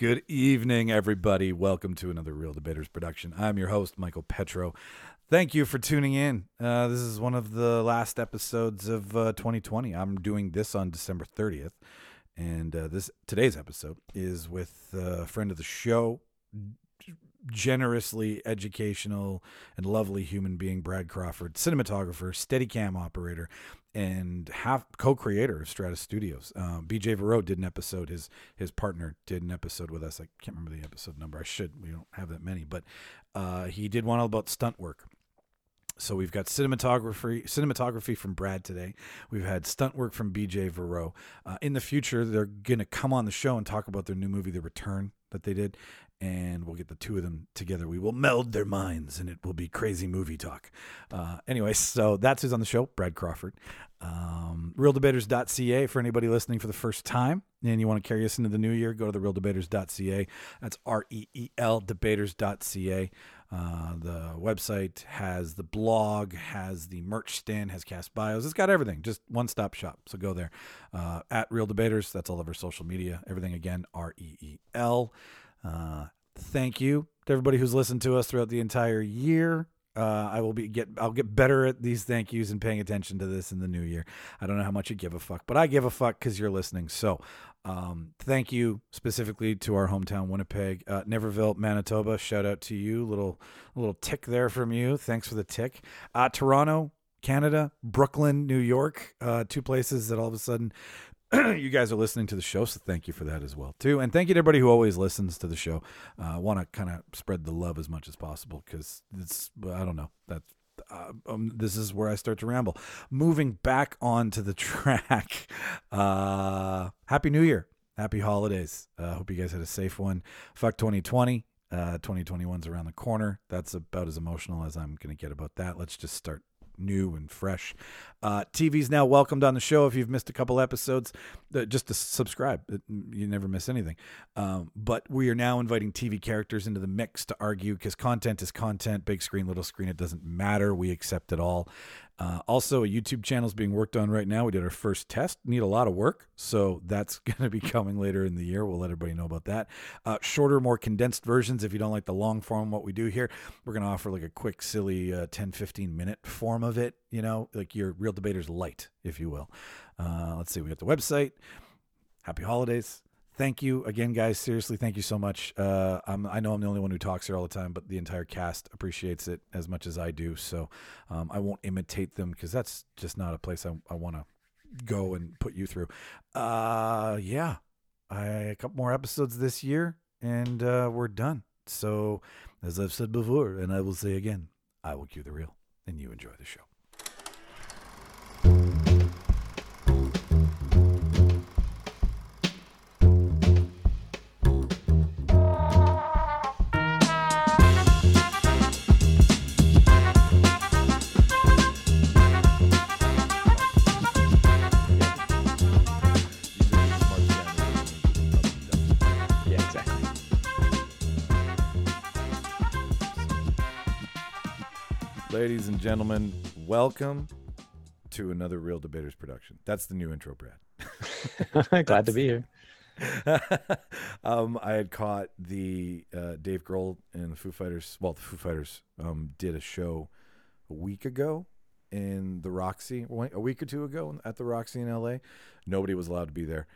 Good evening, everybody. Welcome to another Reel Debaters production. I'm your host, Michael Petrow. Thank you for tuning in. Uh, this is one of the last episodes of uh, 2020. I'm doing this on December 30th, and uh, this today's episode is with a friend of the show, generously educational and lovely human being, Brad Crawford, cinematographer, Steadicam operator, and half co-creator of Stratus Studios. Um, BJ Verot did an episode. His his partner did an episode with us. I can't remember the episode number. I should. We don't have that many, but uh, he did one all about stunt work. So we've got cinematography cinematography from Brad today. We've had stunt work from BJ Verot. Uh, in the future, they're gonna come on the show and talk about their new movie, The Return, that they did, and we'll get the two of them together. We will meld their minds, and it will be crazy movie talk. Uh, anyway, so that's who's on the show, Brad Crawford. Um, ReelDebaters.ca for anybody listening for the first time, and you want to carry us into the new year, go to the ReelDebaters.ca. That's R E E L Debaters.ca. Uh, the website has the blog, has the merch stand, has cast bios. It's got everything. Just one stop shop. So go there. Uh, at Reel Debaters. That's all of our social media. Everything again, R E E L. Uh, thank you to everybody who's listened to us throughout the entire year. Uh, I will be get I'll get better at these thank yous and paying attention to this in the new year. I don't know how much you give a fuck, but I give a fuck because you're listening. So, um, thank you specifically to our hometown Winnipeg, uh, Niverville, Manitoba. Shout out to you, little little tick there from you. Thanks for the tick. Uh, Toronto, Canada, Brooklyn, New York, uh, two places that all of a sudden you guys are listening to the show, so thank you for that as well too, and thank you to everybody who always listens to the show. I uh, want to kind of spread the love as much as possible because it's I don't know that uh, um, this is where I start to ramble. Moving back onto the track. Uh, Happy New Year, Happy Holidays. Uh, hope you guys had a safe one. Fuck 2020. Uh, 2021's around the corner. That's about as emotional as I'm going to get about that. Let's just start new and fresh. Uh, TV's now welcomed on the show. If you've missed a couple episodes, uh, just to subscribe. You never miss anything. Um, but we are now inviting TV characters into the mix to argue because content is content, big screen, little screen. It doesn't matter. We accept it all. Uh, also, a YouTube channel is being worked on right now. We did our first test. Need a lot of work, so that's going to be coming later in the year. We'll let everybody know about that. Uh, shorter, more condensed versions. If you don't like the long form, what we do here, we're going to offer like a quick, silly uh, 10, 15 minute form of it. You know, like your reel debaters light, if you will. Uh, let's see. We got the website. Happy holidays thank you again, guys. Seriously, thank you so much. Uh, i know I'm the only one who talks here all the time, but the entire cast appreciates it as much as I do. So um, I won't imitate them because that's just not a place I, I want to go and put you through. Uh, yeah, I, a couple more episodes this year, and uh, we're done. So, as I've said before, and I will say again, I will cue the reel, and you enjoy the show. Ladies and gentlemen, welcome to another Reel Debaters production. That's the new intro, Brad. Glad to be here. um, I had caught the uh, Dave Grohl and the Foo Fighters. Well, the Foo Fighters um, did a show a week ago in the Roxy, a week or two ago at the Roxy in LA. Nobody was allowed to be there,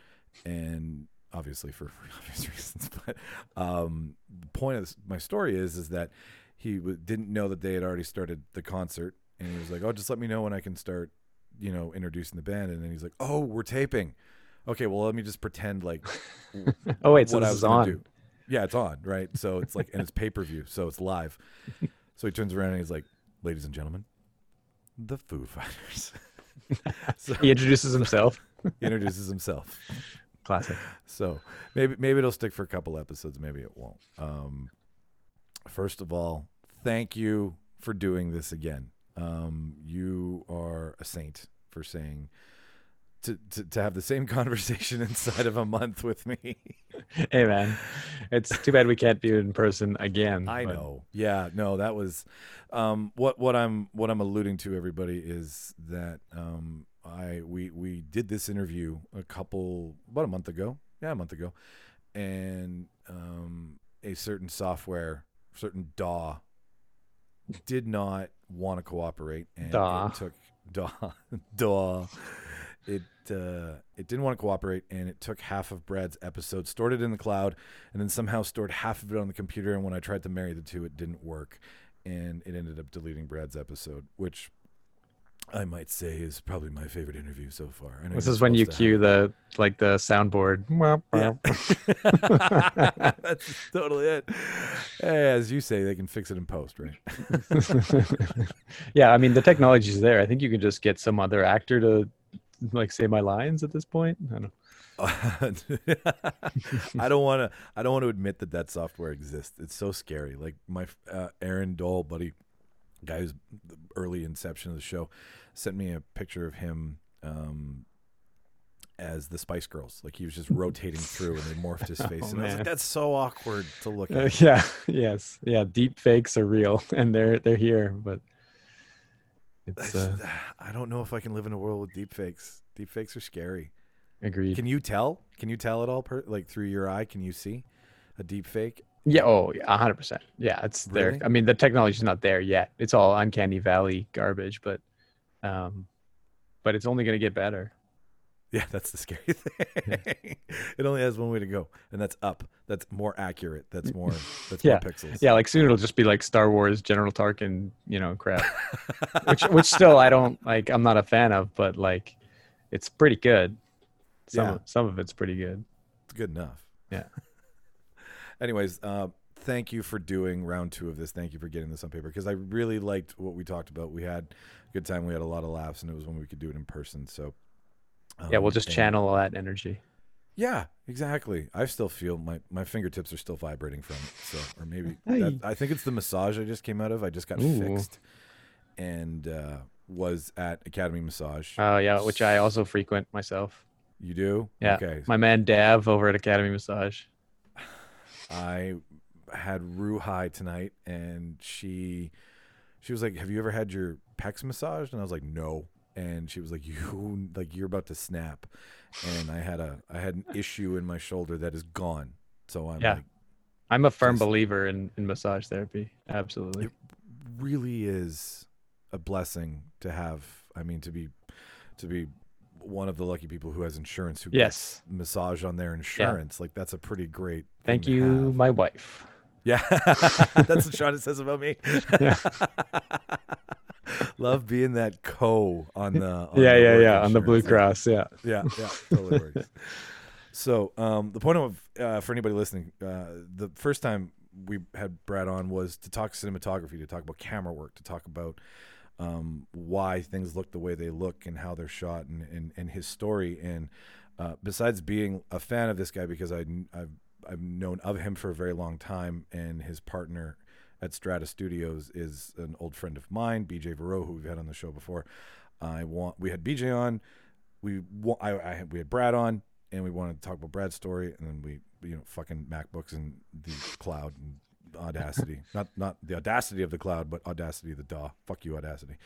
and obviously for obvious reasons. But um, the point of this, my story is is that he w- didn't know that they had already started the concert, and he was like, "Oh, just let me know when I can start." You know, introducing the band, and then he's like, "Oh, we're taping." Okay, well, let me just pretend like Oh wait, so what I was is on. do. Yeah, it's on, right? So it's like, and it's pay per view, so it's live. So he turns around and he's like, "Ladies and gentlemen, the Foo Fighters." so He introduces himself. he introduces himself. Classic. So maybe maybe it'll stick for a couple episodes, maybe it won't. Um, first of all, thank you for doing this again. Um, you are a saint for saying to, to to have the same conversation inside of a month with me. Hey man, it's too bad we can't be in person again. I but know. Yeah, no, that was um, what what I'm what I'm alluding to. Everybody is that um, I we we did this interview a couple about a month ago. Yeah, a month ago, and um, a certain software, certain DAW, did not want to cooperate, and DAW. it took DAW, DAW. It uh, it didn't want to cooperate, and it took half of Brad's episode, stored it in the cloud, and then somehow stored half of it on the computer. And when I tried to marry the two, it didn't work, and it ended up deleting Brad's episode, which I might say is probably my favorite interview so far. This is when you cue the like the soundboard. Yeah. That's totally it. As you say, they can fix it in post, right? yeah, I mean the technology is there. I think you can just get some other actor to like say my lines at this point. I don't I don't want to. I don't want to admit that that software exists. It's so scary. Like my uh, Aaron Dole buddy, guy who's the early inception of the show, sent me a picture of him um, as the Spice Girls. Like he was just rotating through, and they morphed his face, Oh, and I was like, "That's so awkward to look Uh, at." yeah, yes, yeah. Deep fakes are real, and they're they're here, but it's uh, I don't know if I can live in a world with deep fakes. Deep fakes are scary. agreed. Can you tell? Can you tell at all? Per, like through your eye, can you see a deep fake? Yeah. Oh, yeah, hundred percent. Yeah, it's Really? there. I mean, the technology's not there yet. It's all uncanny valley garbage, but, um, but it's only gonna get better. Yeah, that's the scary thing. it only has one way to go, and that's up. That's more accurate. That's more. That's Yeah. more pixels. Yeah, like soon it'll just be like Star Wars General Tarkin, you know, crap. which which still I don't like. I'm not a fan of, but like, it's pretty good. Some Yeah. of, some of it's pretty good. It's good enough. Yeah. Anyways, uh, thank you for doing round two of this. Thank you for getting this on paper because I really liked what we talked about. We had a good time. We had a lot of laughs, and it was when we could do it in person. So. Yeah, we'll um, just and- channel all that energy. Yeah, exactly. I still feel my my fingertips are still vibrating from it. So, or maybe that, I think it's the massage I just came out of. I just got Ooh. fixed, and uh, was at Academy Massage. Oh yeah, which I also frequent myself. you do? Yeah, Okay. My man Dav over at Academy Massage. I had Ruhai tonight, and she she was like, "Have you ever had your pecs massaged?" And I was like, "No." And she was like, "You like you're about to snap," and I had a I had an issue in my shoulder that is gone. So I'm Yeah. like, I'm a firm believer in, in massage therapy. Absolutely. It really is a blessing to have. I mean, to be to be one of the lucky people who has insurance who Yes. gets massage on their insurance. Like that's a pretty great. Thank you, my wife. Yeah, that's what Sean says about me. Yeah. Love being that co on the. On yeah, the yeah, yeah. On the Blue. Cross. Yeah. Yeah, yeah, totally works. So, um, the point of uh, for anybody listening, uh, the first time we had Brad on was to talk cinematography, to talk about camera work, to talk about um, why things look the way they look and how they're shot, and and, and his story. And uh, besides being a fan of this guy because I I've I've known of him for a very long time, and his partner at Strata Studios is an old friend of mine, BJ Verot, who we've had on the show before. I want we had BJ on, we I, I we had Brad on, and we wanted to talk about Brad's story, and then we you know fucking MacBooks and the cloud and Audacity, not not the audacity of the cloud, but Audacity of the DAW. Fuck you, Audacity.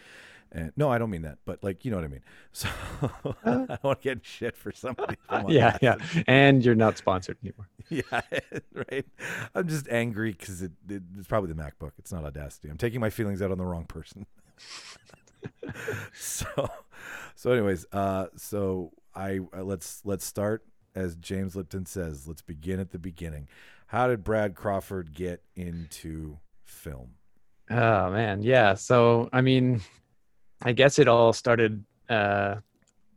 And no, I don't mean that, but like you know what I mean. So I don't want to get shit for somebody. Yeah, yeah. And you're not sponsored anymore. Yeah, right. I'm just angry because it, it, it's probably the MacBook. It's not Audacity. I'm taking my feelings out on the wrong person. so, so, anyways, uh, so I uh, let's let's start as James Lipton says. Let's begin at the beginning. How did Brad Crawford get into film? Oh man, yeah. So I mean, I guess it all started uh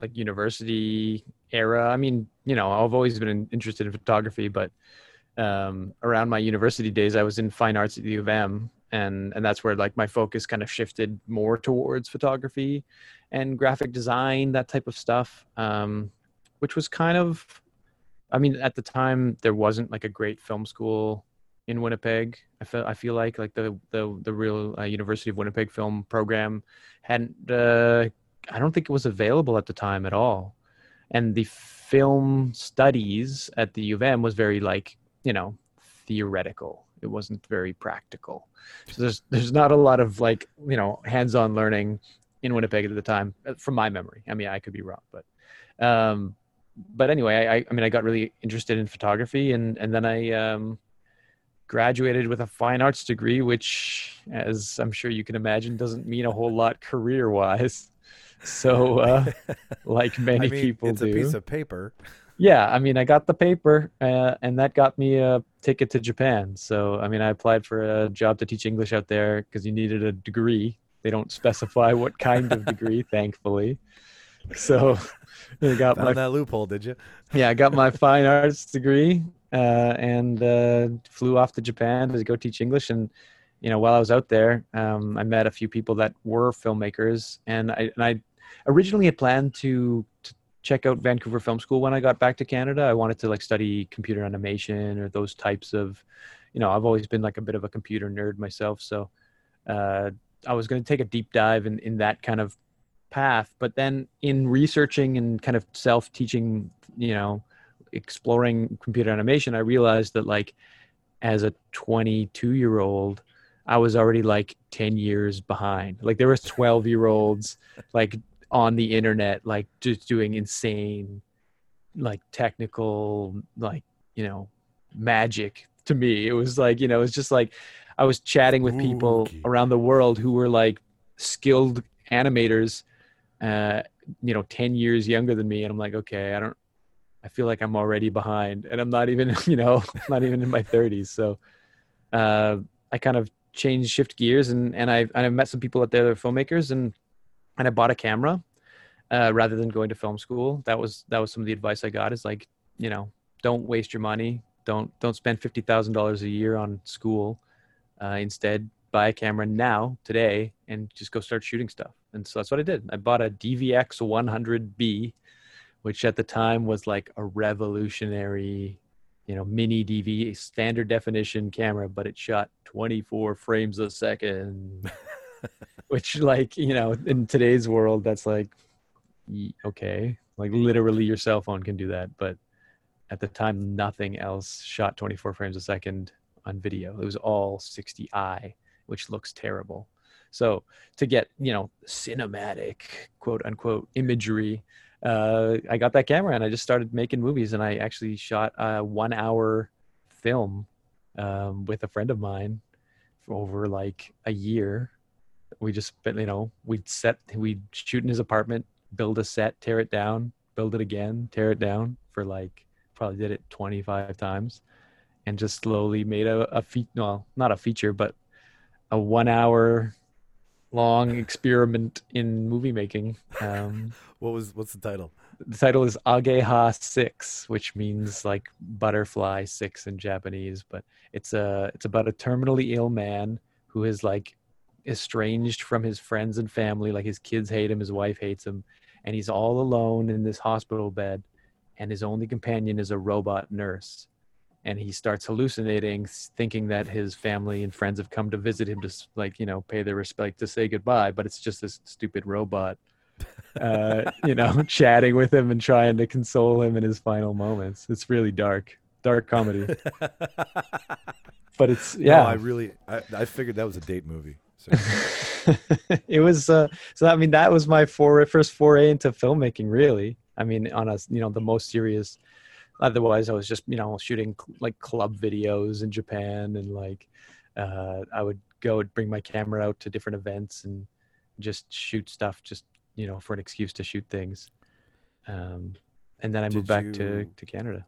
like university era. I mean, you know, I've always been interested in photography, but um around my university days I was in fine arts at the U of M and and that's where like my focus kind of shifted more towards photography and graphic design, that type of stuff. Um which was kind of I mean, at the time there wasn't like a great film school in Winnipeg. I feel I feel like like the the the real uh, University of Winnipeg film program hadn't. Uh, I don't think it was available at the time at all, and the film studies at the U of M was very like you know theoretical. It wasn't very practical. So there's there's not a lot of like you know hands-on learning in Winnipeg at the time, uh, from my memory. I mean, I could be wrong, but um, but anyway, I, I mean, I got really interested in photography, and and then I um, graduated with a fine arts degree, which, as I'm sure you can imagine, doesn't mean a whole lot career wise. So, uh, like many I mean, people it's do, a piece of paper. yeah, I mean, I got the paper, uh, and that got me a ticket to Japan. So, I mean, I applied for a job to teach English out there because you needed a degree. They don't specify what kind of degree, thankfully. So, I got Found my that loophole, did you? yeah, I got my fine arts degree uh, and uh, flew off to Japan to go teach English. And you know, while I was out there, um, I met a few people that were filmmakers, and I and I originally had planned to, to check out Vancouver Film School when I got back to Canada. I wanted to like study computer animation or those types of, you know, I've always been like a bit of a computer nerd myself, so uh, I was going to take a deep dive in in that kind of path. But then in researching and kind of self teaching, you know, exploring computer animation, I realized that like as a 22 year old, I was already like 10 years behind. Like there was 12 year olds like on the internet, like just doing insane, like technical, like, you know, magic to me. It was like, you know, it's just like I was chatting with people Spooky. around the world who were like skilled animators, uh, you know, 10 years younger than me. And I'm like, okay, I don't, I feel like I'm already behind and I'm not even, you know, not even in my 30s. So uh, I kind of changed, shift gears, and and I and I met some people out there that are filmmakers, and and I bought a camera uh, rather than going to film school. That was that was some of the advice I got. Is like, you know, don't waste your money. Don't don't spend fifty thousand dollars a year on school. Uh, instead, buy a camera now, today, and just go start shooting stuff. And so that's what I did. I bought a DVX 100B, which at the time was like a revolutionary, you know, mini DV standard definition camera, but it shot 24 frames a second, which, like, you know, in today's world, that's like, okay, like literally your cell phone can do that. But at the time, nothing else shot 24 frames a second on video. It was all 60i, which looks terrible. So to get you know cinematic quote unquote imagery, uh, I got that camera and I just started making movies. And I actually shot a one hour film um, with a friend of mine for over like a year. We just you know we'd set we'd shoot in his apartment, build a set, tear it down, build it again, tear it down for like probably did it 25 times and just slowly made a, a feat well not a feature but a one hour long experiment in movie making. Um, What was what's the title? the title is ageha 6 which means like butterfly 6 in japanese but it's a it's about a terminally ill man who is like estranged from his friends and family. Like his kids hate him his wife hates him and he's all alone in this hospital bed and his only companion is a robot nurse and he starts hallucinating thinking that his family and friends have come to visit him to like you know pay their respect to say goodbye but it's just this stupid robot uh, you know chatting with him and trying to console him in his final moments it's really dark dark comedy but it's No, yeah I really I, I figured that was a date movie. So. it was uh, so i mean that was my for, first foray into filmmaking really i mean on a you know the most serious otherwise i was just you know shooting like club videos in japan and like uh, i would go and bring my camera out to different events and just shoot stuff just you know for an excuse to shoot things. Um, and then i moved Did back to you- to canada.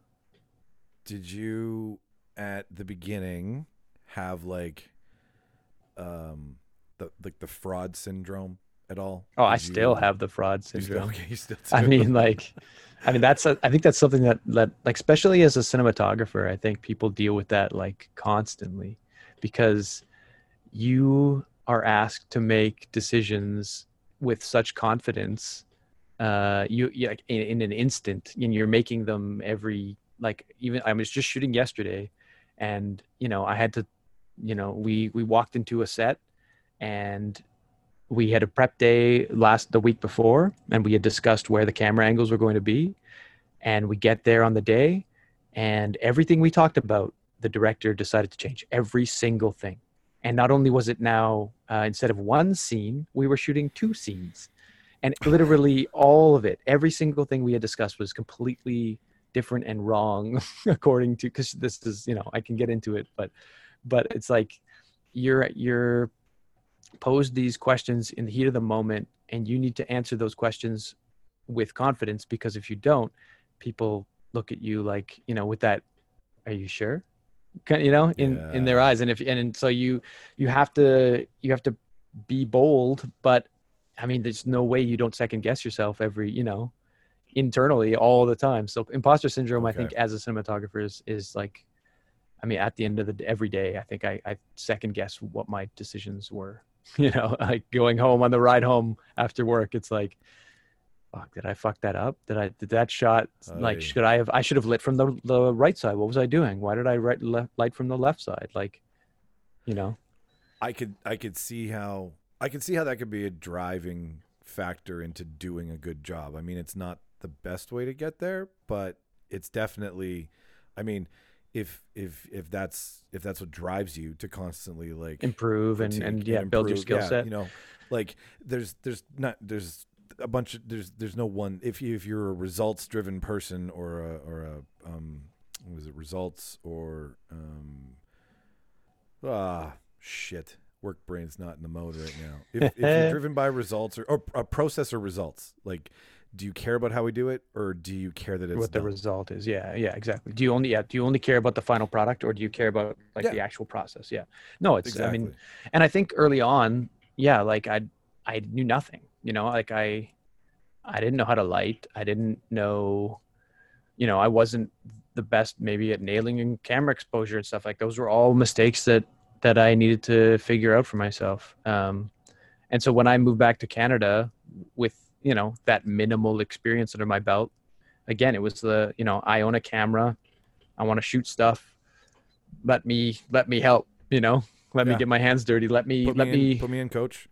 Did you at the beginning have like um the like the fraud syndrome at all? oh i Did still have the fraud you still- syndrome. okay, you still I mean, like, I mean, that's a, I think that's something that that like, especially as a cinematographer, I think people deal with that like constantly, because you are asked to make decisions with such confidence. Uh, you, like in, in an instant, and you're making them every like even I was just shooting yesterday, and you know I had to, you know, we we walked into a set, and we had a prep day last the week before and we had discussed where the camera angles were going to be. And we get there on the day and everything we talked about the director decided to change every single thing. And not only was it now uh, instead of one scene we were shooting two scenes. And literally all of it, every single thing we had discussed was completely different and wrong according to because this is you know I can get into it, but but it's like you're you're posed these questions in the heat of the moment and you need to answer those questions with confidence because if you don't people look at you like you know with that are you sure you know in yeah. in their eyes and if and, and so you you have to you have to be bold but i mean there's no way you don't second guess yourself every you know internally all the time so imposter syndrome okay. i think as a cinematographer is is like i mean at the end of the every day i think i i second guess what my decisions were you know like going home on the ride home after work it's like fuck, did I fuck that up? Did I did that shot like should I have I should have lit from the the right side? What was I doing? Why did I right left, light from the left side? Like, you know. I could I could see how I could see how that could be a driving factor into doing a good job. I mean, it's not the best way to get there, but it's definitely I mean, if if if that's if that's what drives you to constantly like improve and and yeah, improve, build your skill yeah, set. You know, like there's there's not there's a bunch of there's there's no one if you if you're a results driven person or a or a um was it results or um ah shit work brain's not in the mode right now if, if you're driven by results or, or a process or results like do you care about how we do it or do you care that it's what the result is. Yeah yeah exactly. Do you only yeah do you only care about the final product or do you care about like yeah. the actual process? Yeah. No it's exactly. i mean and i think early on yeah like i i knew nothing you know like i i didn't know how to light. I didn't know you know i wasn't the best maybe at nailing and camera exposure and stuff. Like those were all mistakes that that i needed to figure out for myself. Um and so when i moved back to canada with you know that minimal experience under my belt. Again it was the you know i own a camera. I want to shoot stuff. Let me let me help you know? Let yeah. me get my hands dirty. Let me put let me, me put me in coach.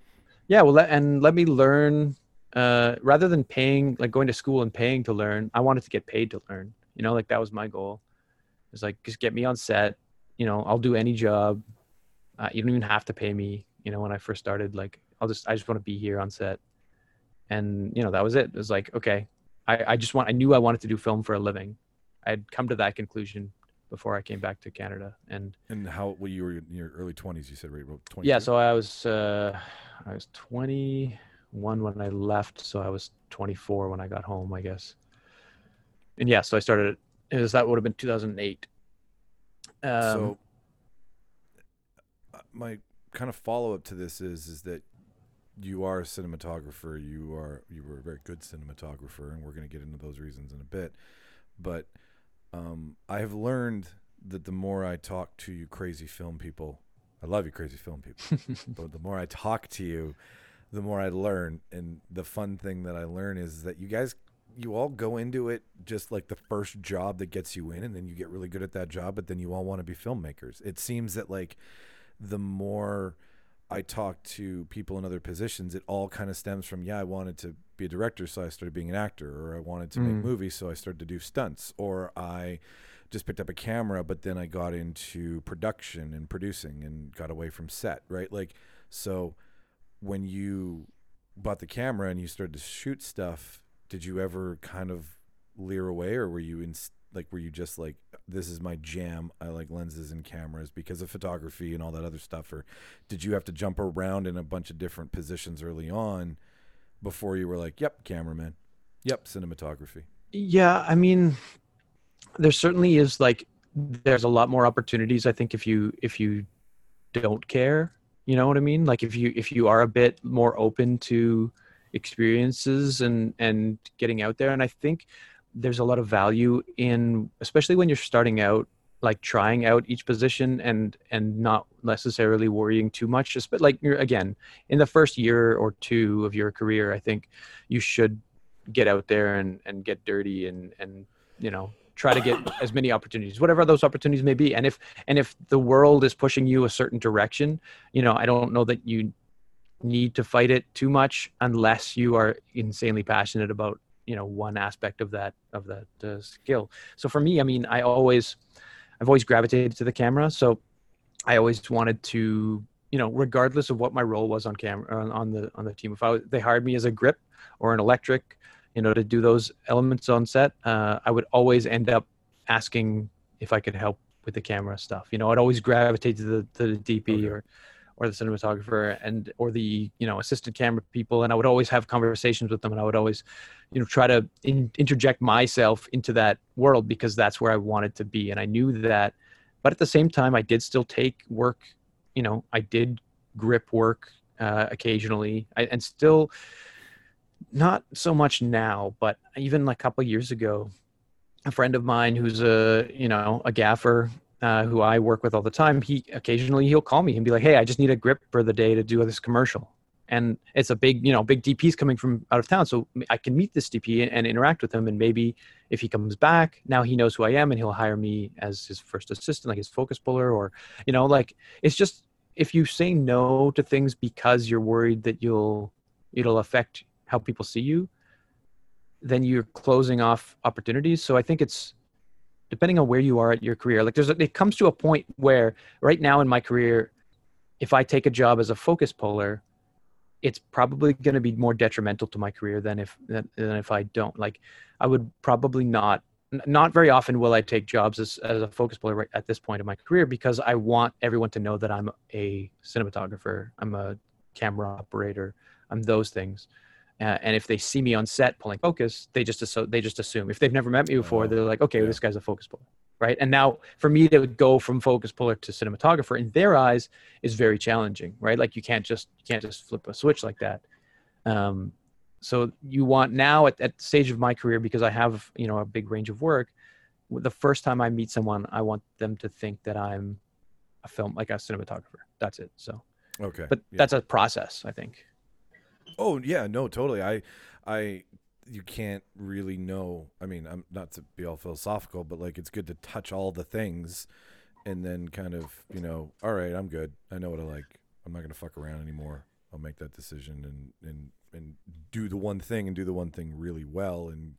Yeah well let, and let me learn uh, rather than paying like going to school and paying to learn i wanted to get paid to learn you know? Like that was my goal. It's like just get me on set you know? I'll do any job. Uh, you don't even have to pay me you know when i first started. Like i'll just i just want to be here on set and you know that was it it was like okay I, I just want i knew i wanted to do film for a living i had come to that conclusion before I came back to Canada. And and how well you were in your early twenties? You said right, twenty. Yeah, so I was uh, I was twenty one when I left, so I was twenty four when I got home, I guess. And yeah, so I started. Was that would have been two thousand eight. Um, so uh, my kind of follow up to this is is that you are a cinematographer. You are you were a very good cinematographer, and we're going to get into those reasons in a bit. But um, I have learned that the more I talk to you crazy film people, I love you crazy film people, but the more I talk to you, the more I learn. And the fun thing that I learn is that you guys, you all go into it just like the first job that gets you in, and then you get really good at that job, but then you all want to be filmmakers. It seems that like the more I talk to people in other positions, it all kind of stems from, yeah, I wanted to be a director, so I started being an actor, or I wanted to mm. make movies, so I started to do stunts, or I just picked up a camera, but then I got into production and producing and got away from set, right? Like, so when you bought the camera and you started to shoot stuff, did you ever kind of leer away, or were you in? Like were you just like this is my jam i like lenses and cameras because of photography and all that other stuff or did you have to jump around in a bunch of different positions early on before you were like yep cameraman. Yep cinematography. Yeah i mean there certainly is like there's a lot more opportunities i think if you if you don't care you know what i mean? Like if you if you are a bit more open to experiences and and getting out there and i think there's a lot of value in especially when you're starting out like trying out each position and and not necessarily worrying too much just but like you're again in the first year or two of your career i think you should get out there and and get dirty and and you know try to get as many opportunities whatever those opportunities may be. And if and if the world is pushing you a certain direction you know i don't know that you need to fight it too much unless you are insanely passionate about you know one aspect of that of that uh, skill so for me i mean i always i've always gravitated to the camera so i always wanted to you know regardless of what my role was on camera on, the on the team if i was, they hired me as a grip or an electric, you know, to do those elements on set, uh, I would always end up asking if I could help with the camera stuff. You know, I'd always gravitate to the to the DP Okay. or or the cinematographer and or the you know assistant camera people, and I would always have conversations with them, and I would always, you know, try to in, interject myself into that world because that's where I wanted to be, and I knew that. But at the same time, I did still take work. You know, I did grip work uh, occasionally, I, and still not so much now, but even a couple years ago, a friend of mine who's a you know a gaffer uh, who I work with all the time, he occasionally he'll call me and be like, "Hey, I just need a grip for the day to do this commercial." And it's a big, you know, big DP's coming from out of town, so I can meet this DP and, and interact with him. And maybe if he comes back, now he knows who I am, and he'll hire me as his first assistant, like his focus puller, or you know, like it's just if you say no to things because you're worried that you'll it'll affect how people see you, then you're closing off opportunities. So I think it's depending on where you are at your career. Like there's a, it comes to a point where right now in my career, if I take a job as a focus puller, it's probably going to be more detrimental to my career than if than, than if I don't. Like I would probably not not very often will I take jobs as, as a focus puller right at this point in my career because I want everyone to know that I'm a cinematographer, I'm a camera operator, I'm those things. Uh, and if they see me on set pulling focus, they just asso- they just assume. If they've never met me before, Oh, they're like, okay, this guy's a focus puller, right? And now for me to go from focus puller to cinematographer in their eyes is very challenging, right? Like you can't just you can't just flip a switch like that. Um, so you want now at, at the stage of my career because I have you know a big range of work. The first time I meet someone, I want them to think that I'm a film like a cinematographer. That's it. So, Okay. but yeah. that's a process, I think. Oh yeah, no, totally. I, I, you can't really know. I mean, I'm not to be all philosophical, but like it's good to touch all the things, and then kind of, you know, all right, I'm good. I know what I like. I'm not gonna fuck around anymore. I'll make that decision and and and do the one thing and do the one thing really well and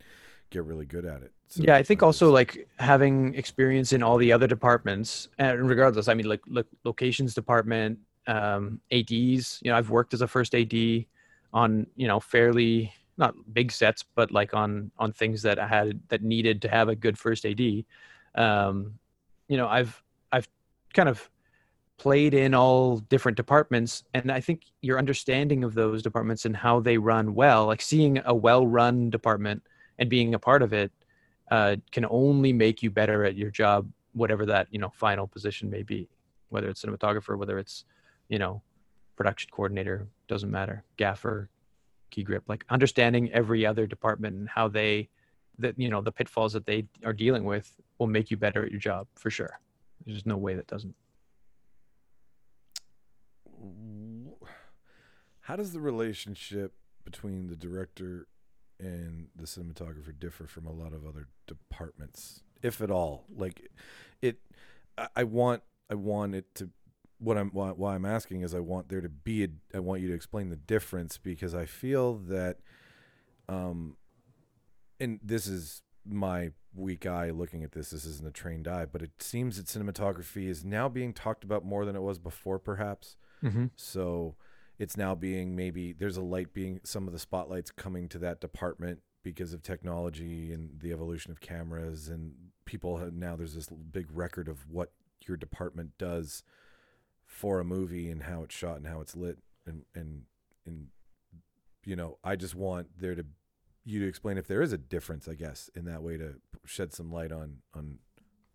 get really good at it. So yeah, I think also like having experience in all the other departments, and regardless, I mean, like, like locations department, um, ads. You know, I've worked as a first ad on you know fairly not big sets, but like on on things that I had that needed to have a good first ad. Um, you know, I've I've kind of played in all different departments and i think your understanding of those departments and how they run well like seeing a well run department and being a part of it uh, can only make you better at your job whatever that you know final position may be whether it's cinematographer whether it's you know production coordinator doesn't matter. Gaffer key grip like understanding every other department and how they that you know the pitfalls that they are dealing with will make you better at your job for sure. There's no way that doesn't. How does the relationship between the director and the cinematographer differ from a lot of other departments if at all? Like it i, want i want it to what i'm why, why i'm asking is i want there to be a i want you to explain the difference because i feel that um and this is my weak eye looking at this this isn't a trained eye but it seems that cinematography is now being talked about more than it was before perhaps mm-hmm. so it's now being maybe there's a light being some of the spotlights coming to that department because of technology and the evolution of cameras and people have now there's this big record of what your department does for a movie and how it's shot and how it's lit and and and you know I just want there to you to explain if there is a difference I guess in that way to shed some light on on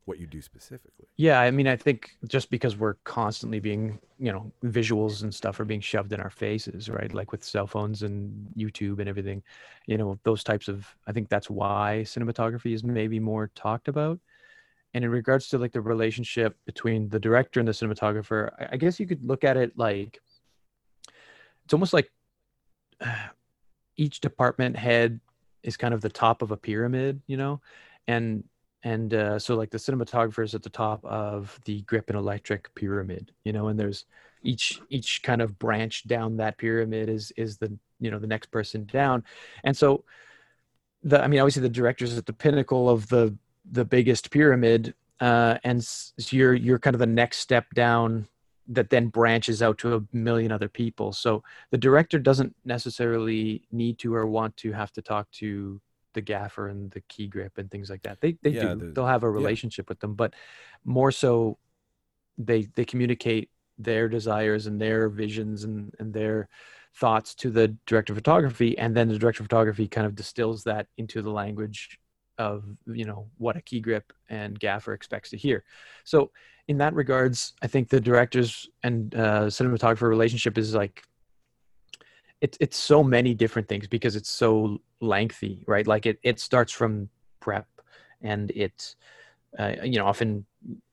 what you do specifically. Yeah, I mean, I think just because we're constantly being, you know, visuals and stuff are being shoved in our faces, right? Like with cell phones and YouTube and everything, you know, those types of, I think that's why cinematography is maybe more talked about. And in regards to like the relationship between the director and the cinematographer, I, I guess you could look at it like it's almost like each department head is kind of the top of a pyramid, you know, and and uh, so like the cinematographer is at the top of the grip and electric pyramid you know? And there's each each kind of branch down that pyramid is is the you know the next person down. And so the i mean obviously the director's at the pinnacle of the the biggest pyramid uh and so you're you're kind of the next step down that then branches out to a million other people. So the director doesn't necessarily need to or want to have to talk to the gaffer and the key grip and things like that. They they Yeah, do. the- They'll have a relationship with them, but more so they they communicate their desires and their visions and and their thoughts to the director of photography and then the director of photography kind of distills that into the language of you know what a key grip and gaffer expects to hear. So in that regards i think the directors and uh, cinematographer relationship is like it's it's so many different things because it's so lengthy right? Like it, it starts from prep and it uh, you know often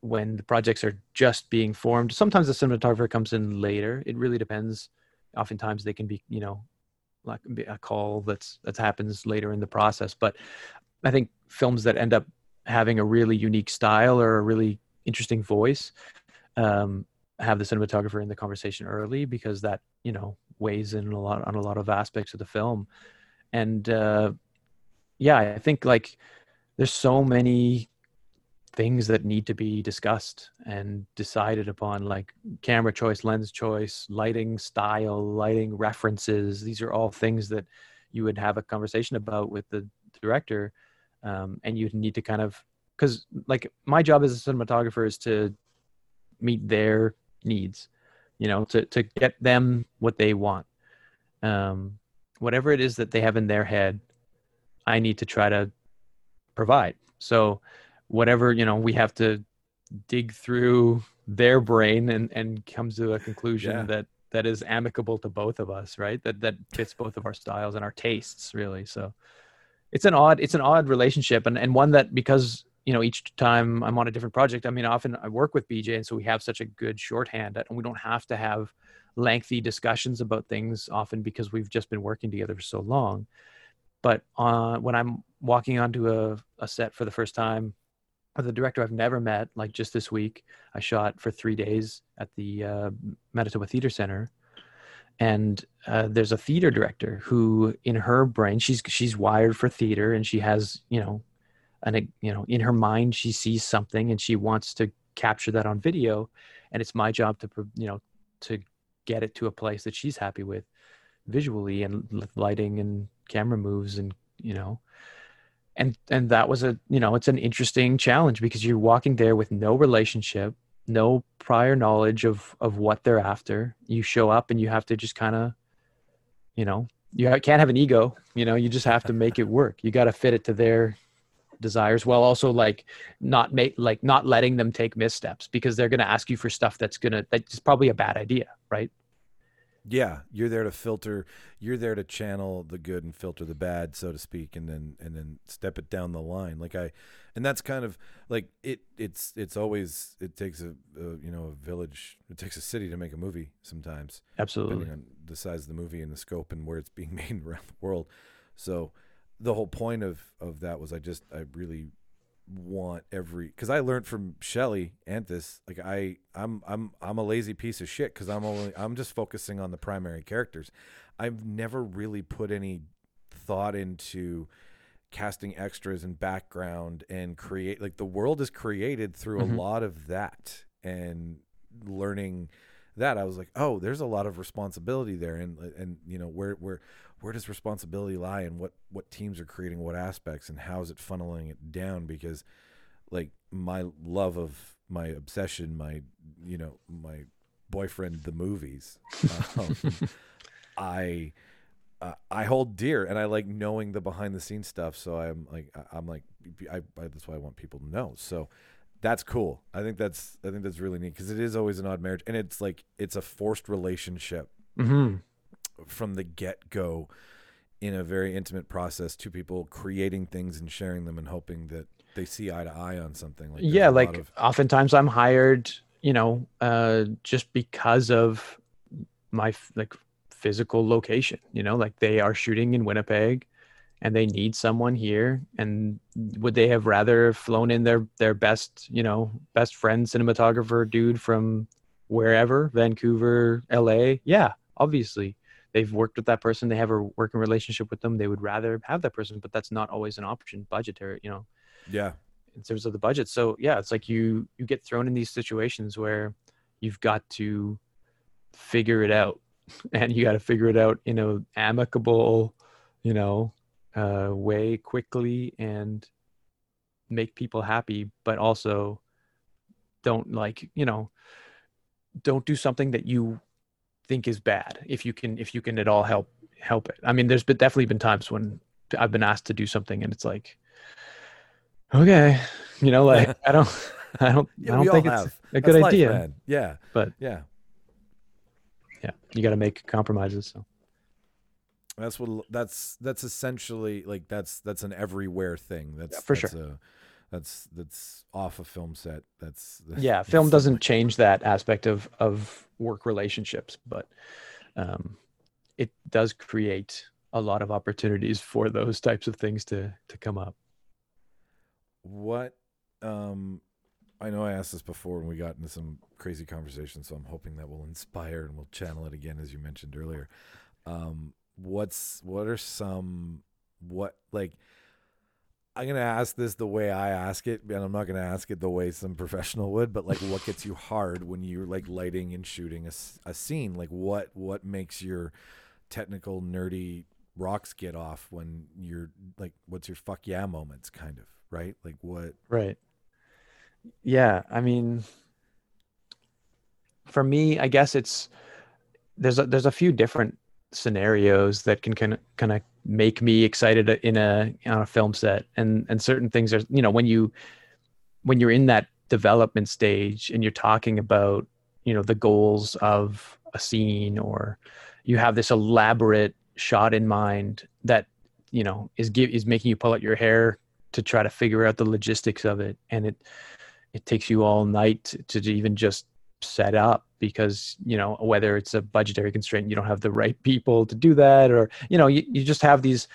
when the projects are just being formed sometimes the cinematographer comes in later. It really depends. Oftentimes they can be you know like a call that's that happens later in the process. But i think films that end up having a really unique style or a really interesting voice um, have the cinematographer in the conversation early because that you know weighs in a lot on a lot of aspects of the film. And uh, yeah i think like there's so many things that need to be discussed and decided upon like camera choice lens choice lighting style lighting references. These are all things that you would have a conversation about with the director um, and you need to kind of because like my job as a cinematographer is to meet their needs you know to, to get them what they want. Um, whatever it is that they have in their head i need to try to provide. So whatever you know we have to dig through their brain and and comes to a conclusion Yeah. that that is amicable to both of us right? That that fits both of our styles and our tastes really. So it's an odd it's an odd relationship and and one that because you know each time i'm on a different project i mean often i work with bj and so we have such a good shorthand and we don't have to have lengthy discussions about things often because we've just been working together for so long but uh, when i'm walking onto a, a set for the first time with a director I've never met. Like just this week, I shot for three days at the uh, Manitoba Theater Center, and uh, there's a theater director who, in her brain, she's she's wired for theater, and she has you know, an you know, in her mind, she sees something, and she wants to capture that on video, and it's my job to you know to get it to a place that she's happy with visually and lighting and camera moves and you know. And and that was a you know it's an interesting challenge because you're walking there with no relationship no prior knowledge of of what they're after. You show up and you have to just kind of you know you can't have an ego you know you just have to make it work. You got to fit it to their desires while also like not make like not letting them take missteps because they're going to ask you for stuff that's going to that's probably a bad idea right yeah you're there to filter you're there to channel the good and filter the bad so to speak and then and then step it down the line. Like i and that's kind of like it it's it's always it takes a, a you know a village it takes a city to make a movie sometimes absolutely. on the size of the movie and the scope and where it's being made around the world. So the whole point of of that was i just i really want every because I learned from Shelly Antis like I I'm I'm I'm a lazy piece of shit because I'm only I'm just focusing on the primary characters. I've never really put any thought into casting extras and background and create like the world is created through Mhm. a lot of that and learning that I was like oh there's a lot of responsibility there and and you know where where where does responsibility lie and what what teams are creating what aspects and how is it funneling it down? Because like my love of my obsession my you know my boyfriend the movies um, i uh, i hold dear and i like knowing the behind the scenes stuff. So i'm like i'm like I, I that's why i want people to know. So that's cool. I think that's i think that's really neat because it is always an odd marriage and it's like it's a forced relationship. Hmm from the get go in a very intimate process two people creating things and sharing them and hoping that they see eye to eye on something like yeah like of- oftentimes i'm hired you know uh just because of my like physical location you know like they are shooting in winnipeg and they need someone here and would they have rather flown in their their best you know best friend cinematographer dude from wherever vancouver la yeah obviously they've worked with that person they have a working relationship with them they would rather have that person but that's not always an option budgetary you know yeah in terms of the budget. So yeah, it's like you you get thrown in these situations where you've got to figure it out and you got to figure it out in a amicable you know uh, way quickly and make people happy but also don't like you know don't do something that you think is bad if you can if you can at all help help it i mean there's been definitely been times when i've been asked to do something and it's like okay you know like i don't i don't Yeah, i don't think it's have. a good That's idea. Yeah, but yeah. yeah you got to make compromises so That's what. That's that's essentially like that's that's an everywhere thing. That's Yeah, for that's sure. A, that's that's off a film set. That's yeah that's film doesn't like- change that aspect of of work relationships but um it does create a lot of opportunities for those types of things to to come up What um I know I asked this before and we got into some crazy conversations, so I'm hoping that will inspire and we'll channel it again as you mentioned earlier. Um what's what are some what like I'm gonna ask this the way I ask it, and I'm not gonna ask it the way some professional would. But like, what gets you hard when you're like lighting and shooting a, a scene? Like, what what makes your technical nerdy rocks get off when you're like, what's your fuck yeah moments, kind of right? Like, what? Right. Yeah, I mean, for me, I guess it's there's a, there's a few different scenarios that can kind of kind of make me excited in a on a film set, and and certain things are you know when you when you're in that development stage and you're talking about you know the goals of a scene or you have this elaborate shot in mind that you know is give is making you pull out your hair to try to figure out the logistics of it. And it it takes you all night to, even just set up because you know whether it's a budgetary constraint you don't have the right people to do that or you know you, you just have these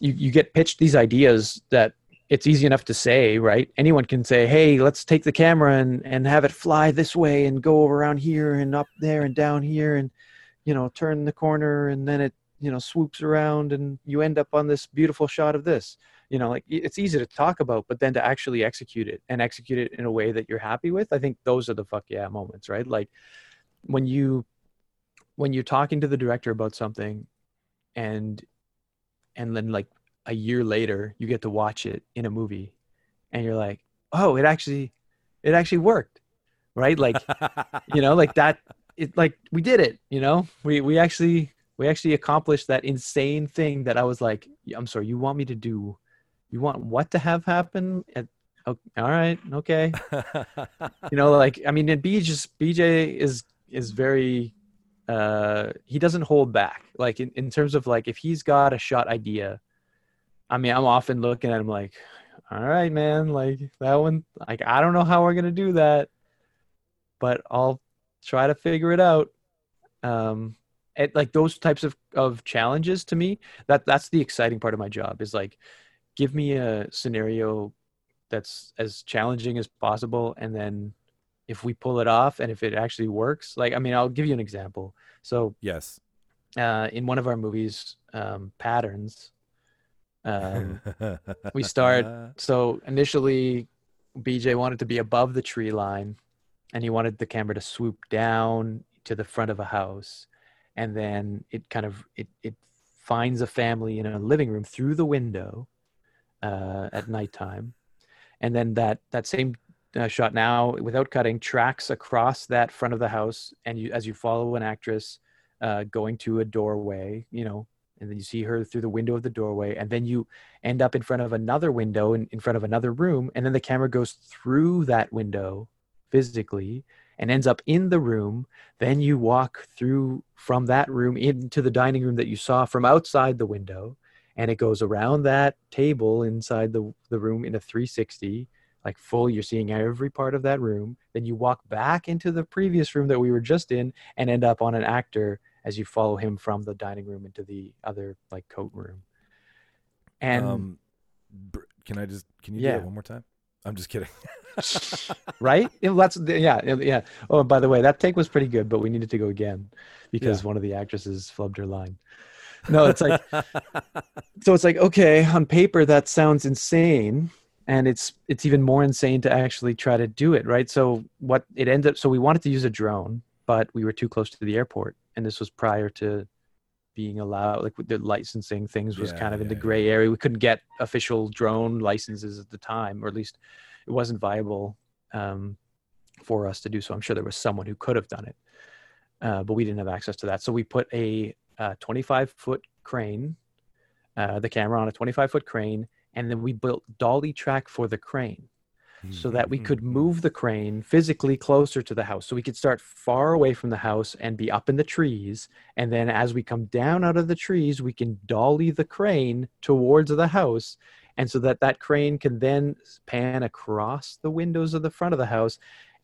you, you get pitched these ideas that it's easy enough to say right? Anyone can say hey let's take the camera and and have it fly this way and go around here and up there and down here and you know turn the corner and then it you know swoops around and you end up on this beautiful shot of this you know like it's easy to talk about but then to actually execute it and execute it in a way that you're happy with i think those are the fuck yeah moments right? Like when you when you're talking to the director about something and and then like a year later you get to watch it in a movie and you're like oh it actually it actually worked right? Like you know like that it like we did it you know? We we actually we actually accomplished that insane thing that i was like i'm sorry you want me to do you want what to have happen? At, oh, all right okay. You know like i mean and bj just bj is is very uh he doesn't hold back. Like in, in terms of like if he's got a shot idea i mean i'm often looking at him like all right man like that one like i don't know how we're gonna do that but i'll try to figure it out. Um it, like those types of of challenges to me that that's the exciting part of my job is like give me a scenario that's as challenging as possible and then if we pull it off and if it actually works like i mean i'll give you an example so yes. uh, in one of our movies um, patterns um, we start so initially bj wanted to be above the tree line and he wanted the camera to swoop down to the front of a house and then it kind of it, it finds a family in a living room through the window uh, at nighttime. And then that that same uh, shot now without cutting tracks across that front of the house and you as you follow an actress uh, going to a doorway you know and then you see her through the window of the doorway and then you end up in front of another window in, in front of another room and then the camera goes through that window physically and ends up in the room. Then you walk through from that room into the dining room that you saw from outside the window and it goes around that table inside the, the room in a 360 like full you're seeing every part of that room then you walk back into the previous room that we were just in and end up on an actor as you follow him from the dining room into the other like coat room and um, can I just can you do Yeah. that one more time? I'm just kidding. right Yeah, that's yeah yeah, yeah oh by the way that take was pretty good but we needed to go again because Yeah. one of the actresses flubbed her line no it's like so it's like okay on paper that sounds insane and it's it's even more insane to actually try to do it right? So what it ended up so we wanted to use a drone but we were too close to the airport and this was prior to being allowed like with the licensing things was Yeah, kind of in the yeah, gray area. We couldn't get official drone licenses at the time or at least it wasn't viable um, for us to do so. I'm sure there was someone who could have done it uh, but we didn't have access to that. So we put a uh, 25 foot crane uh, the camera on a 25 foot crane and then we built dolly track for the crane so that we could move the crane physically closer to the house. So we could start far away from the house and be up in the trees. And then as we come down out of the trees, we can dolly the crane towards the house. And so that that crane can then pan across the windows of the front of the house.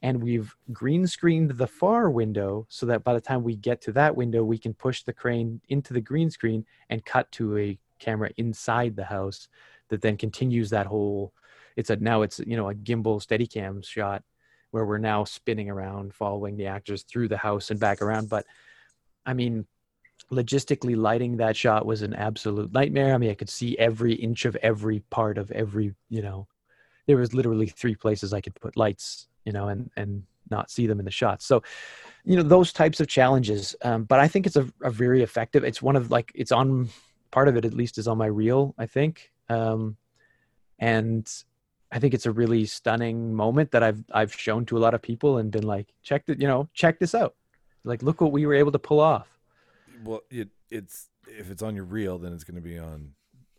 And we've green screened the far window so that by the time we get to that window, we can push the crane into the green screen and cut to a camera inside the house that then continues that whole it's a now it's you know a gimbal steadicam shot where we're now spinning around following the actors through the house and back around. But i mean logistically lighting that shot was an absolute nightmare. I mean i could see every inch of every part of every you know there was literally three places i could put lights you know and and not see them in the shots so you know those types of challenges um, but i think it's a, a very effective it's one of like it's on part of it at least is on my reel i think um, and I think it's a really stunning moment that I've I've shown to a lot of people and been like, check it, you know, check this out. Like, look what we were able to pull off. Well, it it's if it's on your reel, then it's going to be on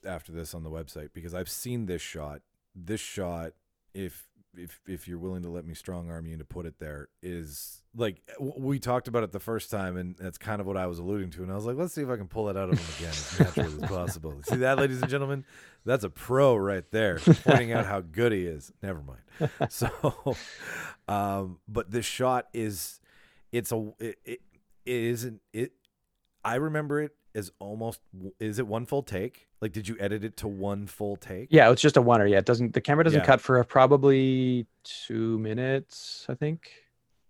after this on the website because I've seen this shot. This shot, if if if you're willing to let me strong arm you to put it there, is like we talked about it the first time, and that's kind of what I was alluding to. And I was like, let's see if I can pull that out of him again as naturally as possible. See that, ladies and gentlemen, that's a pro right there, pointing out how good he is. Never mind. So, um, but this shot is, it's a it, it, it isn't it. I remember it as almost. Is it one full take? Like, did you edit it to one full take? Yeah, it's just a oneer. Yeah, it doesn't the camera doesn't Yeah. cut for probably two minutes, I think.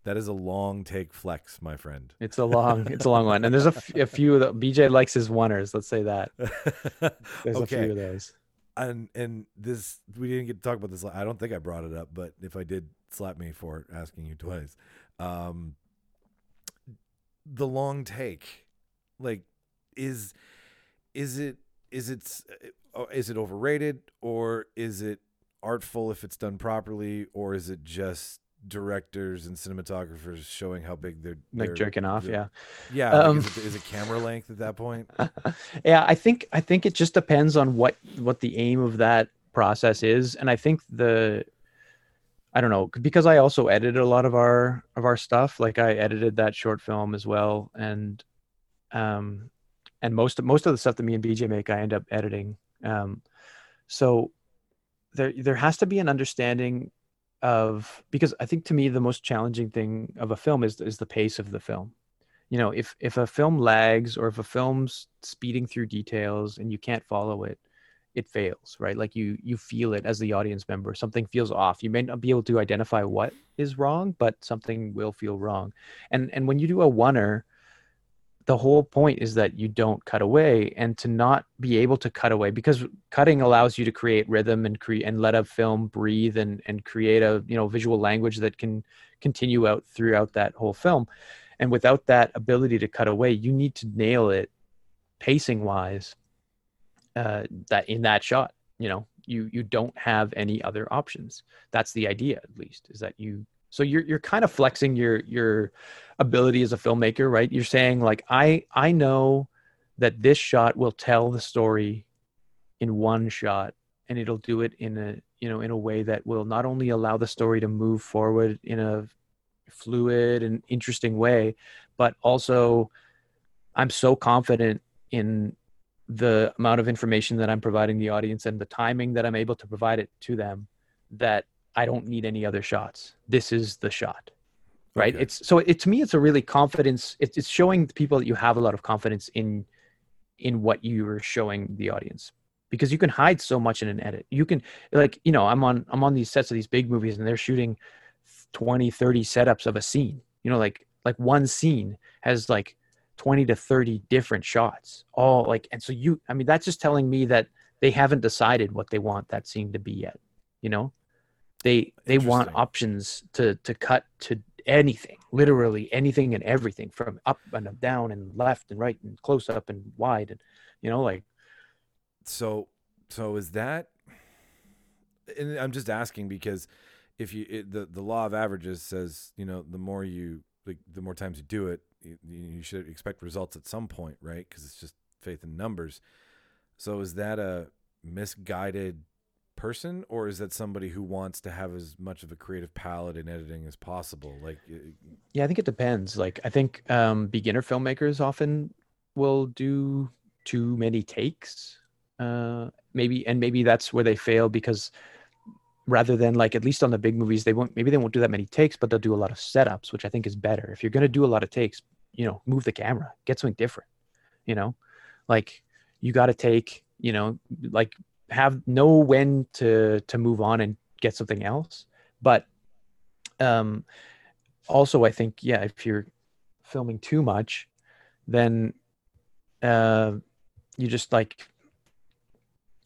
That is a long take flex, my friend. It's a long, it's a long one, and there's a, f- a few that BJ likes his oneers. Let's say that there's a few of those. and and this we didn't get to talk about this. I don't think I brought it up, but if I did, slap me for asking you twice. Um, the long take, like, is is it is it s- uh, is it overrated or is it artful if it's done properly, or is it just directors and cinematographers showing how big they're Like they're- jerking off, yeah. Yeah, like, Um, is, it, is it camera length at that point? yeah, I think I think it just depends on what what the aim of that process is, and I think the I don't know because I also edited a lot of our of our stuff. Like I edited that short film as well, and um, and most of most of the stuff that me and BJ make, I end up editing. Um, so there there has to be an understanding of because I think to me the most challenging thing of a film is is the pace of the film. You know if if a film lags or if a film's speeding through details and you can't follow it it fails right? Like you you feel it as the audience member. Something feels off. You may not be able to identify what is wrong but something will feel wrong. And and when you do a oneer the whole point is that you don't cut away and to not be able to cut away because cutting allows you to create rhythm and create and let a film breathe and and create a you know visual language that can continue out throughout that whole film. And without that ability to cut away you need to nail it pacing wise uh, that in that shot you know? You you don't have any other options. That's the idea at least is that you so you're you're kind of flexing your your ability as a filmmaker right? You're saying like i i know that this shot will tell the story in one shot and it'll do it in a you know in a way that will not only allow the story to move forward in a fluid and interesting way but also i'm so confident in the amount of information that i'm providing the audience and the timing that i'm able to provide it to them that i don't need any other shots. This is the shot right? Okay. it's so it to me it's a really confidence it's, it's showing people that you have a lot of confidence in in what you are showing the audience. Because you can hide so much in an edit. You can like you know i'm on i'm on these sets of these big movies and they're shooting 20 30 setups of a scene. You know like like one scene has like 20 to 30 different shots. All like and so you i mean that's just telling me that they haven't decided what they want that scene to be yet You know, they they want options to to cut to anything, literally anything and everything, from up and down and left and right and close up and wide, and you know, like So, so is that? And I'm just asking because if you it, the the law of averages says you know the more you like the more times you do it, you, you should expect results at some point, right? Because it's just faith in numbers. So is that a misguided person, or is that somebody who wants to have as much of a creative palette in editing as possible? Like, uh, Yeah, I think it depends. Like I think um, beginner filmmakers often will do too many takes. Uh, maybe and maybe that's where they fail because rather than like at least on the big movies they won't maybe they won't do that many takes but they'll do a lot of setups which i think is better if you're going to do a lot of takes you know move the camera get something different you know like you got to take you know like have know when to to move on and get something else. But um also i think yeah if you're filming too much then uh you just like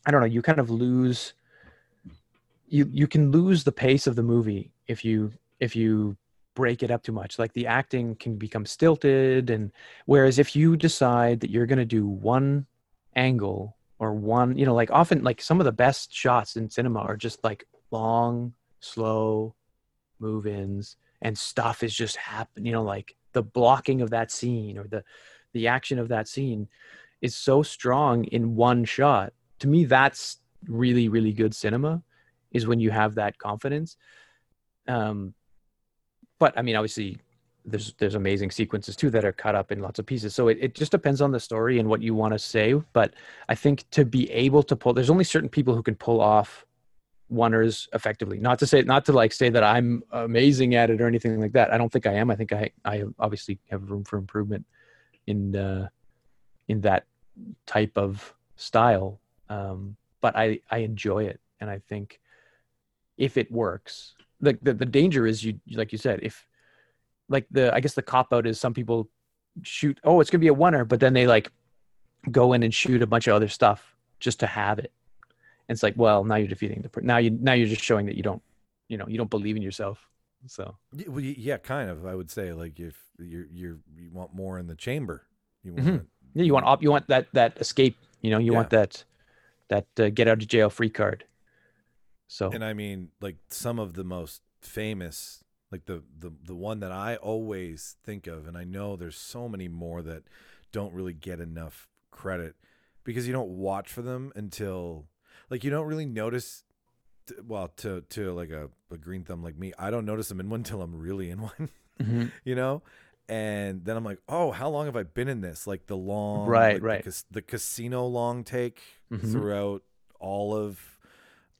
i don't know you kind of lose you you can lose the pace of the movie if you if you break it up too much. Like the acting can become stilted and whereas if you decide that you're going to do one angle or one you know like often like some of the best shots in cinema are just like long slow move-ins and stuff is just happening you know like the blocking of that scene or the the action of that scene is so strong in one shot. To me that's really really good cinema is when you have that confidence. Um but i mean obviously there's there's amazing sequences too that are cut up in lots of pieces. So it, it just depends on the story and what you want to say but i think to be able to pull there's only certain people who can pull off oneers effectively. Not to say not to like say that i'm amazing at it or anything like that. I don't think i am. I think i i obviously have room for improvement in uh in that type of style um but i i enjoy it. And i think if it works the the, the danger is you like you said if like the i guess the cop out is some people shoot oh it's gonna be a oneer but then they like go in and shoot a bunch of other stuff just to have it and it's like well now you're defeating the now you now you're just showing that you don't you know you don't believe in yourself so well, yeah, kind of. I would say like if you're you're you want more in the chamber, you want Mhm. yeah you want op- you want that that escape you know you Yeah. want that that uh, get out of jail free card so and I mean like some of the most famous like the the the one that I always think of and I know there's so many more that don't really get enough credit because you don't watch for them until like you don't really notice t- well to to like a, a green thumb like me I don't notice them in one until I'm really in one Mhm. you know and then I'm like oh how long have I been in this like the long Right, like, the right. cas- the, casino long take Mhm. throughout all of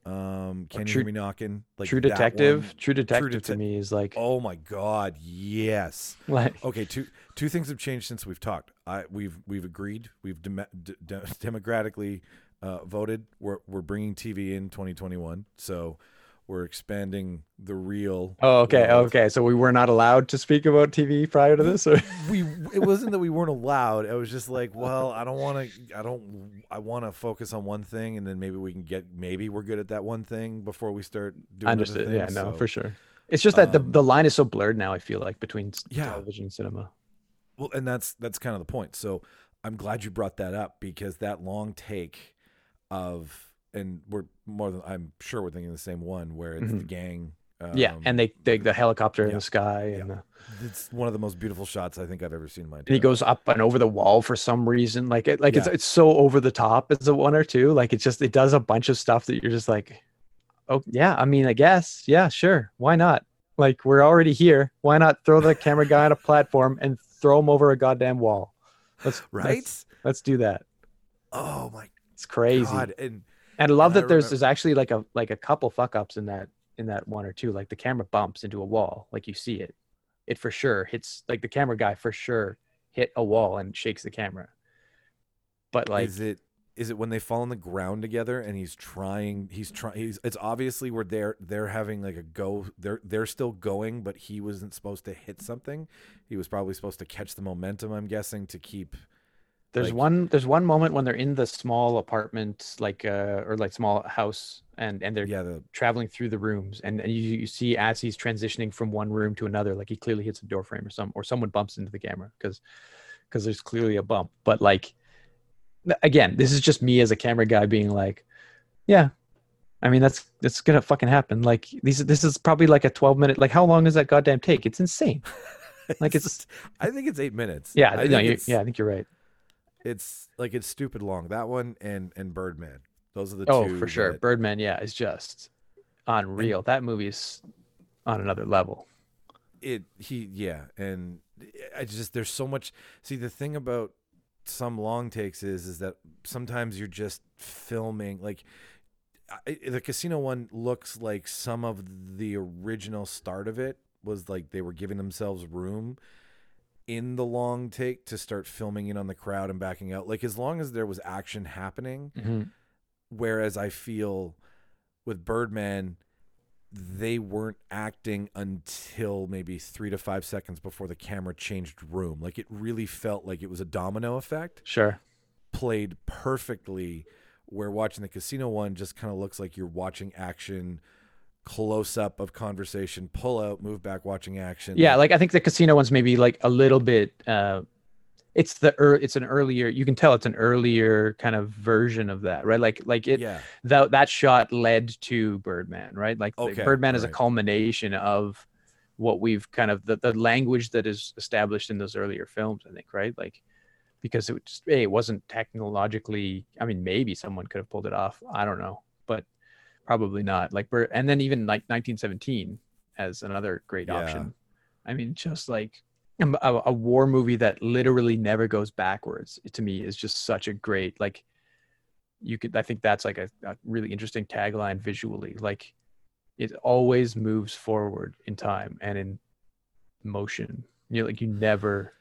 um can you hear me knocking like true detective? True detective to me is like oh my god yes. Like okay two two things have changed since we've talked. I we've we've agreed we've dem- d- d- democratically uh, voted. We're we're bringing tv in 2021 so we're expanding the real oh okay world. okay so we were not allowed to speak about tv prior to this or we it wasn't that we weren't allowed it was just like well i don't want to i don't i want to focus on one thing and then maybe we can get maybe we're good at that one thing before we start doing other understood yeah no so- for sure it's just that the, um, the line is so blurred now i feel like between Yeah. television and cinema Well, and that's that's kind of the point. So I'm glad you brought that up because that long take of and we're more than I'm sure we're thinking the same one where it's the Mhm. gang. Um, yeah and they, they the helicopter in the sky yeah. and, the, it's one of the most beautiful shots I think I've ever seen in my and he goes up and over the wall for some reason like it like it's Yeah. it's so over the top as a one or two like it's just it does a bunch of stuff that you're just like oh yeah i mean i guess yeah sure why not like we're already here why not throw the camera guy on a platform and throw him over a goddamn wall let's right. let's, let's do that oh my it's crazy god! And and I love And I that there's remem- there's actually like a like a couple fuck ups in that in that one or two. Like the camera bumps into a wall, like you see it. It for sure hits like the camera guy for sure hit a wall and shakes the camera. But like is it is it when they fall on the ground together and he's trying he's trying he's it's obviously where they're they're having like a go they're they're still going but he wasn't supposed to hit something he was probably supposed to catch the momentum i'm guessing to keep There's Like- one. There's one moment when they're in the small apartment, like uh, or like small house, and and they're Yeah, the traveling through the rooms, and, and you, you see as he's transitioning from one room to another, like he clearly hits a door frame or some, or someone bumps into the camera because because there's clearly a bump. But like, again, this is just me as a camera guy being like, yeah. I mean that's that's gonna fucking happen. Like these, this is probably like a twelve minute. Like how long is that goddamn take? It's insane. Like, it's- I think it's eight minutes. Yeah, I no, you yeah, I think you're right. It's like it's stupid long. That one and and Birdman. Those are the Oh, two. for sure. that- Birdman, yeah, is just unreal. That movie's on another level. it he yeah and i just there's so much see the thing about some long takes is is that sometimes you're just filming like I, the casino one looks like some of the original start of it was like they were giving themselves room in the long take to start filming in on the crowd and backing out like as long as there was action happening mm-hmm. whereas I feel with Birdman, they weren't acting until maybe three to five seconds before the camera changed room. Like it really felt like it was a domino effect Sure. played perfectly. Where watching the casino one just kind of looks like you're watching action, close up of conversation, pull out, move back, watching action. Yeah, like I think the casino one's maybe like a little bit uh it's the ear it's an earlier you can tell it's an earlier kind of version of that, right? Like like it yeah, that that shot led to Birdman, right? Like Okay, Birdman is a culmination of what we've kind of the, the language that is established in those earlier films, I think, right? Like because it was just a it wasn't technologically I mean maybe someone could have pulled it off. I don't know. Probably not. Like Bir- and then even like 1917 as another great Yeah. option. I mean just like um, a, a war movie that literally never goes backwards to me is just such a great like you could i think that's like a, a really interesting tagline visually like it always moves forward in time and in motion you know, like you never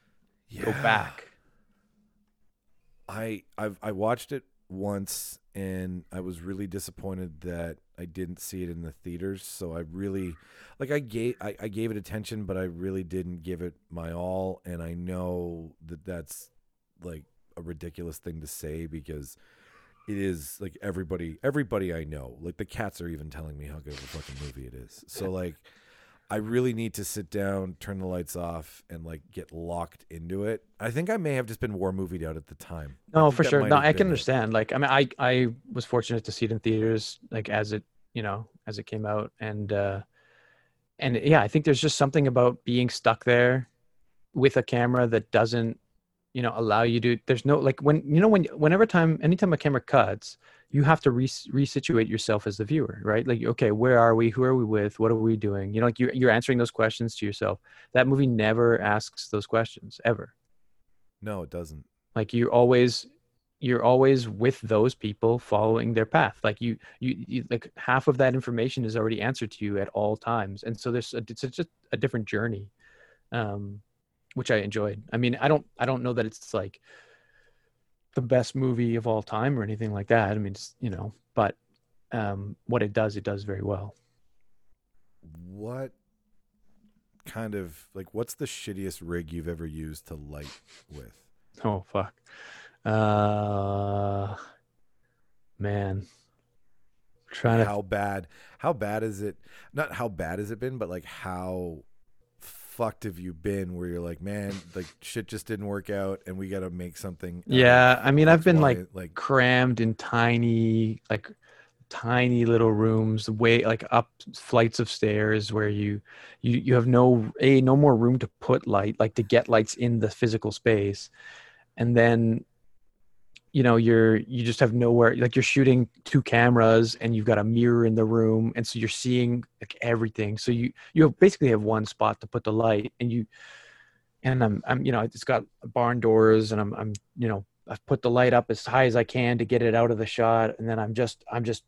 go back I I've I watched it once and I was really disappointed that I didn't see it in the theaters. So I really like I gave I, I gave it attention, but I really didn't give it my all. And I know that that's like a ridiculous thing to say because it is like everybody everybody I know like the cats are even telling me how good of a fucking movie it is. So like. I really need to sit down, turn the lights off, and like get locked into it. I think I may have just been war movied out at the time. No for sure no i can it. understand like i mean i i was fortunate to see it in theaters like as it you know as it came out and uh and yeah i think there's just something about being stuck there with a camera that doesn't you know allow you to there's no like when you know when whenever time anytime a camera cuts you have to re- resituate yourself as the viewer right? Like okay where are we? Who are we with? What are we doing? You know like you, you're answering those questions to yourself. That movie never asks those questions ever. No, it doesn't. like you're always you're always with those people following their path. Like you, you you like half of that information is already answered to you at all times. And so there's a, it's just a different journey um which i enjoyed. I mean i don't i don't know that it's like the best movie of all time or anything like that. I mean it's you know but um what it does it does very well. What kind of like what's the shittiest rig you've ever used to light with? oh fuck. Uh man. Trying to How bad how bad is it not how bad has it been, but like how fucked have you been where you're like, man, like shit just didn't work out and we gotta make something Yeah, I mean, I've been like like crammed in tiny, like tiny little rooms, way like up flights of stairs where you you you have no a no more room to put light, like to get lights in the physical space, and then you know you're you just have nowhere like you're shooting two cameras and you've got a mirror in the room and so you're seeing like everything. So you you have basically have one spot to put the light and you and i'm i'm you know it's got barn doors and i'm i'm you know i've put the light up as high as i can to get it out of the shot and then i'm just i'm just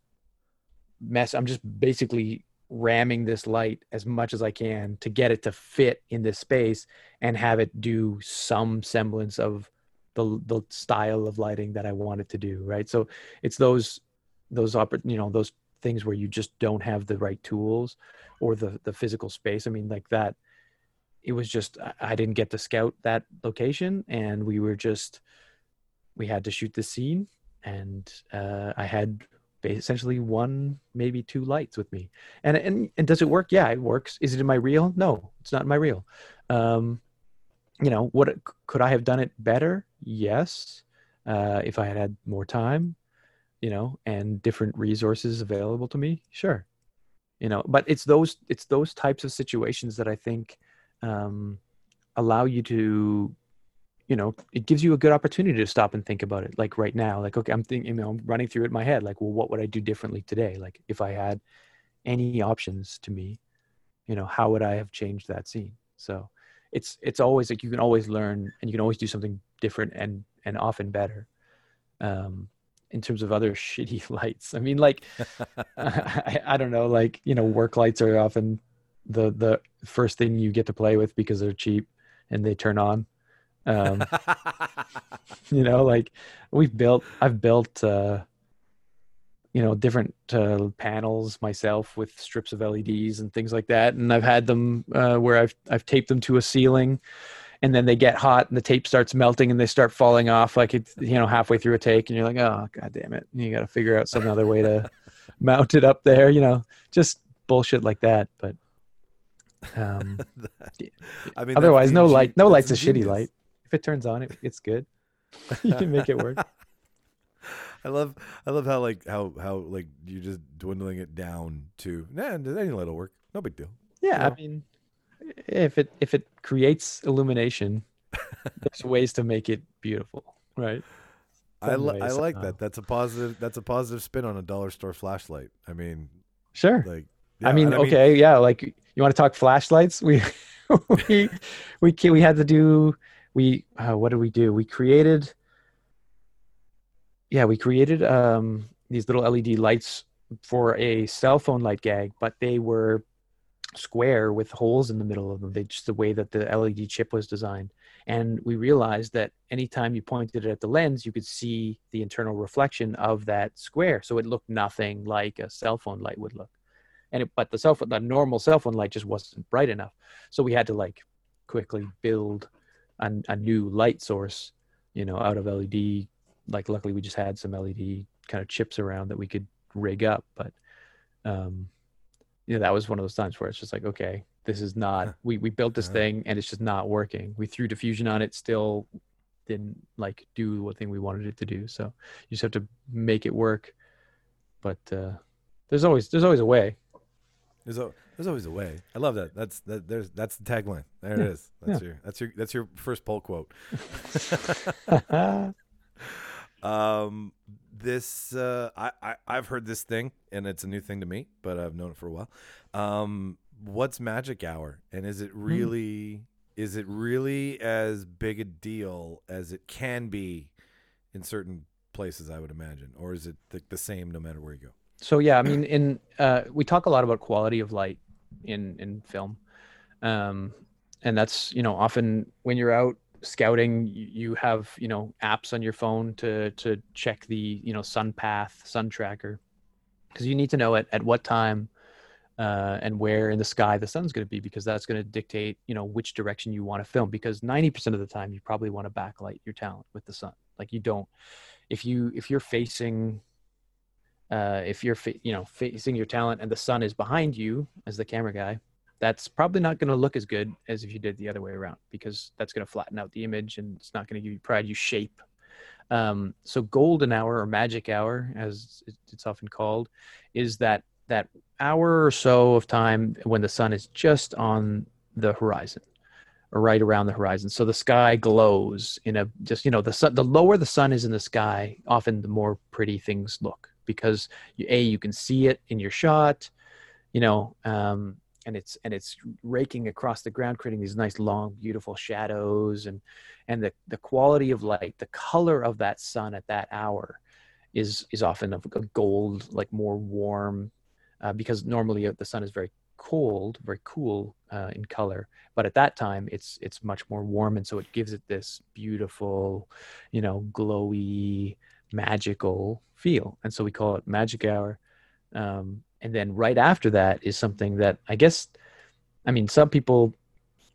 mess i'm just basically ramming this light as much as i can to get it to fit in this space and have it do some semblance of the the style of lighting that I wanted to do, right? So it's those those oppor- you know those things where you just don't have the right tools or the the physical space. I mean, like that. It was just I- didn't get to scout that location, and we were just we had to shoot the scene, and uh, I had essentially one, maybe two lights with me. And and and does it work? Yeah, it works. Is it in my reel? No, it's not in my reel. Um, you know, what could I have done it better? Yes, uh, if I had had more time, you know, and different resources available to me. Sure, you know. But it's those it's those types of situations that I think um, allow you to you know it gives you a good opportunity to stop and think about it like right now like okay i'm thinking you know i'm running through it in my head like well what would i do differently today like if i had any options to me you know how would i have changed that scene so it's it's always like you can always learn and you can always do something different and and often better um in terms of other shitty lights. I mean like I, I don't know like you know work lights are often the the first thing you get to play with because they're cheap and they turn on. Um, you know, like we've built, I've built, uh, you know, different uh, panels myself with strips of LEDs and things like that, and I've had them uh, where I've I've taped them to a ceiling, and then they get hot and the tape starts melting and they start falling off like it's you know halfway through a take, and you're like, oh god damn it, and you got to figure out some other way to mount it up there, you know, just bullshit like that, but. Um, I mean, otherwise, no light. No light's a shitty light if it turns on, it, it's good. you can make it work. I love I love how like how how like you're just dwindling it down to nah any will work. No big deal yeah I mean if it if it creates illumination there's ways to make it beautiful right? I, li- I like that. that's a positive that's a positive spin on a dollar store flashlight. I mean sure. like yeah, I mean I okay mean, yeah like you want to talk flashlights? We we we we had to do we uh, what did we do? We created yeah, we created um, these little LED lights for a cell phone light gag, but they were square with holes in the middle of them. They just the way that the LED chip was designed. And we realized that anytime you pointed it at the lens, you could see the internal reflection of that square. So it looked nothing like a cell phone light would look. And it, but the cell phone, the normal cell phone light just wasn't bright enough. So we had to like quickly build a, a new light source, you know, out of LED. Like luckily we just had some LED kind of chips around that we could rig up, but um, you know, that was one of those times where it's just like, okay, this is not we we built this thing and it's just not working. We threw diffusion on it, still didn't like do what thing we wanted it to do. So you just have to make it work. But uh, there's always there's always a way. There's a there's always a way. I love that. That's that. There's that's the tagline. There yeah. it is. That's yeah. your that's your that's your first poll quote. um, this uh, I, I I've heard this thing and it's a new thing to me, but I've known it for a while. Um, what's Magic Hour and is it hmm. really mm. is it really as big a deal as it can be in certain places? I would imagine, or is it the, the same no matter where you go? So yeah, I mean, in uh, we talk a lot about quality of light in in film um, and that's you know often when you're out scouting you have you know apps on your phone to to check the you know sun path sun tracker. Because you need to know at, at what time uh, and where in the sky the sun's going to be because that's going to dictate you know which direction you want to film because 90% of the time you probably want to backlight your talent with the sun. Like you don't if you if you're facing uh, if you're fa- you know facing your talent and the sun is behind you as the camera guy that's probably not going to look as good as if you did the other way around because that's going to flatten out the image and it's not going to give you pride you shape. Um, so golden hour or magic hour as it's often called is that that hour or so of time when the sun is just on the horizon or right around the horizon. So the sky glows in a just you know the sun the lower the sun is in the sky often the more pretty things look because you, a you can see it in your shot you know um, and it's and it's raking across the ground creating these nice long beautiful shadows and and the the quality of light the color of that sun at that hour is is often of a gold like more warm uh, because normally uh, the sun is very cold very cool uh, in color but at that time it's it's much more warm and so it gives it this beautiful you know glowy magical feel. And so we call it magic hour. Um, and then right after that is something that I guess, I mean, some people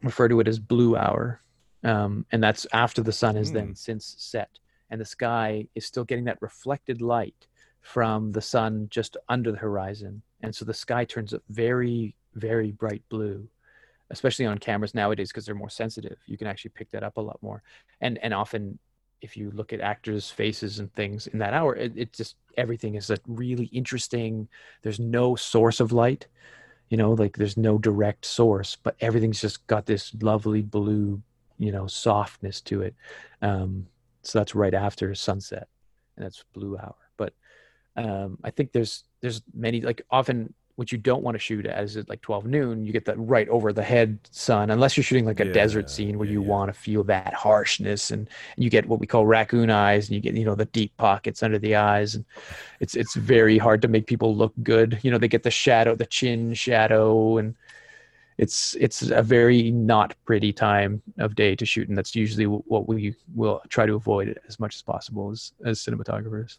refer to it as blue hour. Um, and that's after the sun has mm. then hmm. since set. and the sky is still getting that reflected light from the sun just under the horizon and so the sky turns up very very bright blue especially on cameras nowadays because they're more sensitive you can actually pick that up a lot more and and often if you look at actors faces and things in that hour it, it just everything is like really interesting. There's no source of light you know like there's no direct source but everything's just got this lovely blue you know softness to it. Um so that's right after sunset and that's blue hour. But um i think there's there's many like often what you don't want to shoot as at like 12 noon you get that right over the head sun unless you're shooting like a Yeah, desert scene where yeah, you yeah. want to feel that harshness and, and you get what we call raccoon eyes and you get you know the deep pockets under the eyes and it's it's very hard to make people look good you know they get the shadow the chin shadow and it's it's a very not pretty time of day to shoot and that's usually what we will try to avoid as much as possible as as cinematographers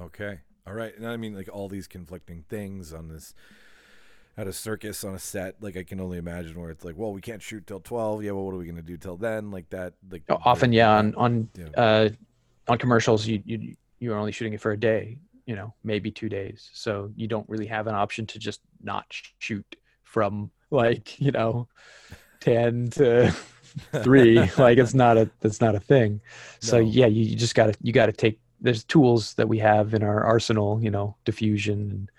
Okay. All right. And I mean, like all these conflicting things on this at a circus on a set. Like I can only imagine where it's like, well, we can't shoot till twelve. Yeah. Well, what are we gonna do till then? Like that. Like Oh, often yeah on on Yeah. uh on commercials you you you're only shooting it for a day you know maybe two days so you don't really have an option to just not shoot from like you know 10 to 3 like it's not a that's not a thing so No. yeah you, you just gotta you gotta take there's tools that we have in our arsenal you know diffusion and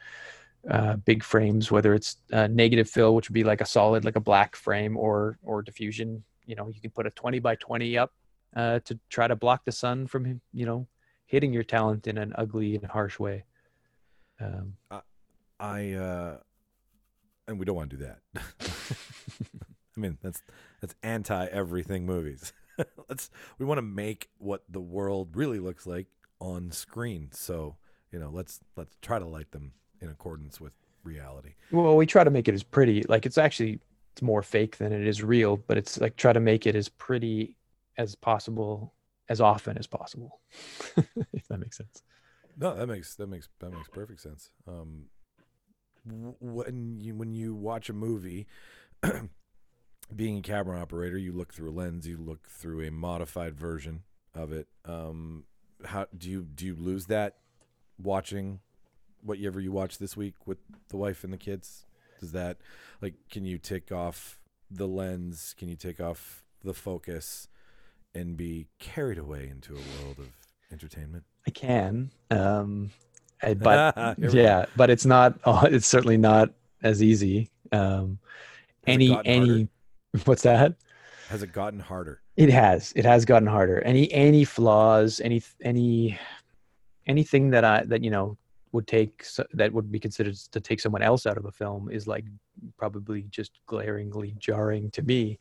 uh, big frames whether it's uh, negative fill which would be like a solid like a black frame or or diffusion you know you can put a 20 by 20 up uh, to try to block the sun from you know hitting your talent in an ugly and harsh way um, I uh and we don't want to do that. I mean, that's that's anti everything movies. Let's we want to make what the world really looks like on screen. So, you know, let's let's try to light them in accordance with reality. well we try to make it as pretty like it's actually it's more fake than it is real but it's like try to make it as pretty as possible as often as possible if that makes sense No, that makes that makes that makes perfect sense. Um, when you when you watch a movie, being a camera operator, you look through a lens, you look through a modified version of it. Um, how do you do you lose that watching whatever you watch this week with the wife and the kids? Does that like can you take off the lens? Can you take off the focus and be carried away into a world of entertainment? i can um I- but yeah but it's not oh, it's certainly not as easy um any any harder? what's that Has it gotten harder? It has. It has gotten harder. Any any flaws, any any anything that I that you know would take that would be considered to take someone else out of a film is like probably just glaringly jarring to me.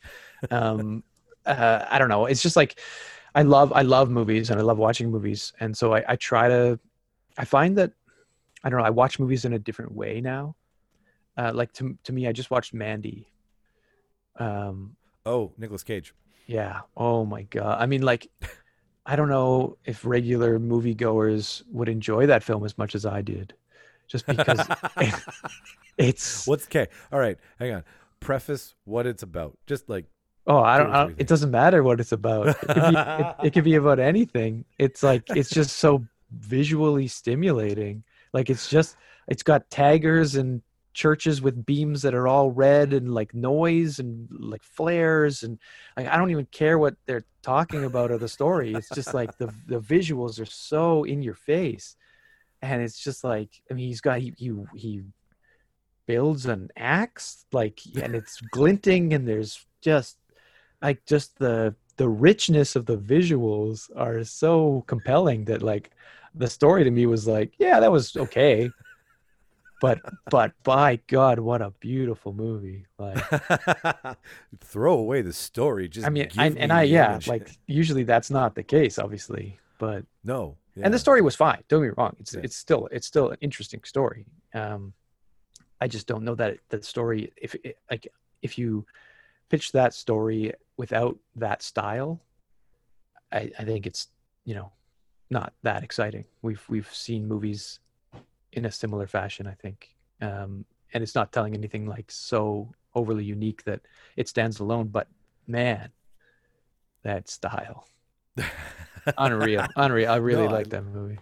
Um, uh, I don't know. It's just like I love I love movies and I love watching movies, and so I, I try to. I find that I don't know. I watch movies in a different way now. Uh, like to to me, I just watched Mandy. Um, Oh, Nicolas Cage. yeah. Oh my god. I mean, like, I don't know if regular moviegoers would enjoy that film as much as I did, just because it's. What's okay? All right, hang on. Preface what it's about. Just like Oh, I don't. I don't it doesn't matter what it's about. It could, be, it, it could be about anything. It's like it's just so visually stimulating. Like it's just it's got taggers and churches with beams that are all red and like noise and like flares and like I don't even care what they're talking about or the story. It's just like the the visuals are so in your face, and it's just like I mean he's got he he, he builds an axe like and it's glinting and there's just like just the the richness of the visuals are so compelling that like the story to me was like yeah that was okay but but by god what a beautiful movie like throw away the story. Just i mean I, and i yeah image. like usually that's not the case obviously but no. and the story was fine don't get me wrong it's Yeah. it's still it's still an interesting story um i just don't know that that story if it, like if you pitch that story without that style i i think it's you know not that exciting we've we've seen movies in a similar fashion i think um and it's not telling anything like so overly unique that it stands alone but man that style unreal, unreal. I really No, like I- that movie.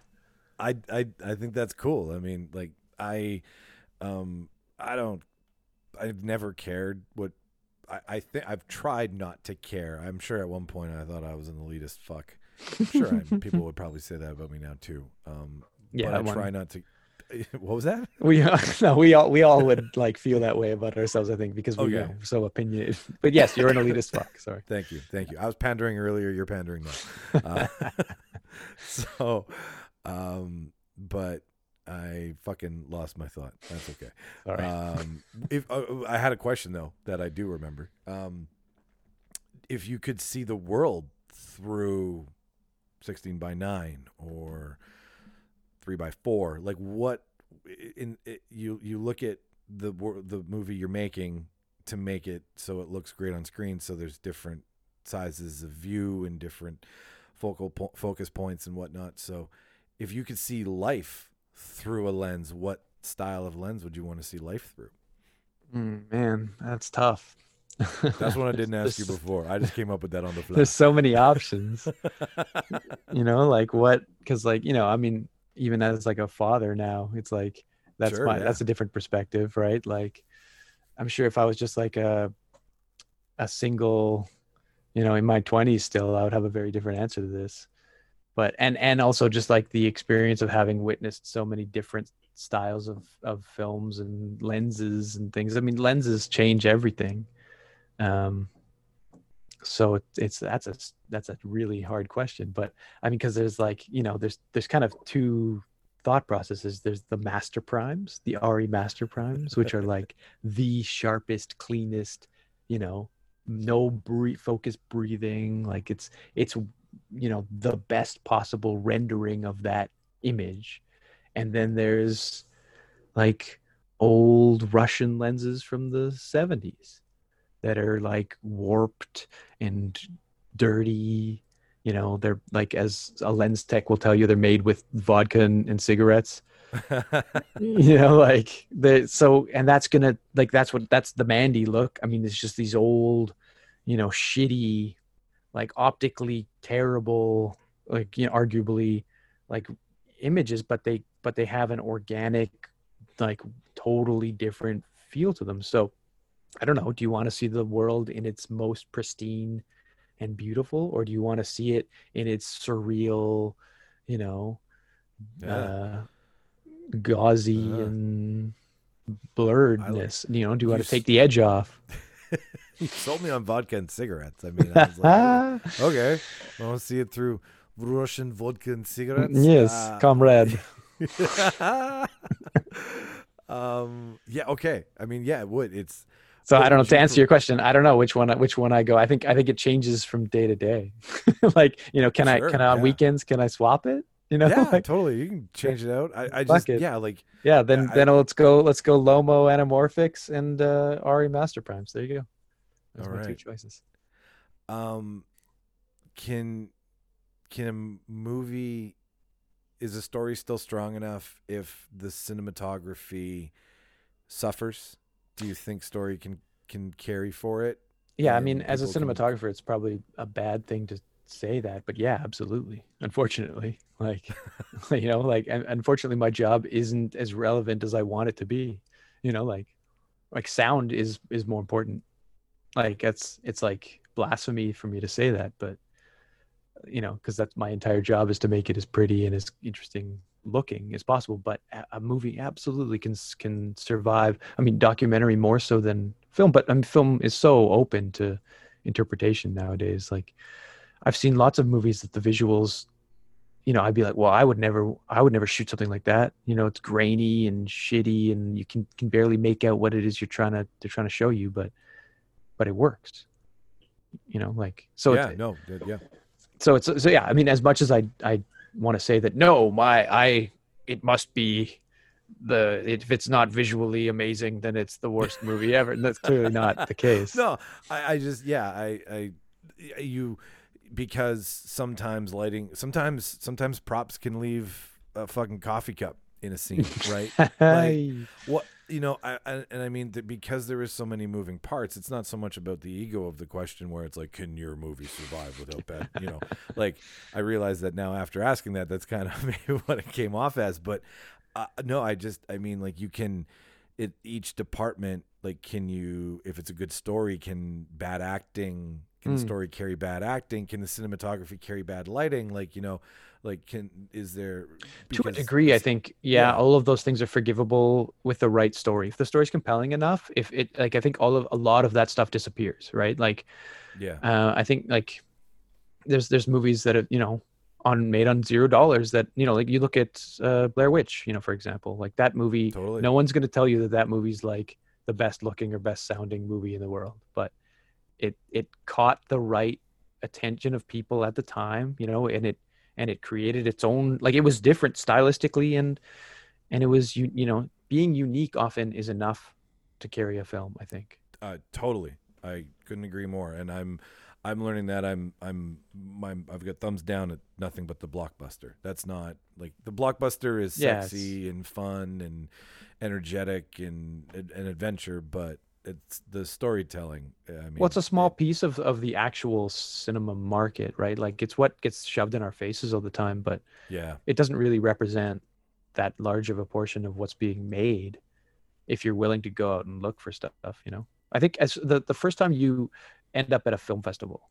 I I I think that's cool. I mean, like I um I don't I've never cared what I, I think I've tried not to care. I'm sure at one point I thought I was an elitist fuck. I'm sure I, people would probably say that about me now too. Um Yeah, but I try not to what was that? We no, we all we all would like feel that way about ourselves. I think because we Okay. are so opinionated. But yes, you're an elitist fuck. Sorry. Thank you. Thank you. I was pandering earlier, you're pandering now. Uh, so um but I fucking lost my thought. That's okay. Sorry. Um, if uh, I had a question though that I do remember, um, if you could see the world through sixteen by nine or three by four, like what in it, you you look at the the movie you're making to make it so it looks great on screen. So there's different sizes of view and different focal po- focus points and whatnot. So if you could see life through a lens, what style of lens would you want to see life through? Mm, man, that's tough. That's what I didn't ask you before. I just came up with that on the fly. There's so many options. you know, like what? Because like you know, I mean, even as like a father now, it's like that's Sure, my yeah. that's a different perspective, right? Like, I'm sure if I was just like a a single, you know, in my 20s still, I would have a very different answer to this. But and and also just like the experience of having witnessed so many different styles of of films and lenses and things. I mean, lenses change everything. Um, so it's that's a that's a really hard question but i mean because there's like you know there's there's kind of two thought processes. There's the master primes the re master primes which are like the sharpest cleanest you know no bre- focus breathing like it's it's you know the best possible rendering of that image. And then there's like old russian lenses from the 70s that are like warped and dirty you know they're like as a lens tech will tell you they're made with vodka and, and cigarettes. You know like the so and that's gonna like that's what that's the mandy look. I mean it's just these old you know shitty like optically terrible like you know arguably like images but they but they have an organic like totally different feel to them. So i don't know do you want to see the world in its most pristine and beautiful or do you want to see it in its surreal you know Yeah. uh gauzy Uh, and blurredness you know do you want you to take the edge off you sold me on vodka and cigarettes. I mean, I was like, "Oh, okay, I want to see it through Russian vodka and cigarettes. yes Ah. comrade um. Yeah. Okay. I mean, yeah, it would. It's So I don't know to answer your question. I don't know which one which one I go. I think I think it changes from day to day. like you know, can Sure, I can I on yeah. weekends can I swap it? You know, yeah, like, totally. You can change it out. I, I just it. yeah, like yeah. Then I- then let's go let's go Lomo Anamorphics and uh, Arri Master Primes. There you go. Those are my two choices. um, can can a movie is a story still strong enough if the cinematography suffers? Do you think story can can carry for it? Yeah, I mean, as a people can- cinematographer, it's probably a bad thing to say that, but yeah, absolutely. Unfortunately, like you know, like unfortunately, my job isn't as relevant as I want it to be. You know, like like sound is is more important. Like it's it's like blasphemy for me to say that, but you know, because that's my entire job is to make it as pretty and as interesting looking as possible. But a, movie absolutely can can survive. I mean, documentary more so than film, but I mean, film is so open to interpretation nowadays. Like, I've seen lots of movies that the visuals, you know, I'd be like, well, I would never, I would never shoot something like that. You know, it's grainy and shitty, and you can can barely make out what it is you're trying to they're trying to show you, but but it works. You know, like so. yeah, it's, no, yeah. so it's so yeah i mean as much as i i want to say that no my i it must be the if it's not visually amazing then it's the worst movie ever. And that's clearly not the case. No, I, I just yeah, I, I you because sometimes lighting sometimes sometimes props can leave a fucking coffee cup in a scene, right? like what you know, I, I and I mean that because there is so many moving parts, it's not so much about the ego of the question where it's like, can your movie survive without bad, you know? like I realize that now after asking that, that's kind of maybe what it came off as. But uh, no, I just, I mean, like you can, it each department, like, can you, if it's a good story, can bad acting, can the Mm. story carry bad acting? Can the cinematography carry bad lighting? Like, you know, like can is there to a degree i think yeah, yeah. all of those things are forgivable with the right story if the story's compelling enough if it like i think all of a lot of that stuff disappears right like yeah, uh, i think like there's there's movies that have you know on made on zero dollars that you know like you look at uh, blair witch you know for example like that movie totally. no one's going to tell you that that movie's like the best looking or best sounding movie in the world but it it caught the right attention of people at the time you know and it and it created its own like it was different stylistically and and it was you you know being unique often is enough to carry a film i think Uh, totally. I couldn't agree more. And I'm, I'm learning that I'm, I'm, my, I've got thumbs down at nothing but the blockbuster. That's not like the blockbuster is sexy and fun and energetic and an adventure, but it's the storytelling. I mean, well it's a small piece of of the actual cinema market right like it's what gets shoved in our faces all the time but yeah, it doesn't really represent that large of a portion of what's being made if you're willing to go out and look for stuff you know i think as the, the first time you end up at a film festival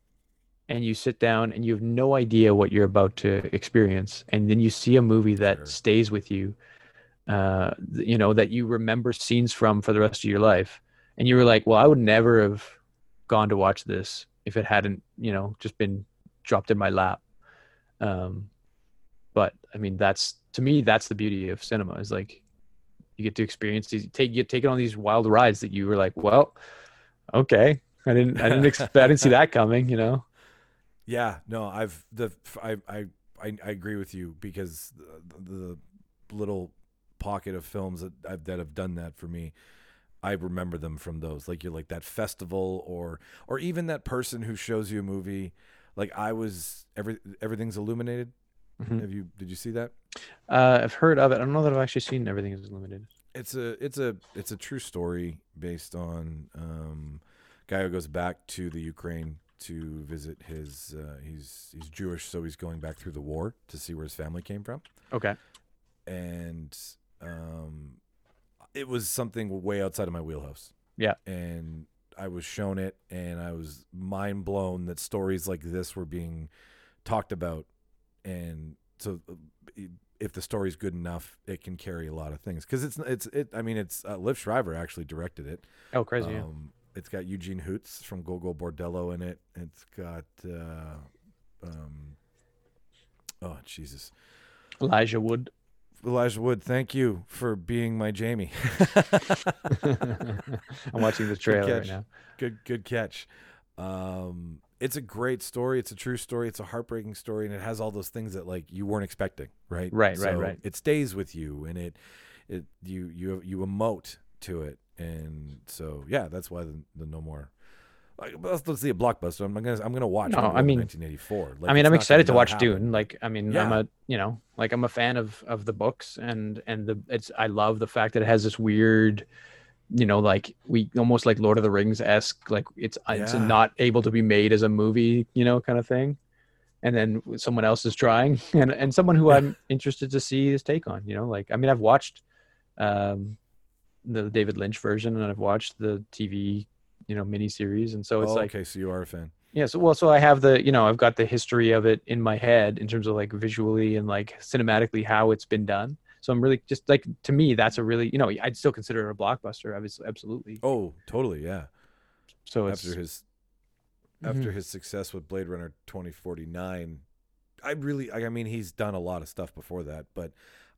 and you sit down and you have no idea what you're about to experience and then you see a movie that Sure. stays with you uh you know that you remember scenes from for the rest of your life and you were like well i would never have gone to watch this if it hadn't you know just been dropped in my lap. Um but i mean that's to me that's the beauty of cinema is like you get to experience these take you taken on these wild rides that you were like well okay i didn't i didn't expect i didn't see that coming you know? Yeah, no, I've the I I I, I agree with you because the, the little pocket of films that I've, that have done that for me, I remember them from those. Like you're like that festival or or even that person who shows you a movie. Like I was every everything's illuminated. Mhm. Have you did you see that? uh i've heard of it i don't know that i've actually seen Everything Is Illuminated It's a it's a it's a true story based on um guy who goes back to the Ukraine to visit his uh, he's he's Jewish so he's going back through the war to see where his family came from okay and um it was something way outside of my wheelhouse. Yeah. And I was shown it and I was mind blown that stories like this were being talked about and so uh, if the story's good enough, it can carry a lot of things. Because it's it's it. I mean, it's uh, Liev Schreiber actually directed it. oh crazy yeah. Um, it's got Eugene Hütz from Gogol Bordello in it. It's got uh, um, oh Jesus, elijah wood Elijah Wood. Thank you for being my Jamie. i'm watching the trailer right now good good catch. Um, it's a great story. It's a true story. It's a heartbreaking story, and it has all those things that like you weren't expecting, right? Right, right, right. It stays with you, and it it you you you emote to it, and so yeah, that's why the, the no more. Like, let's, let's see a blockbuster. I'm gonna I'm gonna watch. No, I mean- 1984. Like, I mean, I'm excited to watch happen. Dune. Like, I mean, I'm a you know, like I'm a fan of of the books, and and the it's I love the fact that it has this weird, you know, like we almost like Lord of the Rings esque, like it's it's not able to be made as a movie, you know, kind of thing. And then someone else is trying, and and someone who I'm interested to see his take on, you know, like I mean, I've watched, um, the David Lynch version, and I've watched the TV, you know, miniseries, and so it's oh, like okay, so you are a fan. yeah, so well, so I have the, you know, I've got the history of it in my head in terms of like visually and like cinematically how it's been done. So I'm really just like to me, that's a really, you know, I'd still consider it a blockbuster, obviously, absolutely. Oh, totally, yeah. So it's after his after mm-hmm. his success with Blade Runner 2049, I really I mean he's done a lot of stuff before that, but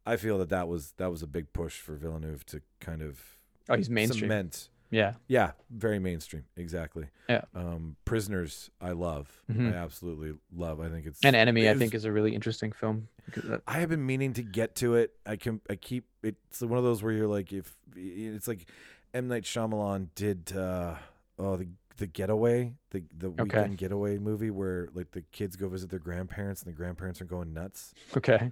I feel that that was that was a big push for Villeneuve to kind of oh, he's mainstream. cement. Yeah, Yeah, very mainstream, exactly. Yeah. Um, Prisoners, I love. Mhm. I absolutely love. I think it's an Enemy, I think, is a really interesting film. that- I have been meaning to get to it. I can. I keep. It's one of those where you're like, if it's like M Night Shyamalan did. uh Oh, the the Getaway, the the Okay. weekend getaway movie where like the kids go visit their grandparents and the grandparents are going nuts. Okay,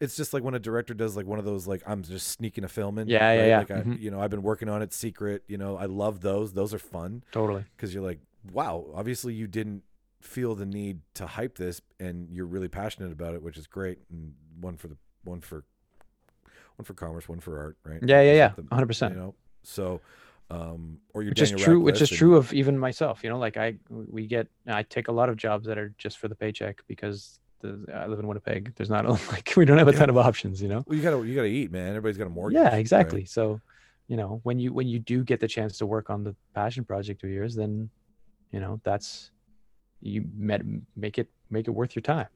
it's just like when a director does like one of those like I'm just sneaking a film in. Yeah, yeah, right? yeah. Like I, Mhm. you know, I've been working on it secret. You know, I love those. Those are fun Totally. because you're like, wow, obviously you didn't feel the need to hype this, and you're really passionate about it, which is great. And one for the one for one for commerce, one for art, right? Yeah, yeah, yeah. 100%. You know, so um, or you're which is Daniel true which is true of even myself you know like i we get i take a lot of jobs that are just for the paycheck because the, i live in winnipeg there's not a, like we don't have a ton of options you know well, you gotta you gotta eat, man. Everybody's got a mortgage. yeah right? exactly so you know when you when you do get the chance to work on the passion project of yours then you know that's you met, make it make it worth your time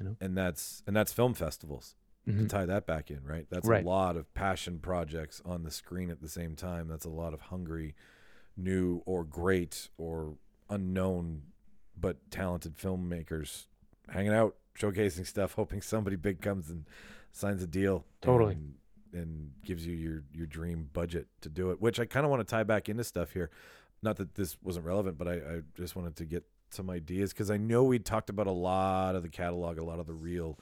you know. And that's and that's film festivals. to Mhm. tie that back in, right? That's Right. a lot of passion projects on the screen at the same time. That's a lot of hungry, new or great or unknown but talented filmmakers hanging out, showcasing stuff, hoping somebody big comes and signs a deal. Totally. And, and gives you your your dream budget to do it, which I kind of want to tie back into stuff here. Not that this wasn't relevant, but I, I just wanted to get some ideas because I know we talked about a lot of the catalog, a lot of the real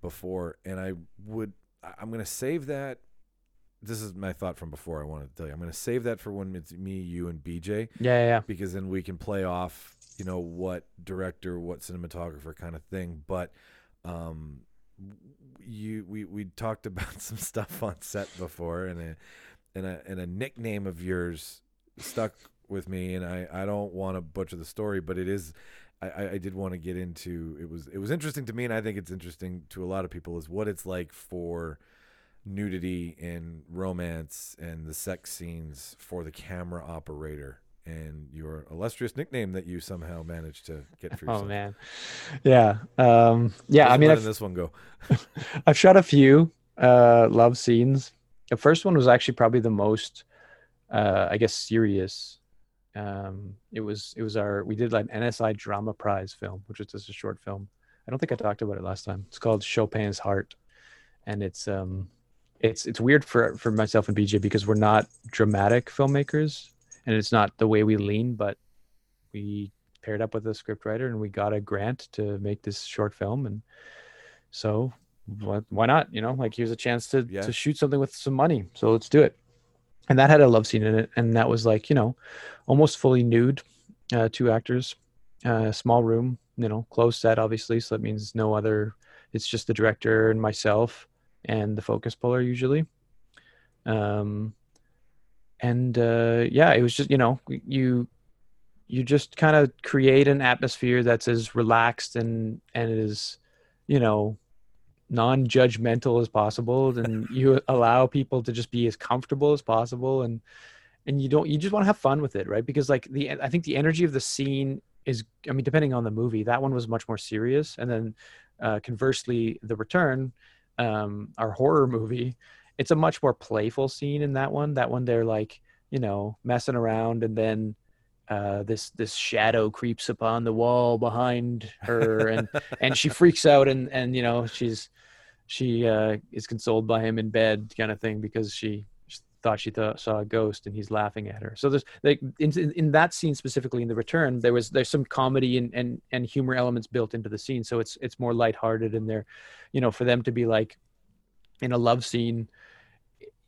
before, and I would I'm gonna save that. This is my thought from before. I wanted to tell you. I'm gonna save that for when it's me, you, and BJ yeah yeah, yeah. because then we can play off, you know, what director, what cinematographer kind of thing. But um, you we we talked about some stuff on set before, and a and a and a nickname of yours stuck with me, and I I don't want to butcher the story, but it is. I, I- did want to get into it was it was interesting to me and I think it's interesting to a lot of people is what it's like for nudity and romance and the sex scenes for the camera operator and your illustrious nickname that you somehow managed to get for yourself. oh man. Yeah um yeah i mean letting I've, this one go. I've shot a few uh love scenes. The first one was actually probably the most uh i guess serious. Um it was it was our we did like an nsi drama prize film which was just a short film. I don't think i talked about it last time. It's called chopin's heart. And it's um it's it's weird for for myself and bj because we're not dramatic filmmakers and it's not the way we lean but we paired up with a scriptwriter and we got a grant to make this short film. And so why, why not? You know like here's a chance to Yeah. to shoot something with some money. So let's do it. And that had a love scene in it. And that was like you know almost fully nude uh, two actors uh, small room you know closed set obviously. So that means no other it's just the director and myself and the focus puller usually. Um and uh yeah it was just you know you you just kind of create an atmosphere that's as relaxed and and as you know non-judgmental as possible. And you allow people to just be as comfortable as possible. And and you don't you just want to have fun with it right? Because like the i think the energy of the scene is i mean depending on the movie that one was much more serious. And then uh, conversely the return um our horror movie it's a much more playful scene in that one that one they're like you know messing around and then uh, this this shadow creeps upon the wall behind her and and she freaks out and and you know she's she uh, is consoled by him in bed kind of thing because she thought she thought, saw a ghost and he's laughing at her. So there's like in, in, that scene specifically in the return there was there's some comedy and, and and humor elements built into the scene. So it's it's more lighthearted and there you know for them to be like in a love scene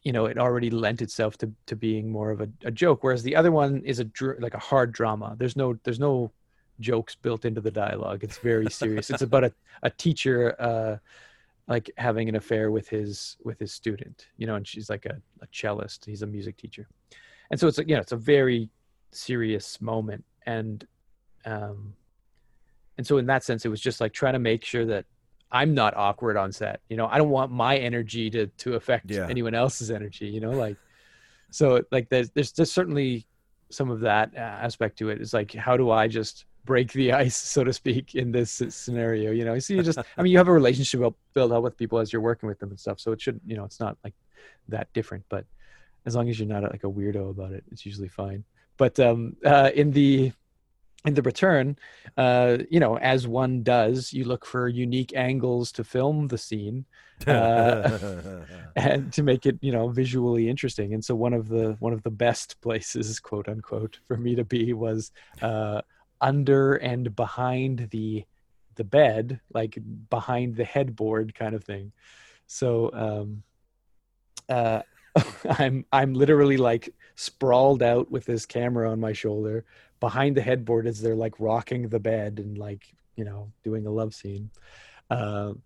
you know it already lent itself to to being more of a, a joke whereas the other one is a dr- like a hard drama. There's no there's no jokes built into the dialogue. It's very serious. It's about a, a teacher uh like having an affair with his with his student you know and she's like a, a cellist. He's a music teacher. And so it's a, you know it's a very serious moment. And um and so in that sense it was just like trying to make sure that i'm not awkward on set you know? I don't want my energy to to affect Yeah. anyone else's energy you know? Like so like there's there's there's certainly some of that uh, aspect to it. It's like how do i just break the ice so to speak in this scenario you know? So you just i mean you have a relationship built- built up with people as you're working with them and stuff so it should you know it's not like that different but as long as you're not like a weirdo about it it's usually fine. But um uh in the in the return uh you know as one does you look for unique angles to film the scene uh, and to make it you know visually interesting. And so one of the one of the best places quote unquote for me to be was uh under and behind the the bed like behind the headboard kind of thing. So um, uh, I'm I'm literally like sprawled out with this camera on my shoulder behind the headboard as they're like rocking the bed and like you know doing a love scene. Um,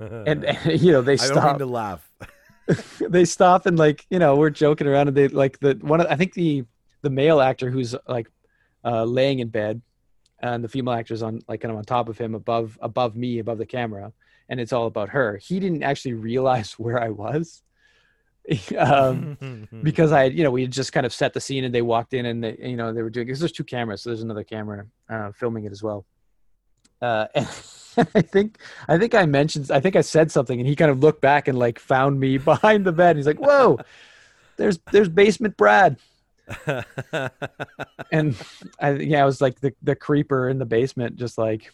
and, and you know they I don't stop mean to laugh. they stop and like you know we're joking around and they like the one of, I think the the male actor who's like uh, laying in bed and the female actor's on like kind of on top of him above above me above the camera and it's all about her he didn't actually realize where i was um, because i you know we had just kind of set the scene and they walked in and they, you know they were doing because there's two cameras so there's another camera uh, filming it as well uh, and I think I think I mentioned I think I said something and he kind of looked back and like found me behind the bed. He's like, "Whoa, there's there's basement Brad." And I yeah, I was like the the creeper in the basement, just like.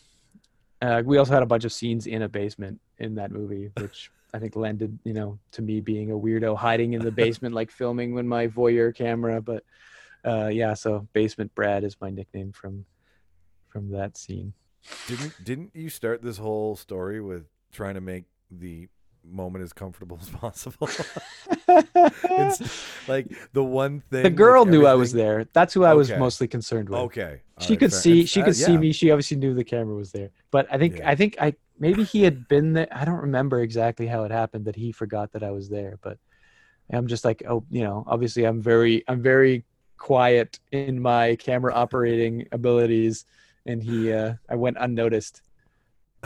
Uh, we also had a bunch of scenes in a basement in that movie, which I think lended you know to me being a weirdo hiding in the basement, like filming with my voyeur camera. But uh, yeah, so basement Brad is my nickname from from that scene. didn't didn't you start this whole story with trying to make the moment as comfortable as possible? it's like the one thing the girl like knew I was there. That's who I was mostly concerned with. Okay. she alright, could fair- see it's- she uh, could see me. She obviously knew the camera was there. But I think Yeah. I think I maybe he had been there. I don't remember exactly how it happened that he forgot that I was there. But I'm just like, oh, you know, obviously I'm very I'm very quiet in my camera operating abilities, and he uh, I went unnoticed.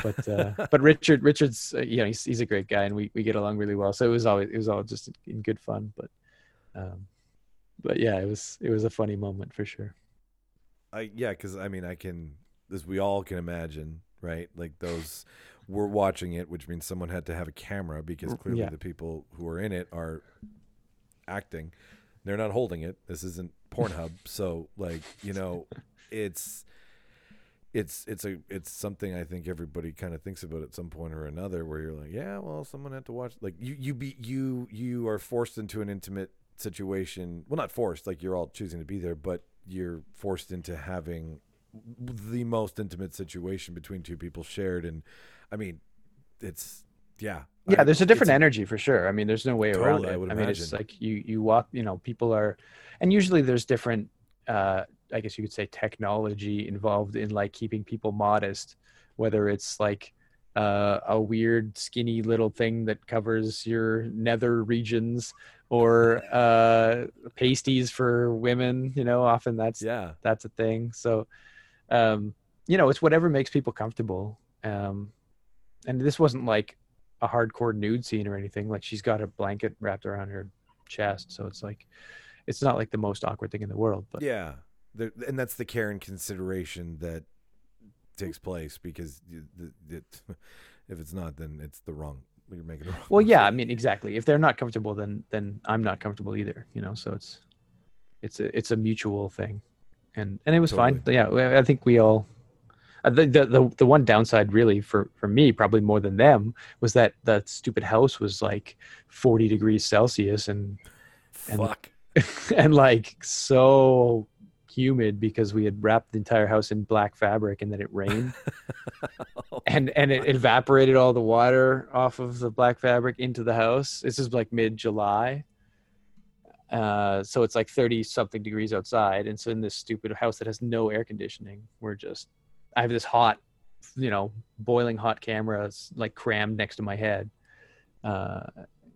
But uh, but Richard Richard's uh, you know he's he's a great guy and we, we get along really well. So it was always it was all just in good fun. But um, but yeah, it was it was a funny moment for sure. I yeah, because I mean, I can as we all can imagine, right? Like those we're watching it, which means someone had to have a camera because Mm, clearly yeah. the people who are in it are acting. They're not holding it. This isn't Pornhub, so like you know, it's it's it's a it's something I think everybody kind of thinks about at some point or another, where you're like, yeah, well, someone had to watch. Like you you be you you are forced into an intimate situation. Well, not forced, like you're all choosing to be there, but you're forced into having the most intimate situation between two people shared, and I mean, it's yeah, yeah I- there's a different energy for sure. I mean there's no way around Totally, I it would i mean it's like you you walk you know people are and usually there's different uh i guess you could say technology involved in like keeping people modest whether it's like uh, a weird skinny little thing that covers your nether regions or uh pasties for women you know often that's yeah, that's a thing. So um you know it's whatever makes people comfortable um and this wasn't like a hardcore nude scene or anything like she's got a blanket wrapped around her chest so it's like it's not like the most awkward thing in the world but yeah, there, and that's the care and consideration that takes place because the- it, if it's not, then it's the wrong. You're making the wrong. well yeah i mean exactly if they're not comfortable then then i'm not comfortable either you know so it's it's a it's a mutual thing and and it was fine. Yeah I- think we all the, the the the one downside really for for me probably more than them was that that stupid house was like 40 degrees celsius and and- fuck. and like so humid because we had wrapped the entire house in black fabric and then it rained. Oh and and it evaporated all the water off of the black fabric into the house. This is like mid july uh so it's like 30 something degrees outside and so in this stupid house that has no air conditioning we're just i have this hot you know boiling hot camera s- like crammed next to my head uh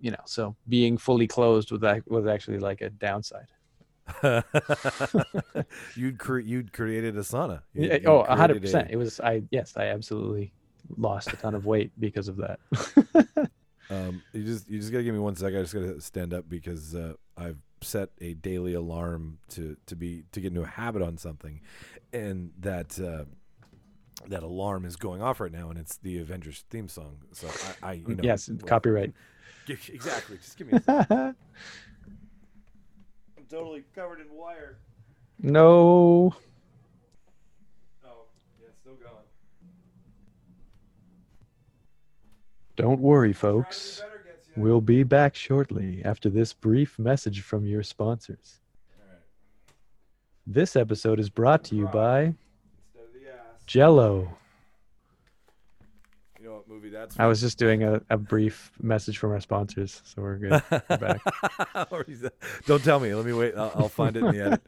you know so being fully closed was was actually like a downside you'd cre- you'd created a sauna. You- Yeah, you oh, hundred a- percent. It was I yes, I absolutely lost a ton of weight because of that. Um, you just you just gotta give me one sec. I just gotta stand up because uh, I've set a daily alarm to to be to get into a habit on something, and that uh, that alarm is going off right now, and it's the Avengers theme song. So I, I you know yes, well, copyright. exactly. Just give me. A. I'm totally covered in wire. no. Oh, yeah, still going. Don't worry, folks. We'll be back shortly after this brief message from your sponsors. This episode is brought to you by Instead of the ass. Jello. You know what movie that's. I was just doing a, a brief message from our sponsors, so we're good. We're back. Don't tell me. Let me wait. I'll, I'll find it in the edit.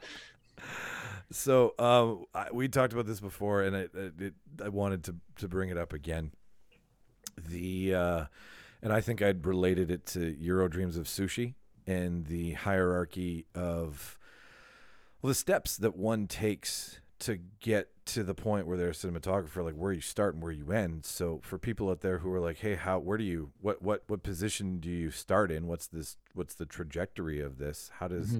so um, I, we talked about this before, and I, it, I wanted to to bring it up again. The uh, and I think I'd related it to Jiro Dreams of Sushi and the hierarchy of well, the steps that one takes to get to the point where they're a cinematographer, like where you start and where you end. So for people out there who are like, hey, how where do you what what what position do you start in? What's this what's the trajectory of this? How does mm-hmm.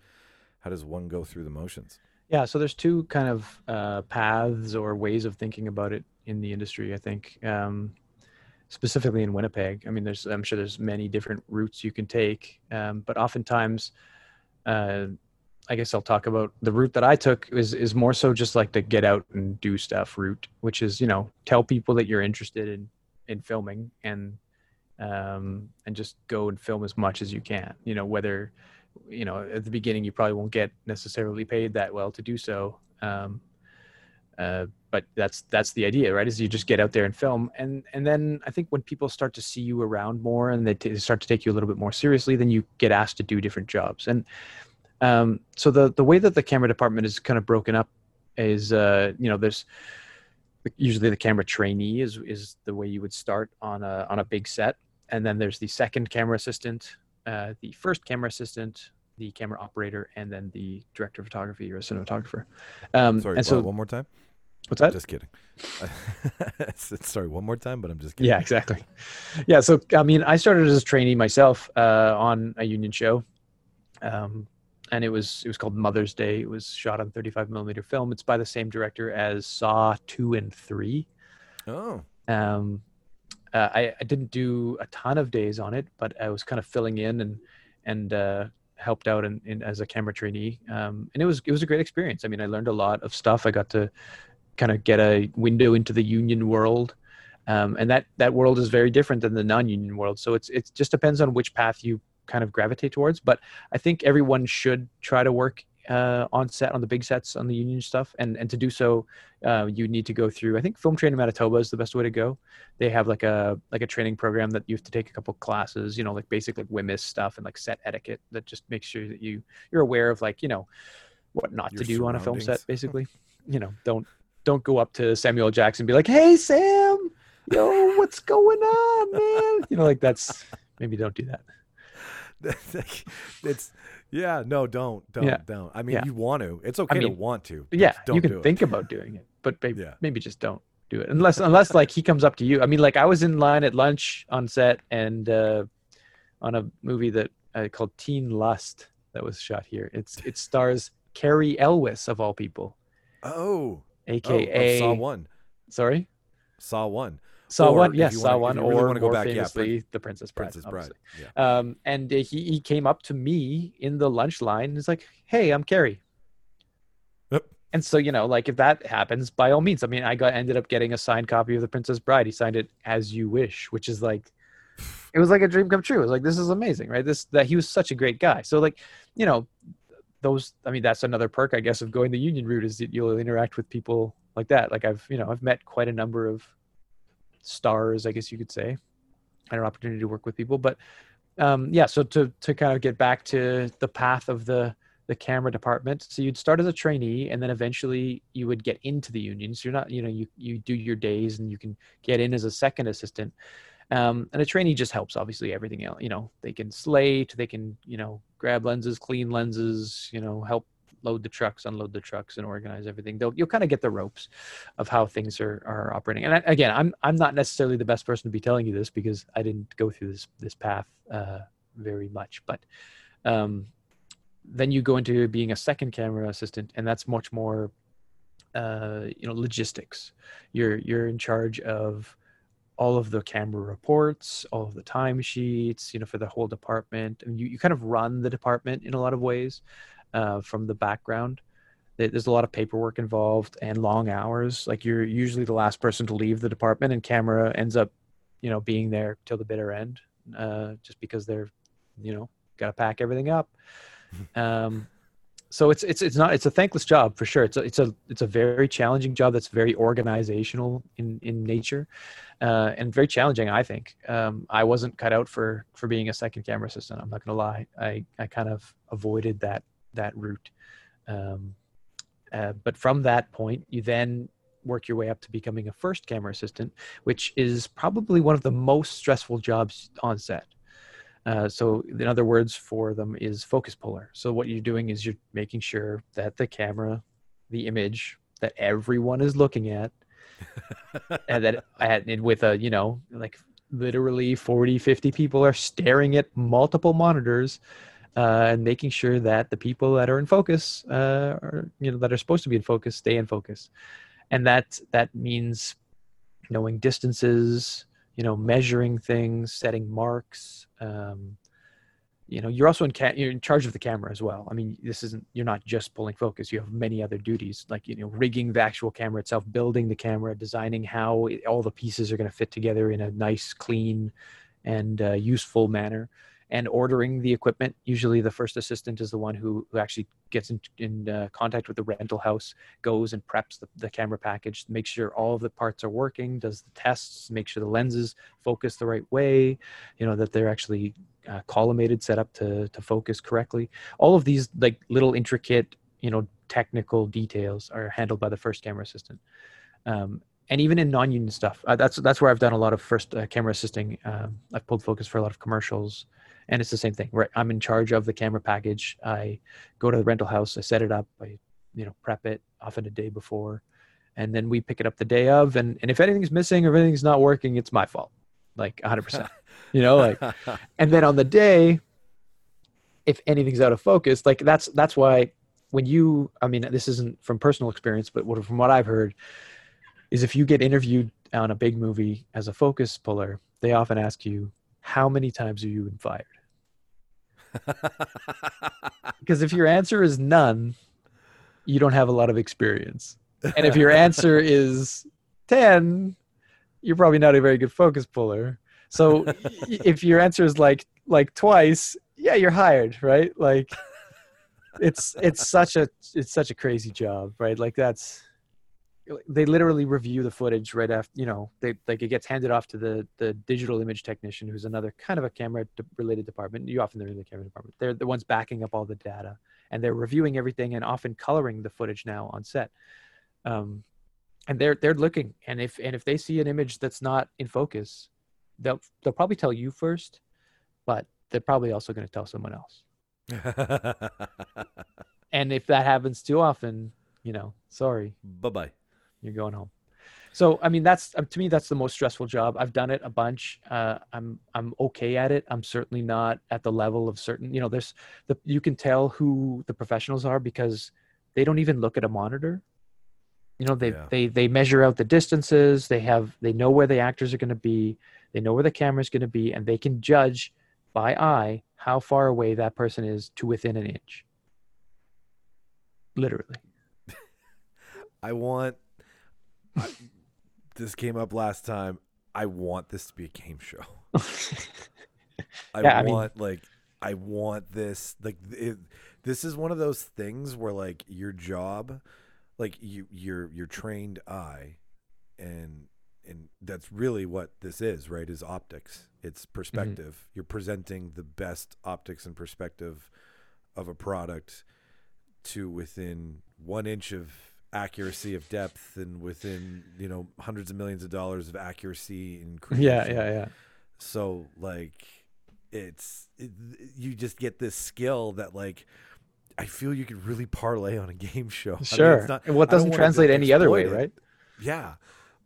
how does one go through the motions? Yeah, so there's two kind of uh, paths or ways of thinking about it in the industry. I think um, specifically in Winnipeg. I mean, there's I'm sure there's many different routes you can take, um, but oftentimes, uh, I guess I'll talk about the route that I took is is more so just like the get out and do stuff route, which is you know tell people that you're interested in in filming and um, and just go and film as much as you can. You know whether you know at the beginning you probably won't get necessarily paid that well to do so. Um, uh, but that's that's the idea right is you just get out there and film. And and then i think when people start to see you around more and they t- start to take you a little bit more seriously then you get asked to do different jobs. And um, so the the way that the camera department is kind of broken up is uh, you know there's usually the camera trainee is is the way you would start on a on a big set. And then there's the second camera assistant uh, the first camera assistant the camera operator and then the director of photography or a cinematographer. Um, sorry and so one more time What's that? Just kidding. Sorry, one more time, but I'm just kidding. Yeah, exactly. Yeah, so I mean, I started as a trainee myself uh, on a union show, um, and it was it was called Mother's Day. It was shot on 35 millimeter film. It's by the same director as Saw two and three. Oh. Um, uh, I, I didn't do a ton of days on it, but I was kind of filling in and and uh, helped out in, in, as a camera trainee, um, and it was it was a great experience. I mean, I learned a lot of stuff. I got to kind of get a window into the union world. Um, and that that world is very different than the non-union world. So it's it just depends on which path you kind of gravitate towards. But I think everyone should try to work uh, on set on the big sets on the union stuff, and and to do so, uh, you need to go through. I think Film Training Manitoba is the best way to go. They have like a like a training program that you have to take a couple classes. You know, like basic like WHMIS stuff and like set etiquette that just makes sure that you you're aware of like you know what not Your to do on a film set, basically. you know, don't don't go up to Samuel Jackson and be like, "Hey, Sam, yo, what's going on, man?" You know, like that's maybe don't do that. it's yeah, no, don't, don't, yeah. don't. I mean, yeah. you want to. It's okay I mean, to want to. Yeah, you can think about doing it, but maybe, yeah. maybe just don't do it unless unless like he comes up to you. I mean, like I was in line at lunch on set and uh, on a movie that uh, called Teen Lust that was shot here. It's it stars Cary Elwes of all people. Oh, aka oh, Saw One. Sorry, Saw One. Saw one, yes, Saw one, or really go back, famously, yeah, the Princess Bride. Princess Bride. Yeah. Um, and he he came up to me in the lunch line. And he's like, "Hey, I'm Cary." Yep. And so you know, like if that happens, by all means. I mean, I got ended up getting a signed copy of the Princess Bride. He signed it as you wish, which is like, it was like a dream come true. It was like this is amazing, right? This that he was such a great guy. So like, you know, those. I mean, that's another perk, I guess, of going the union route is that you'll interact with people like that. Like I've, you know, I've met quite a number of stars, I guess you could say. Had an opportunity to work with people, but um, yeah. So to to kind of get back to the path of the the camera department, so you'd start as a trainee, and then eventually you would get into the union. So you're not, you know, you you do your days, and you can get in as a second assistant. Um, and a trainee just helps, obviously, everything else. You know, they can slate, they can, you know, grab lenses, clean lenses, you know, help load the trucks, unload the trucks, and organize everything. They'll, you'll kind of get the ropes of how things are, are operating. And I, again, I'm I'm not necessarily the best person to be telling you this because I didn't go through this this path uh, very much. But um, then you go into being a second camera assistant, and that's much more uh, you know logistics. You're you're in charge of all of the camera reports, all of the timesheets, you know, for the whole department. and you, you kind of run the department in a lot of ways uh, from the background. There's a lot of paperwork involved and long hours. Like you're usually the last person to leave the department, and camera ends up, you know, being there till the bitter end, uh, just because they're, you know, got to pack everything up. Um, so it's it's it's not it's a thankless job for sure. It's a it's a it's a very challenging job that's very organizational in in nature, uh, and very challenging. I think um, I wasn't cut out for for being a second camera assistant. I'm not gonna lie. I I kind of avoided that that route. Um, uh, but from that point, you then work your way up to becoming a first camera assistant, which is probably one of the most stressful jobs on set. Uh, so in other words for them is focus puller. So what you're doing is you're making sure that the camera, the image that everyone is looking at, and that and with a you know like literally 40 50 people are staring at multiple monitors uh, and making sure that the people that are in focus uh, are you know that are supposed to be in focus stay in focus and that that means knowing distances you know measuring things setting marks um, you know you're also in ca- you're in charge of the camera as well. I mean this isn't you're not just pulling focus. You have many other duties like you know rigging the actual camera itself building the camera designing how it, all the pieces are going to fit together in a nice clean and uh, useful manner and ordering the equipment. Usually, the first assistant is the one who, who actually gets in, in uh, contact with the rental house, goes and preps the, the camera package, makes sure all of the parts are working, does the tests, make sure the lenses focus the right way, you know, that they're actually uh, collimated, set up to, to focus correctly. All of these, like little intricate, you know, technical details are handled by the first camera assistant. Um, and even in non-union stuff, uh, that's that's where I've done a lot of first uh, camera assisting. Um, I've pulled focus for a lot of commercials, and it's the same thing right? I'm in charge of the camera package. I go to the rental house i set it up i you know prep it often a day before. And then we pick it up the day of and, and if anything's missing or if anything's not working it's my fault like 100% you know like and then on the day if anything's out of focus like that's that's why when you i mean this isn't from personal experience but what, from what i've heard is if you get interviewed on a big movie as a focus puller they often ask you how many times have you been fired because if your answer is none, you don't have a lot of experience. And if your answer is 10, you're probably not a very good focus puller. So if your answer is like like twice, yeah, you're hired, right? Like it's it's such a it's such a crazy job, right? Like that's they literally review the footage right after you know they like it gets handed off to the the digital image technician who's another kind of a camera related department. You often they're in the camera department. They're the ones backing up all the data and they're reviewing everything and often coloring the footage now on set. Um, and they're they're looking and if and if they see an image that's not in focus they'll they'll probably tell you first but they're probably also going to tell someone else. And if that happens too often you know sorry. Bye bye you're going home. So I mean, that's um, to me that's the most stressful job. I've done it a bunch. Uh, I'm I'm okay at it. I'm certainly not at the level of certain. You know, there's the you can tell who the professionals are because they don't even look at a monitor. You know, they yeah. they they measure out the distances. They have they know where the actors are going to be. They know where the camera is going to be, and they can judge by eye how far away that person is to within an inch. Literally. I want I, this came up last time. I want this to be a game show. I yeah, want I mean, like I want this like it, this is one of those things where like your job like you your your trained eye and and that's really what this is right is optics it's mm-hmm. perspective mm-hmm. you're presenting the best optics and perspective of a product to within one inch of accuracy of depth and within you know hundreds of millions of dollars of accuracy and yeah yeah yeah so like it's it, you just get this skill that like I feel you could really parlay on a game show. Sure. I mean, not, and what doesn't translate any other way, it. right? Yeah.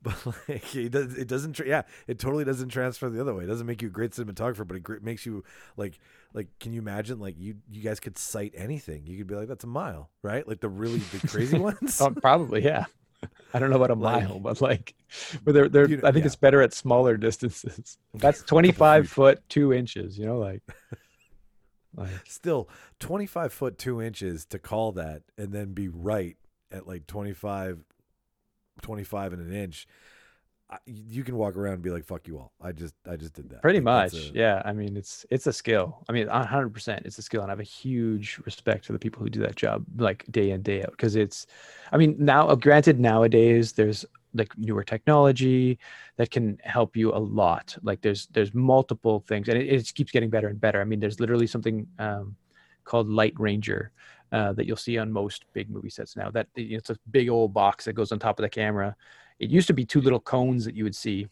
But like it, does, it doesn't. Tra- yeah, it totally doesn't transfer the other way. It doesn't make you a great cinematographer, but it makes you like like can you imagine like you you guys could cite anything you could be like that's a mile right like the really the crazy ones oh, probably yeah i don't know about a like, mile but like but they're, they're you know, i think yeah. it's better at smaller distances that's 25 foot two inches you know like like still 25 foot two inches to call that and then be right at like 25 25 and an inch you can walk around and be like, "Fuck you all." I just, I just did that. Pretty Like, much, a- yeah. I mean, it's it's a skill. I mean, hundred percent, it's a skill, and I have a huge respect for the people who do that job, like day in day out, because it's. I mean, now, uh, granted, nowadays there's like newer technology that can help you a lot. Like there's there's multiple things, and it, it just keeps getting better and better. I mean, there's literally something um, called Light Ranger. Uh, that you'll see on most big movie sets now. That it's a big old box that goes on top of the camera. It used to be two little cones that you would see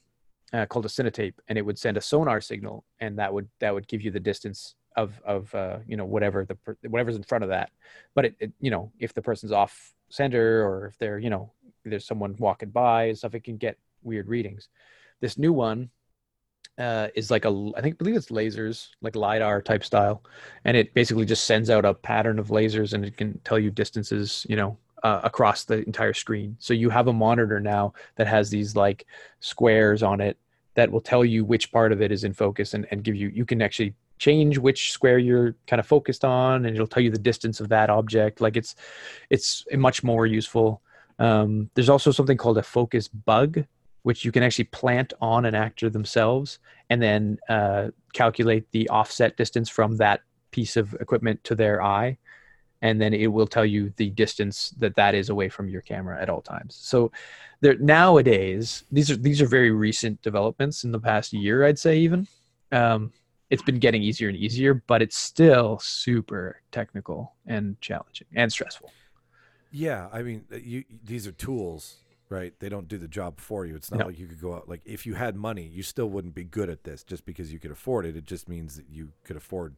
uh, called a cinetape, and it would send a sonar signal, and that would that would give you the distance of of uh, you know whatever the whatever's in front of that. But it, it you know if the person's off center or if they're you know there's someone walking by and stuff, it can get weird readings. This new one uh, is like a I think believe it's lasers like lidar type style, and it basically just sends out a pattern of lasers and it can tell you distances you know uh, across the entire screen. So you have a monitor now that has these like squares on it that will tell you which part of it is in focus and, and give you you can actually change which square you're kind of focused on and it'll tell you the distance of that object. Like it's it's much more useful. Um, there's also something called a focus bug which you can actually plant on an actor themselves and then uh, calculate the offset distance from that piece of equipment to their eye. And then it will tell you the distance that that is away from your camera at all times. So there nowadays these are these are very recent developments in the past year i'd say even. Um, it's been getting easier and easier but it's still super technical and challenging and stressful. Yeah, I mean, you these are tools, right? They don't do the job for you. It's not No. like you could go out like if you had money, you still wouldn't be good at this just because you could afford it. It just means that you could afford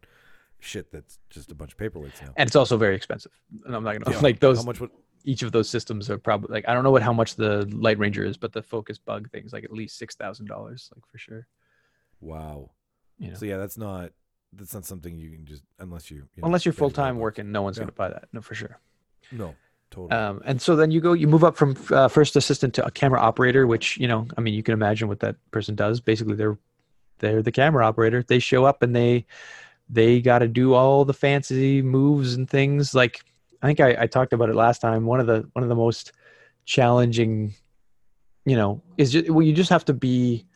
shit that's just a bunch of paperweights now. and it's also very expensive and i'm not gonna Yeah, like those How much would each of those systems are probably like i don't know what how much the light ranger is but the focus bug thing's like at least six thousand dollars like for sure wow. you know So yeah, that's not that's not something you can just unless you, you know, unless you're full-time working no one's Yeah. gonna buy that no for sure No, totally. Um, and so then you go, you move up from uh, first assistant to a camera operator, which you know, I mean, you can imagine what that person does. Basically, they're they're the camera operator. They show up and they they got to do all the fancy moves and things. Like I think I, I talked about it last time. One of the one of the most challenging, you know, is just well, you just have to be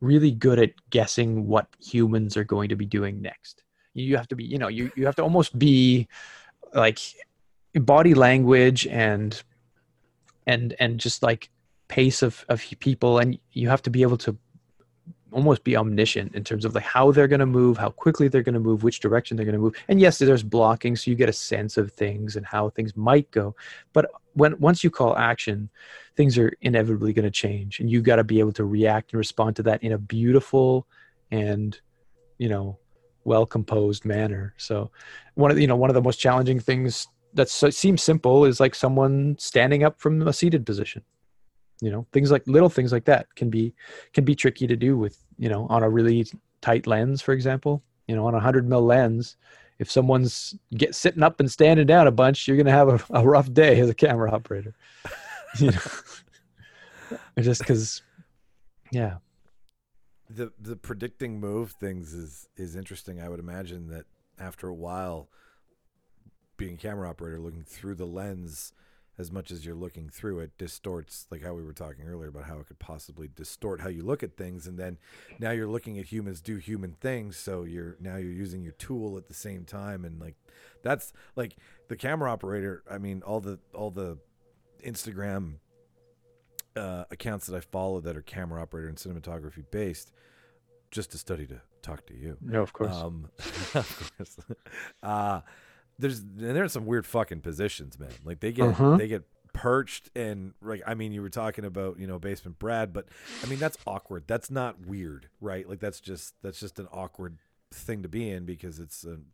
really good at guessing what humans are going to be doing next. You have to be, you know, you you have to almost be like body language and and and just like pace of of people and you have to be able to almost be omniscient in terms of like how they're going to move how quickly they're going to move which direction they're going to move. And yes there's blocking so you get a sense of things and how things might go. But when once you call action things are inevitably going to change and you got to be able to react and respond to that in a beautiful and you know well composed manner. So one of the, you know one of the most challenging things that seems simple is like someone standing up from a seated position. You know things like little things like that can be can be tricky to do with you know on a really tight lens for example. You know on a 100 mil lens if someone's get sitting up and standing down a bunch you're going to have a, a rough day as a camera operator. You know? Just because yeah. The the predicting move things is is interesting. I would imagine that after a while, being a camera operator, looking through the lens as much as you're looking through it distorts like how we were talking earlier about how it could possibly distort how you look at things. And then now you're looking at humans do human things. So you're now you're using your tool at the same time. And like that's like the camera operator i mean all the all the instagram uh, accounts that i follow that are camera operator and cinematography based just to study to talk to you. No of course. Um, of course. Uh, there's and there's some weird fucking positions, man. Like they get Uh-huh. they get perched and like I mean you were talking about you know basement Brad, but I mean that's awkward. That's not weird, right? Like that's just that's just an awkward thing to be in because it's an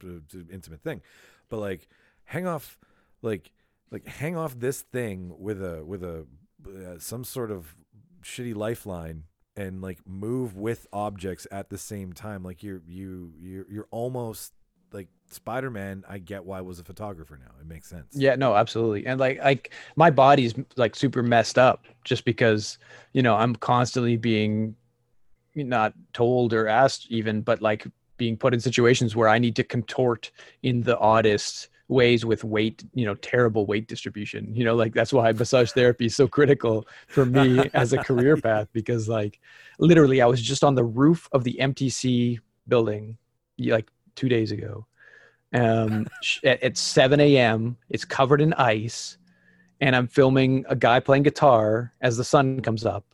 intimate thing. But like hang off, like like hang off this thing with a with a uh, some sort of shitty lifeline and like move with objects at the same time like you're you you're, you're almost like spider-man i get why I was a photographer now it makes sense Yeah, no, absolutely. And like like my body's like super messed up just because, you know, I'm constantly being not told or asked even, but like being put in situations where I need to contort in the oddest ways with weight, you know, terrible weight distribution. You know, like that's why massage therapy is so critical for me as a career path because like literally I was just on the roof of the MTC building like 2 days ago. Um at, at 7 a.m. it's covered in ice and I'm filming a guy playing guitar as the sun comes up.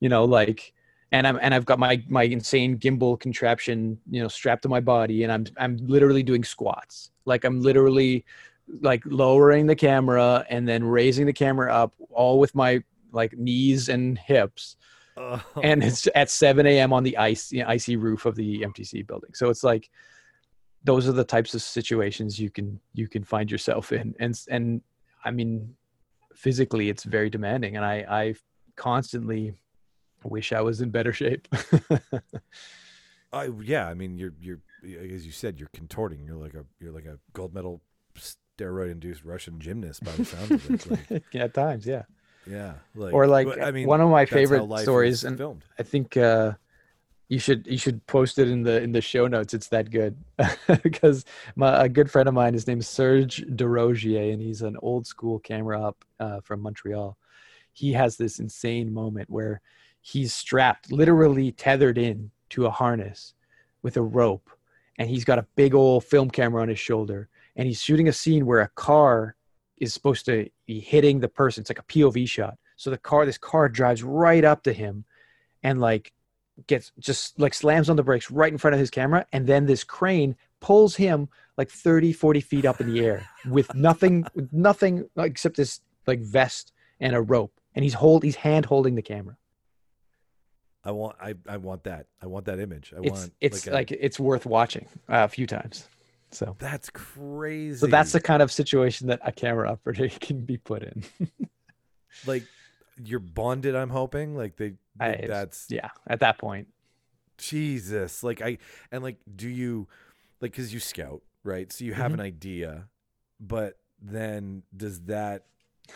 You know, like and I'm and I've got my my insane gimbal contraption, you know, strapped to my body, and I'm I'm literally doing squats. Like I'm literally like lowering the camera and then raising the camera up, all with my like knees and hips. Oh. And it's at 7 a.m. on the ice, you know, icy roof of the MTC building. So it's like those are the types of situations you can you can find yourself in, and and I mean, physically it's very demanding, and I I constantly wish I was in better shape. uh, yeah, I mean, you're you're as you said, you're contorting. You're like a you're like a gold medal steroid induced Russian gymnast by the sound of it. Like, yeah, at times, yeah. Yeah, like, or like I mean, one of my favorite stories, and filmed. I think uh, you should you should post it in the in the show notes. It's that good because my a good friend of mine, his name's Serge Desrosiers, and he's an old school camera up uh, from Montreal. He has this insane moment where he's strapped, literally tethered in to a harness with a rope, and he's got a big old film camera on his shoulder, and he's shooting a scene where a car is supposed to be hitting the person. It's like a POV shot. So the car, this car drives right up to him, and like gets just like slams on the brakes right in front of his camera, and then this crane pulls him like 30 40 feet up in the air with nothing with nothing except this like vest and a rope and he's hold he's hand holding the camera I want I, I want that. I want that image. I it's, want it's like, like, it's worth watching uh, a few times. So that's crazy. So that's the kind of situation that a camera operator can be put in. like you're bonded, I'm hoping. Like they I, that's yeah, at that point. Jesus. Like I and like do you like cuz you scout, right? So you have mm-hmm. an idea, but then does that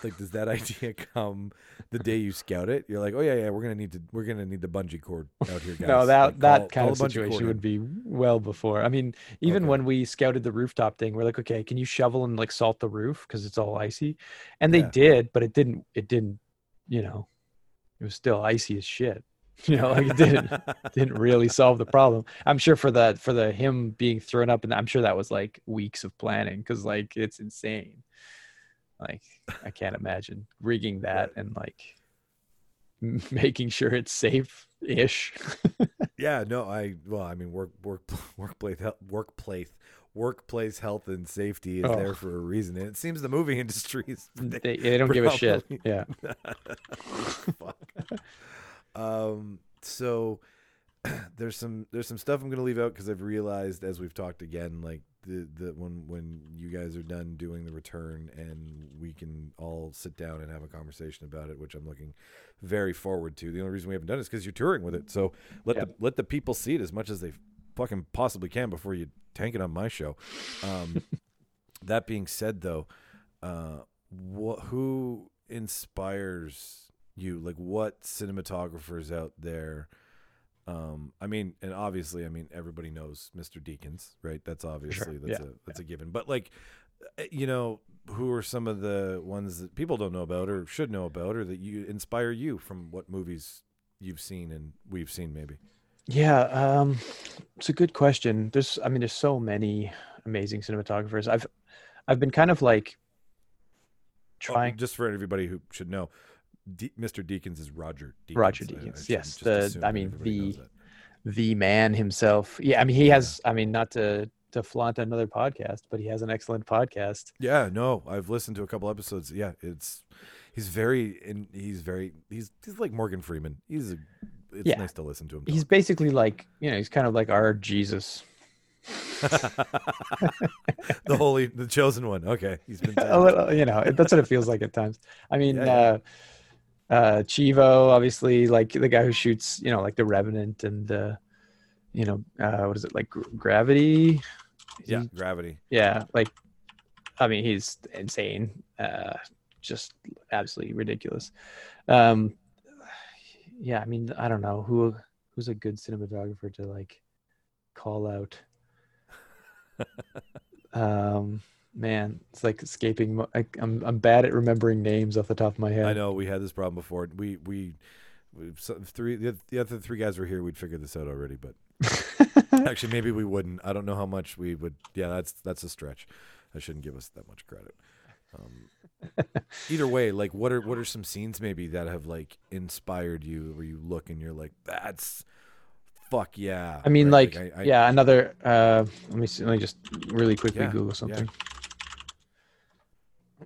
like does that idea come the day you scout it you're like oh yeah yeah we're gonna need to we're gonna need the bungee cord out here guys no that like, that call, kind call of situation would be well before i mean even okay. when we scouted the rooftop thing we're like okay can you shovel and like salt the roof because it's all icy and they yeah. did but it didn't it didn't you know it was still icy as shit you know like it didn't didn't really solve the problem. I'm sure for the for the him being thrown up and i'm sure that was like weeks of planning because like it's insane. Like I can't imagine rigging that and like making sure it's safe ish. yeah, no, I well, I mean work work workplace workplace workplace health and safety is oh. there for a reason. And it seems the movie industry is they, they don't give a shit. Yeah. um so there's some there's some stuff I'm gonna leave out because I've realized as we've talked again, like the the when when you guys are done doing the return and we can all sit down and have a conversation about it, which I'm looking very forward to. The only reason we haven't done it is because you're touring with it. So let the let the people see it as much as they fucking possibly can before you tank it on my show. Um, that being said, though, uh, what who inspires you? Like what cinematographers out there? Um, I mean, and obviously, I mean, everybody knows Mr. Deakins, right? That's obviously sure. that's yeah. a that's yeah. a given. But like, eh, you know, who are some of the ones that people don't know about or should know about, or that you inspire you from what movies you've seen and we've seen, maybe? Yeah, um, it's a good question. There's, I mean, there's so many amazing cinematographers. I've, I've been kind of like trying. Oh, just for everybody who should know, D- Mr. Deakins is Roger. Deakins. Roger Deakins. I, I yes, the I mean the the man himself. Yeah, I mean he has. I mean not to to flaunt another podcast, but he has an excellent podcast. Yeah, no, I've listened to a couple episodes. Yeah, it's he's very and he's very he's he's like Morgan Freeman. He's a, it's yeah. nice to listen to him. Talk. He's basically like you know he's kind of like our Jesus. the holy, the chosen one. Okay, he's been. Little, you know, that's what it feels like at times. I mean, yeah, yeah. Uh, uh Chivo, obviously, like the guy who shoots, you know, like the Revenant and uh, you know, uh, what is it like Gravity? yeah, Gravity. Yeah, like, I mean, he's insane. Uh, just absolutely ridiculous. Um, yeah, I mean, I don't know who who's a good cinematographer to like call out. um, man, it's like escaping. I, I'm I'm bad at remembering names off the top of my head. I know we had this problem before. We we, we three the, the other three guys were here. We'd figured this out already, but actually maybe we wouldn't. I don't know how much we would. Yeah, that's that's a stretch. I shouldn't give us that much credit. Um, either way, like what are what are some scenes maybe that have like inspired you, where you look and you're like, that's fuck yeah. I mean, right? like, I- I- yeah, another. Uh, let me see, let me just really quickly Yeah, Google yeah. something.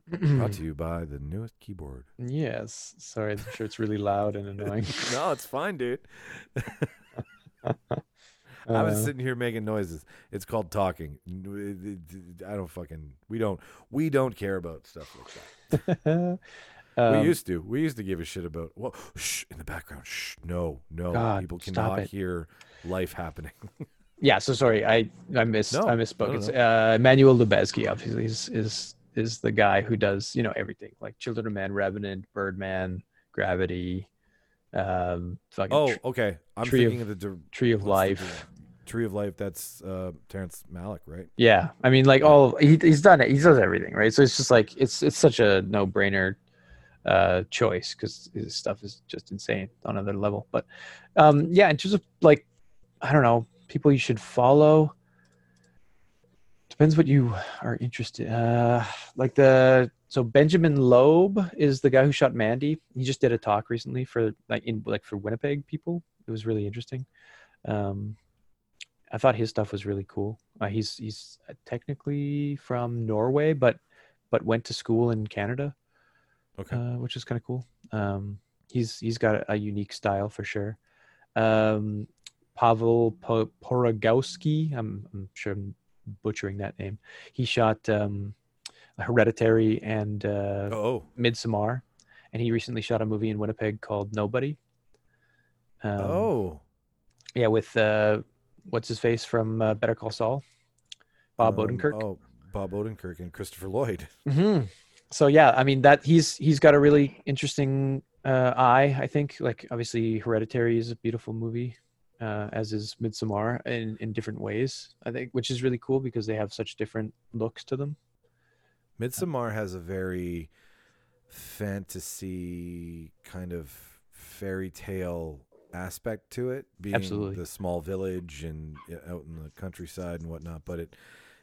Brought to you by the newest keyboard. yes, sorry, I'm sure it's really loud and annoying. no, it's fine, dude. I was Uh, sitting here making noises. It's called talking. I don't fucking. We don't. We don't care about stuff like that. um, we used to. We used to give a shit about. Well, shh in the background. Shh. No, no. God, People cannot hear life happening. yeah, so sorry, I I missed No, I misspoke. no, no, It's uh, Emmanuel Lubezki, obviously, is is is the guy who does you know everything like Children of Man, Revenant, Birdman, Gravity, um, fucking oh, okay. I'm Tree thinking of- of, the Tree of Life. Tree of Life. That's uh, Terrence Malick, right? Yeah, I mean, like all he he's done it. He does everything, right? So it's just like it's it's such a no brainer uh choice because his stuff is just insane on another level. But um yeah, in terms of like I don't know people you should follow. Depends what you are interested. Uh, like the so Benjamin Loeb is the guy who shot Mandy. He just did a talk recently for like in like for Winnipeg people. It was really interesting. Um, I thought his stuff was really cool. Uh, he's he's technically from Norway, but but went to school in Canada, Okay. uh, which is kind of cool. Um, he's he's got a, a unique style for sure. Um, Pavel po- Porogowski, I'm I'm sure I'm butchering that name. He shot um, Hereditary and uh, oh. Midsommar, and he recently shot a movie in Winnipeg called Nobody. Um, oh. yeah, with uh, what's his face from uh, Better Call Saul, Bob um, Odenkirk. Oh, Bob Odenkirk and Christopher Lloyd. hmm So yeah, I mean that he's he's got a really interesting uh, eye. I think like obviously Hereditary is a beautiful movie, uh, as is Midsommar in in different ways. I think which is really cool because they have such different looks to them. Midsommar has a very fantasy kind of fairy tale aspect to it, being Absolutely. the small village and out in the countryside and whatnot. But it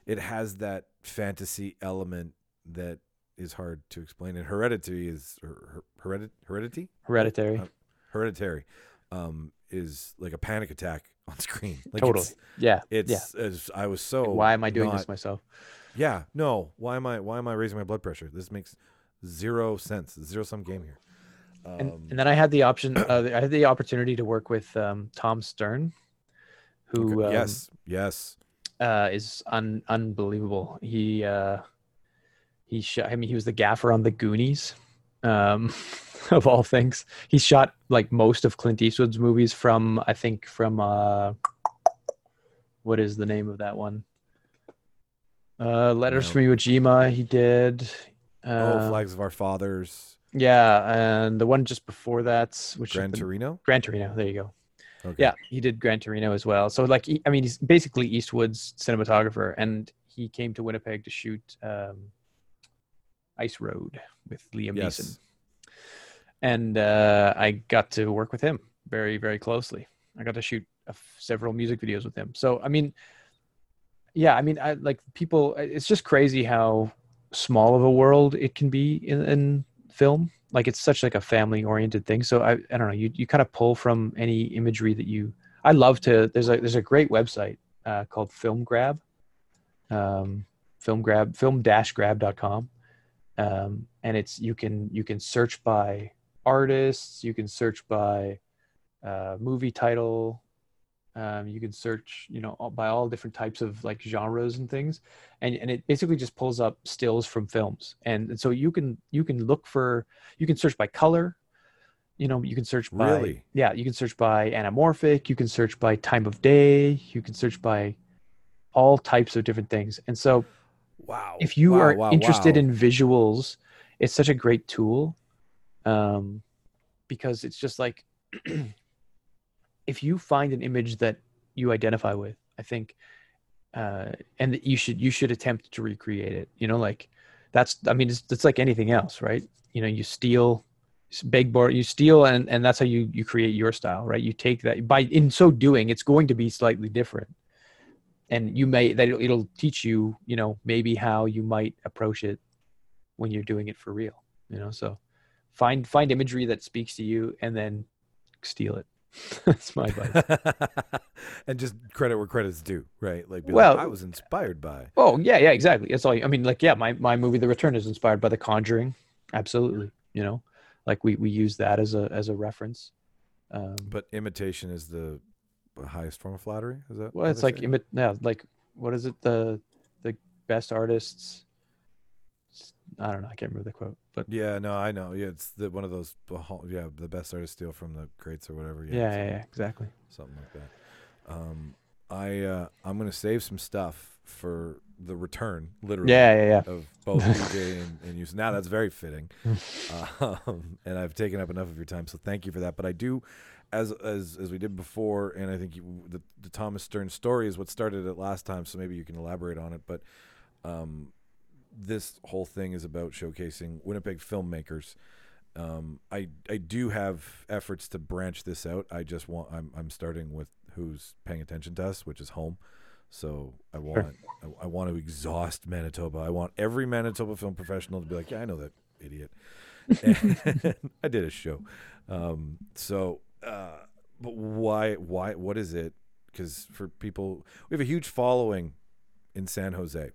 it has that fantasy element that is hard to explain. And Hereditary is her, her, heredity Hereditary, Uh, hereditary um, is like a panic attack on screen. Like totally. It's, yeah. it's as I was so. Like, why am I doing not- this myself? yeah, no. Why am I why am I raising my blood pressure? This makes zero sense. Zero sum game here. Um, and, and then I had the option. Uh, I had the opportunity to work with um, Tom Stern, who okay, um, yes, yes. uh, is un- unbelievable. He uh, he shot. I mean, he was the gaffer on the Goonies, um, of all things. He shot like most of Clint Eastwood's movies from I think from uh, what is the name of that one? Uh, Letters No. from Iwo Jima. He did. Uh, oh, Flags of Our Fathers, Yeah, and the one just before that, which Gran Torino. Gran Torino. There you go. Okay. Yeah, he did Gran Torino as well. So like, he, I mean, he's basically Eastwood's cinematographer, and he came to Winnipeg to shoot um, Ice Road with Liam Yes. Neeson, and uh, I got to work with him very, very closely. I got to shoot f- several music videos with him. So I mean, yeah, I mean, I like people. It's just crazy how small of a world it can be in, in film. Like it's such like a family oriented thing. So i i don't know you you kind of pull from any imagery that you i love to there's a there's a great website uh, called film grab. Um film grab film dash grab.com um and it's you can you can search by artists you can search by uh movie title um, you can search you know all- by all different types of like genres and things and, and it basically just pulls up stills from films and, and so you can you can look for you can search by color you know you can search by Really? yeah you can search by anamorphic you can search by time of day you can search by all types of different things and so Wow. if you Wow, are wow, interested wow. in visuals it's such a great tool um, because it's just like if you find an image that you identify with i think uh, and that you should you should attempt to recreate it. You know, like that's I mean it's it's like anything else, right? You know, you steal big board you steal and and that's how you you create your style right you take that by in so doing it's going to be slightly different and you may that it'll, it'll teach you you know maybe how you might approach it when you're doing it for real you know so find find imagery that speaks to you and then steal it that's my advice and just credit where credit's due, right? Like, Well- like, I was inspired by. oh yeah yeah exactly that's all you- i mean like yeah my my movie the return is inspired by the conjuring absolutely you know like we we use that as a as a reference um But imitation is the highest form of flattery. Is that? well it's like say? imi- yeah like what is it the the best artists i don't know i can't remember the quote but Yeah, no, I know. Yeah, it's the one of those. Yeah, the best artists steal from the greats or whatever. yeah it's yeah, yeah exactly something like that. Um, I uh, I'm gonna save some stuff for the return, literally. yeah yeah yeah Of both DJ and, and you. So now that's very fitting. um, and I've taken up enough of your time, so thank you for that. But I do, as as as we did before, and I think you, the the Thomas Stern story is what started it last time. So maybe you can elaborate on it. But um, this whole thing is about showcasing Winnipeg filmmakers. Um, I I do have efforts to branch this out. I just want I'm I'm starting with who's paying attention to us, which is home. So I want I, I want to exhaust Manitoba. I want every Manitoba film professional to be like, yeah, I know that idiot. I did a show. Um, so, uh, but why why what is it? Because for people, we have a huge following in San Jose.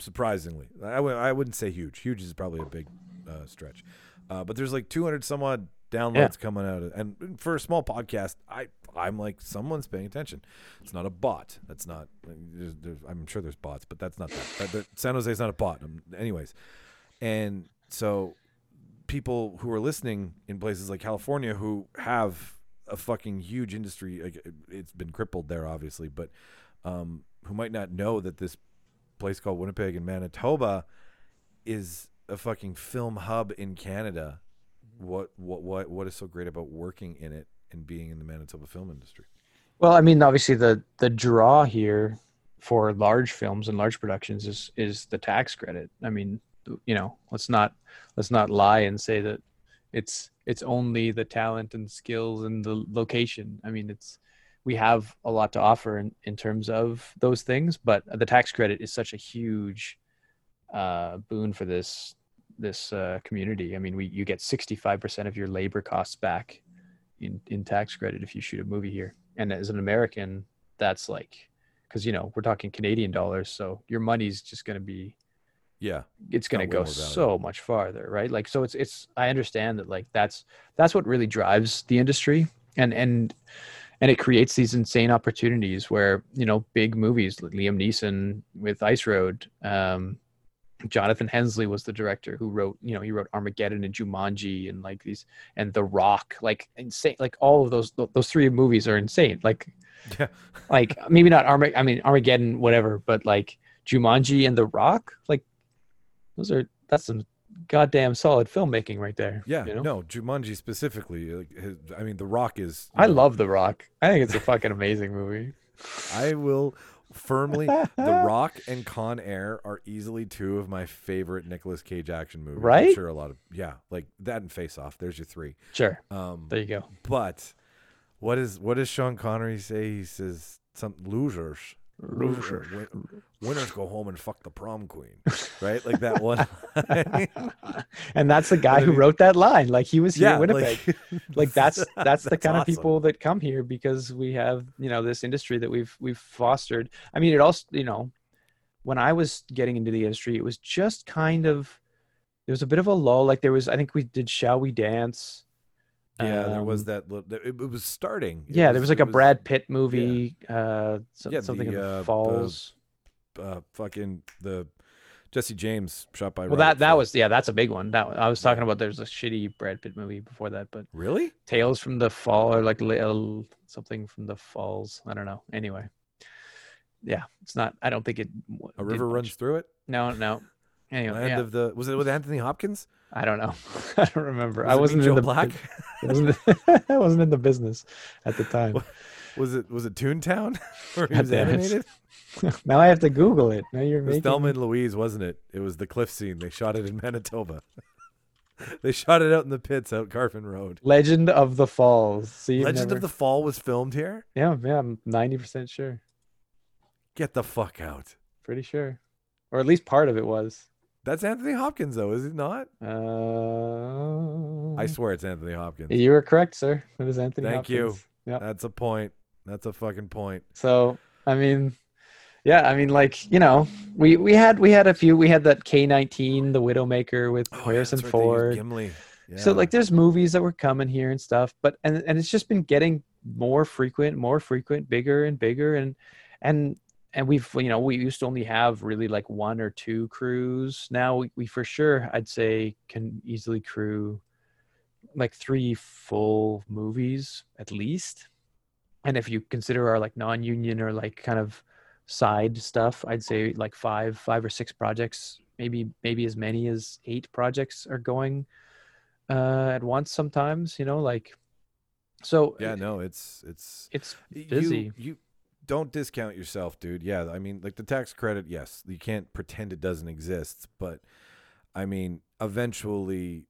Surprisingly, I w- I wouldn't say huge. Huge is probably a big uh, stretch, uh, but there's like 200 some odd downloads Yeah. coming out, of, and for a small podcast, I I'm like someone's paying attention. It's not a bot. That's not. There's, there's, I'm sure there's bots, but that's not that. that, that San Jose is not a bot. Um, anyways, and so people who are listening in places like California who have a fucking huge industry, like, it- it's been crippled there, obviously, but um, who might not know that this place called Winnipeg in Manitoba is a fucking film hub in Canada. What what what what is so great about working in it and being in the Manitoba film industry? Well, I mean, obviously the the draw here for large films and large productions is is the tax credit. I mean, you know, let's not let's not lie and say that it's it's only the talent and skills and the location. I mean, it's we have a lot to offer in, in terms of those things, but the tax credit is such a huge uh, boon for this this uh, community. I mean, we you get sixty five percent of your labor costs back in in tax credit if you shoot a movie here. And as an american that's like because you know we're talking canadian dollars so your money's just going to be Yeah, it's going to go so much farther right? Like so it's it's i understand that like that's that's what really drives the industry. And and and it creates these insane opportunities where you know big movies like liam neeson with ice road um jonathan hensleigh was the director who wrote you know he wrote armageddon and jumanji and like these and the rock like insane like all of those those three movies are insane like yeah. like maybe not Armag- I mean Armageddon, whatever, but like Jumanji and The Rock, like those are that's some goddamn solid filmmaking right there. Yeah, you know? no, Jumanji specifically. Like, his, I mean, The Rock is. I know, love The Rock. I think it's a fucking amazing movie. I will firmly. the Rock and Con Air are easily two of my favorite Nicolas Cage action movies. I'm Right? sure a lot of yeah, like that and Face Off. There's your three. Sure, Um, there you go. but what is what does Sean Connery say? He says some losers. Winners go home and fuck the prom queen, right? Like that one. and that's the guy who wrote that line. Like he was here in Winnipeg. like, like that's that's the kind of people that come here because we have you know this industry that we've we've fostered i mean it also you know when i was getting into the industry it was just kind of there was a bit of a lull like there was i think we did shall we dance Yeah, there was Um, that. It, it was starting. It yeah there was like a brad pitt movie uh so- Yeah, something the, in the uh, falls uh, fucking the Jesse James shot by. well Robert that that was yeah that's a big one that i was talking about there's a shitty brad pitt movie before that but really. Tales from the Fall or like little something from the Falls. I don't know. Anyway, yeah, it's not. I don't think it. A river much. runs through it. No, no. Anyway, Land yeah, of the was it with Anthony Hopkins? I don't know. I don't remember. Was I wasn't in the Black. I wasn't. I wasn't in the business at the time. Was it was it Toontown where he God was animated? now I have to Google it. Now you're It was making. Thelma and Louise, wasn't it? It was the cliff scene. They shot it in Manitoba. they shot it out in the pits out Carfin Road. Legend of the Falls. See, Legend never- of the Fall was filmed here. Yeah, yeah, I'm ninety percent sure. Get the fuck out. Pretty sure, or at least part of it was. That's Anthony Hopkins, though, is it not? Uh, I swear it's Anthony Hopkins. you were correct, sir. It is Anthony. Hopkins. Thank you. Hopkins. Yeah. That's a point. That's a fucking point. So I mean, yeah, I mean, like you know, we we had we had a few. We had that K nineteen, the Widowmaker with Oh, yeah, Harrison that's right, they used Ford. Gimli. So like, there's movies that were coming here and stuff, but and and it's just been getting more frequent, more frequent, bigger and bigger, and and and we've you know we used to only have really like one or two crews. Now we, we for sure I'd say can easily crew like three full movies at least. And if you consider our like non-union or like kind of side stuff, I'd say like five, five or six projects, maybe maybe as many as eight projects are going uh, at once. Sometimes, you know, like so. yeah, no, it's it's it's you- busy. You, don't discount yourself, dude. Yeah, I mean, like the tax credit, yes, you can't pretend it doesn't exist, but I mean, eventually,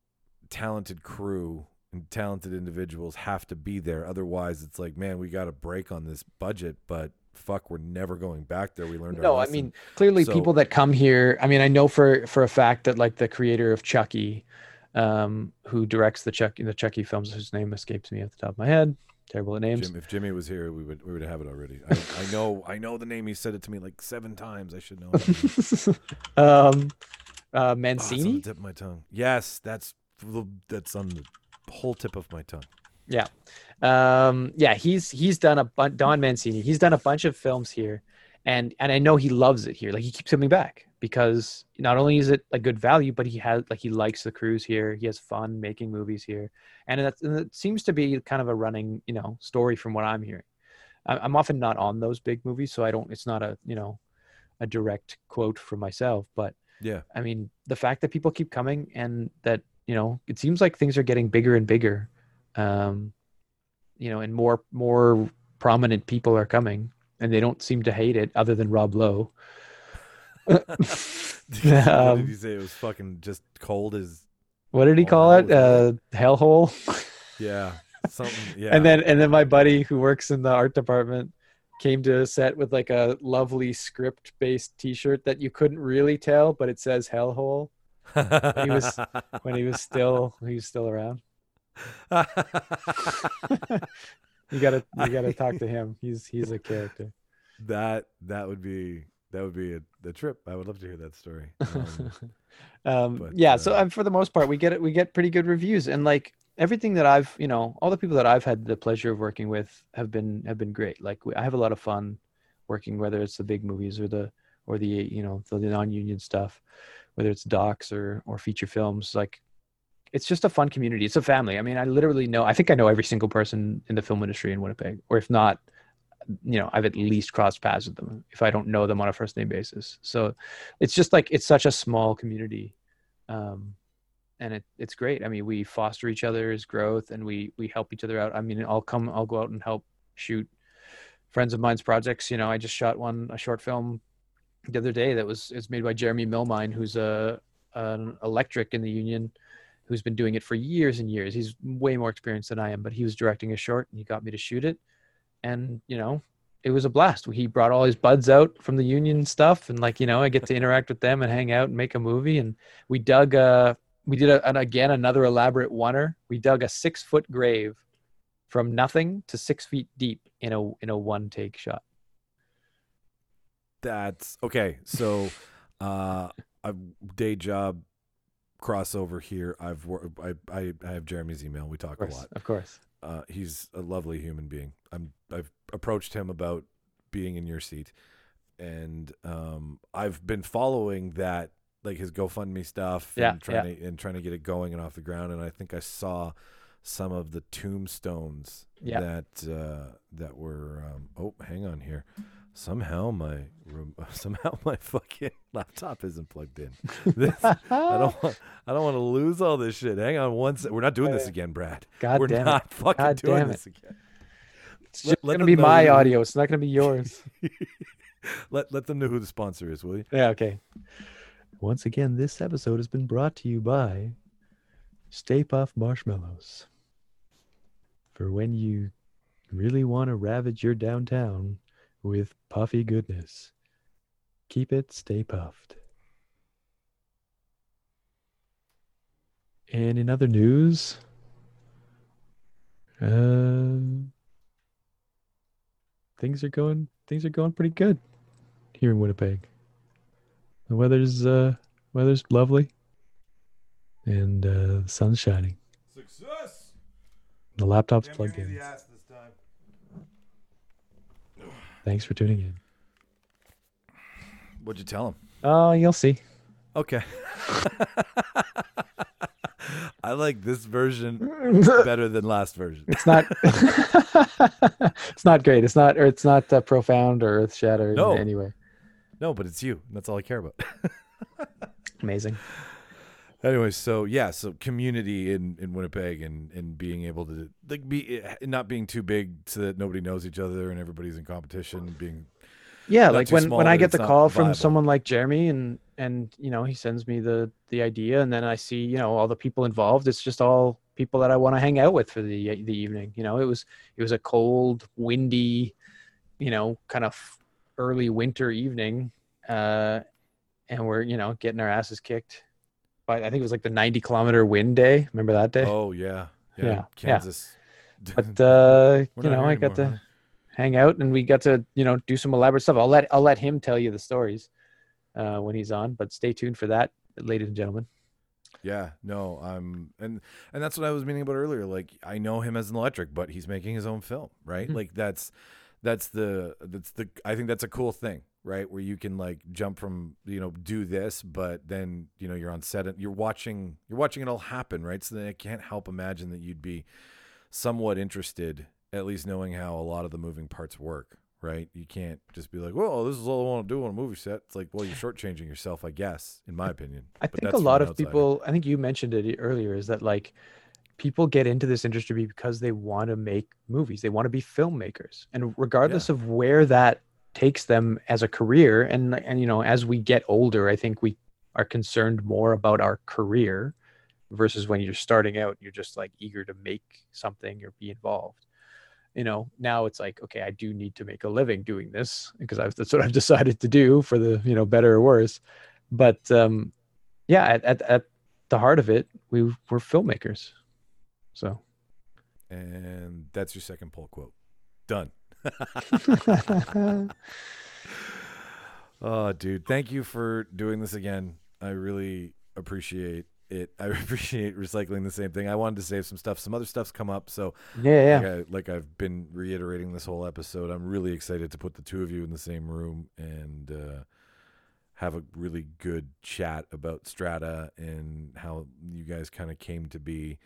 talented crew and talented individuals have to be there. Otherwise, it's like, man, we got a break on this budget, but fuck, we're never going back there. We learned. our no i mean clearly So- people that come here i mean i know for for a fact that like the creator of chucky um who directs the chucky the chucky films whose name escapes me off the top of my head terrible at names Jim, if Jimmy was here, we would we would have it already. I, I know I know the name. He said it to me like seven times. I should know. um uh Oh, on the mancini tip of my tongue. Yes, that's that's on the whole tip of my tongue. Yeah, um yeah he's he's done a bunch don mancini he's done a bunch of films here and and i know he loves it here like he keeps coming back because not only is it a good value but he has like he likes the crews here he has fun making movies here and that and it seems to be kind of a running you know story from what i'm hearing i'm often not on those big movies so i don't it's not a you know a direct quote from myself but Yeah, I mean, the fact that people keep coming and that, you know, it seems like things are getting bigger and bigger. Um, you know, and more more prominent people are coming and they don't seem to hate it other than Rob Lowe. what Um, did you say? It was fucking just cold as What did he call it? Uh hellhole. yeah something. Yeah, And then and then my buddy who works in the art department came to a set with like a lovely script based t-shirt that you couldn't really tell but it says hellhole he was- when he was still he was still around. You gotta you gotta talk to him. He's he's a character. that that would be that would be a, the trip. I would love to hear that story. Um, um, but, yeah, so uh, um, for the most part, we get it. We get pretty good reviews, and like everything that I've, you know, all the people that I've had the pleasure of working with have been have been great. Like we, I have a lot of fun working, whether it's the big movies or the or the you know the, the non-union stuff, whether it's docs or or feature films. Like it's just a fun community. It's a family. I mean, I literally know. I think I know every single person in the film industry in Winnipeg, or if not, you know, I've at least crossed paths with them if I don't know them on a first name basis. So it's just like it's such a small community um, and it, it's great. I mean we foster each other's growth and we we help each other out. I mean i'll come i'll go out and help shoot friends of mine's projects. You know i just shot one a short film the other day that was it's made by jeremy Millmine, who's a an electric in the union who's been doing it for years and years. He's way more experienced than i am but he was directing a short and he got me to shoot it and you know it was a blast he brought all his buds out from the union stuff and like you know i get to interact with them and hang out and make a movie and we dug a, we did a, an, again another elaborate oneer we dug a six foot grave from nothing to six feet deep in a in a one take shot That's okay. So, uh, a day job crossover here. I've wor- I, I I have Jeremy's email. We talk of a lot. of course Uh, he's a lovely human being. I'm I've approached him about being in your seat, and um, I've been following that like his GoFundMe stuff Yeah, and trying to and trying to get it going and off the ground. And I think I saw some of the tombstones Yeah. that uh, that were. Um, oh, hang on here. Somehow my somehow my fucking laptop isn't plugged in. This, I don't want I don't want to lose all this shit. Hang on one sec. We're not doing this again, Brad. god We're damn not it fucking God doing damn it. this again. It's Let- gonna be my who- audio. It's not gonna be yours. let let them know who the sponsor is, will you? yeah. Okay. Once again, this episode has been brought to you by Stay Puft Marshmallows. For when you really want to ravage your downtown with puffy goodness, keep it stay puffed. And in other news, uh, things are going things are going pretty good here in Winnipeg. The weather's uh weather's lovely, and uh, the sun's shining. Success. The laptop's plugged in. ass this time. Thanks for tuning in. What'd you tell him? Oh, you'll see. Okay. I like this version better than last version. It's not. it's not great. It's not, or it's not uh, profound or earth shattering No. in any way. No, but it's you. That's all I care about. Amazing. Anyway, so yeah, so community in, in Winnipeg and, and being able to like be not being too big so that nobody knows each other and everybody's in competition. Being Yeah, like when when I get the call from viable. someone like Jeremy and and you know he sends me the the idea and then I see you know all the people involved. It's just all people that I want to hang out with for the the evening. You know, it was it was a cold, windy, you know, kind of early winter evening, uh, and we're you know getting our asses kicked. But I think it was like the 90 kilometer wind day. Remember that day? oh yeah, yeah, Yeah, yeah. Kansas. but uh, you know, I got to anymore, hang out and we got to you know do some elaborate stuff. I'll let I'll let him tell you the stories uh, when he's on. But stay tuned for that, ladies and gentlemen. Yeah, no, I'm and and that's what I was meaning about earlier. Like I know him as an electric, but he's making his own film, right? Mhm. Like that's that's the that's the I think that's a cool thing, right? Where you can like jump from you know do this, but then you know you're on set and you're watching you're watching it all happen, right? So then I can't help imagine that you'd be somewhat interested, at least knowing how a lot of the moving parts work, right? You can't just be like, well, this is all I want to do on a movie set. It's like, well, you're shortchanging yourself, I guess, in my opinion. I But think a lot of people. I think you mentioned it earlier. Is that like people get into this industry because they want to make movies. They want to be filmmakers, and regardless of where that takes them as a career, and and you know, as we get older, I think we are concerned more about our career versus when you're starting out. You're just like eager to make something or be involved. You know, now it's like, okay, I do need to make a living doing this because I've, that's what I've decided to do for the you know better or worse. But um, yeah, at, at, at the heart of it, we we're filmmakers. So And that's your second poll quote. Done. oh, dude. Thank you for doing this again. I really appreciate it. I appreciate recycling the same thing. I wanted to save some stuff. Some other stuff's come up. So, yeah, yeah. like, I, like I've been reiterating this whole episode, I'm really excited to put the two of you in the same room and uh, have a really good chat about Strata and how you guys kind of came to be.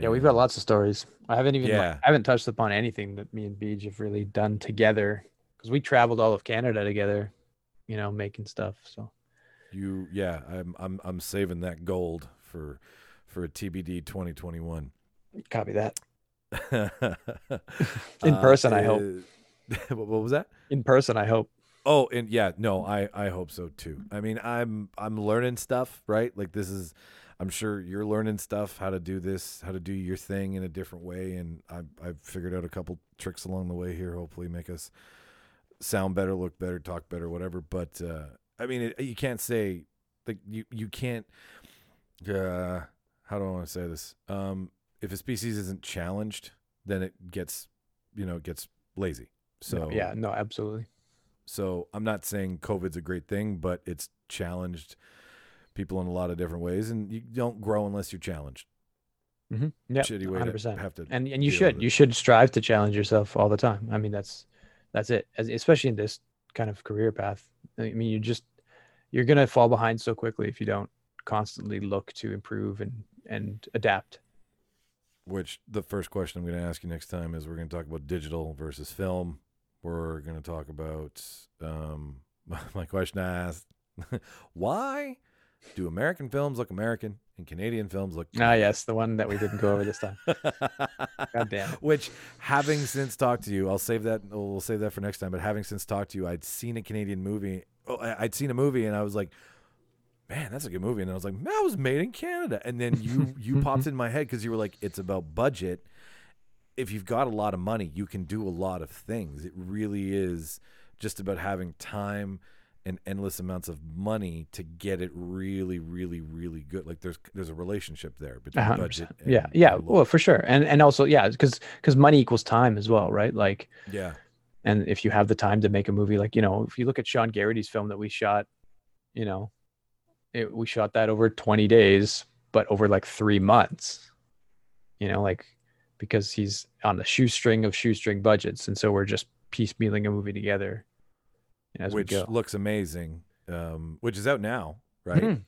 Yeah, we've got lots of stories. I haven't even Yeah. I haven't touched upon anything that me and Beej have really done together because we traveled all of Canada together, you know, making stuff. So You yeah, I'm I'm I'm saving that gold for for a TBD 2021. copy that In In person, I uh, hope. what, what was that? in person. I hope. Oh, and yeah, no, I I hope so too. I mean, I'm I'm learning stuff, right? Like this is I'm sure you're learning stuff how to do this, how to do your thing in a different way and I've I've figured out a couple tricks along the way here hopefully make us sound better, look better, talk better, whatever, but uh I mean, it, you can't say like you you can't uh how do I want to say this? Um if a species isn't challenged, then it gets you know, it gets lazy. So No, yeah, no, absolutely. so I'm not saying COVID's a great thing, but it's challenged people in a lot of different ways, and you don't grow unless you're challenged. Mm-hmm. Yeah, Shitty way hundred to percent. have to. And and you should you should strive to challenge yourself all the time. I mean, that's that's it. As, especially in this kind of career path. I mean, you just you're gonna fall behind so quickly if you don't constantly look to improve and and adapt. Which the first question I'm going to ask you next time is: we're going to talk about digital versus film. We're going to talk about um, my question I asked: Why do American films look American and Canadian films look. Ah, yes, the one that we didn't go over this time. God damn. Which, having since talked to you, I'll save that. We'll save that for next time. But having since talked to you, I'd seen a Canadian movie. Oh, I'd seen a movie, and I was like, "Man, that's a good movie." And I was like, "That was made in Canada." And then you you popped in my head because you were like, "It's about budget." If you've got a lot of money, you can do a lot of things. It really is just about having time and endless amounts of money to get it really, really, really good. Like there's there's a relationship there between hundred budget. percent. Yeah, yeah. Well, for sure, and and also yeah, because because money equals time as well, right? Like, yeah. and if you have the time to make a movie, like you know, if you look at Sean Garrity's film that we shot, you know, it, we shot that over twenty days, but over like three months. You know, like because he's on the shoestring of shoestring budgets, and so we're just piecemealing a movie together which looks amazing. Um, which is out now, right? Mhm.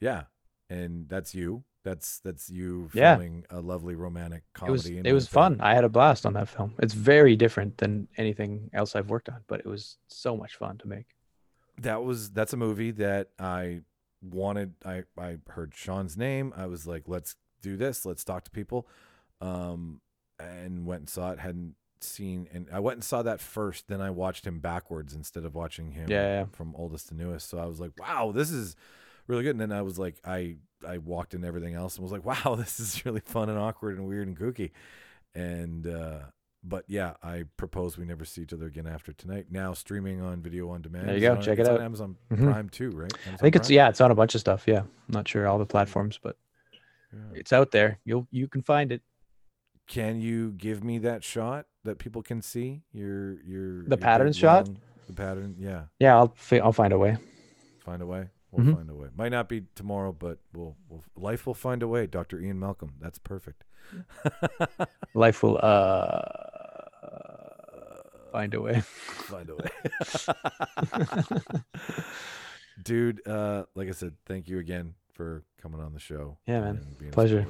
Yeah, and that's you. That's that's you Yeah. filming a lovely romantic comedy. It was it was fun. I had a blast on that film. It's very different than anything else I've worked on, but it was so much fun to make. That was that's a movie that I wanted. I I heard Sean's name. I was like, let's do this. Let's talk to people. Um, and went and saw it. Hadn't seen, and I went and saw that first. Then I watched him backwards instead of watching him Yeah, from oldest to newest. So I was like, wow, this is really good. And then I was like, I I walked in everything else and was like, wow, this is really fun and awkward and weird and kooky. And uh but yeah, I propose we never see each other again after tonight. Now streaming on video on demand. There you go. on- Check it out. Amazon Mhm. Prime too, right? I think it's yeah, it's on a bunch of stuff. Yeah, I'm not sure all the platforms, but yeah. it's out there. You'll you can find it. Can you give me that shot that people can see? Your your The your pattern shot? long- the pattern, yeah. Yeah, I'll fi- I'll find a way. Find a way. We'll Mhm. find a way. Might not be tomorrow, but we'll, we'll life will find a way. Dr. Ian Malcolm. That's perfect. Life will uh find a way. find a way. Dude, uh, like I said, thank you again for coming on the show. Yeah, man. and being a Pleasure.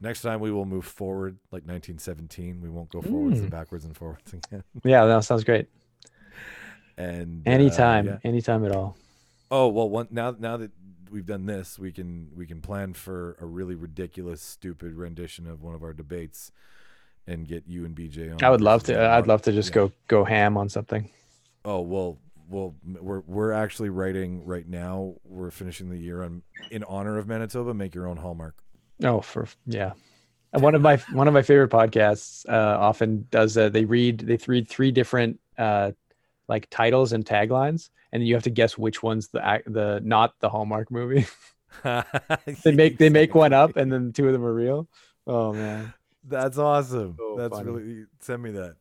Next time we will move forward like 1917. We won't go forwards and Mm. backwards and forwards again. yeah, that sounds great. And uh, Anytime, yeah. anytime at all. Oh well, one, now now that we've done this, we can we can plan for a really ridiculous, stupid rendition of one of our debates, and get you and BJ on. I would love to. me. I'd love to just Yeah. go go ham on something. Oh well, well we're we're actually writing right now. We're finishing the year on in honor of Manitoba. Make your own hallmark. Oh, for yeah. And One of my one of my favorite podcasts uh, often does uh, they read they read three different uh, like titles and taglines, and you have to guess which one's the the not the Hallmark movie. they make they make one up, and then two of them are real. Oh man, That's awesome. So That's funny. really send me that.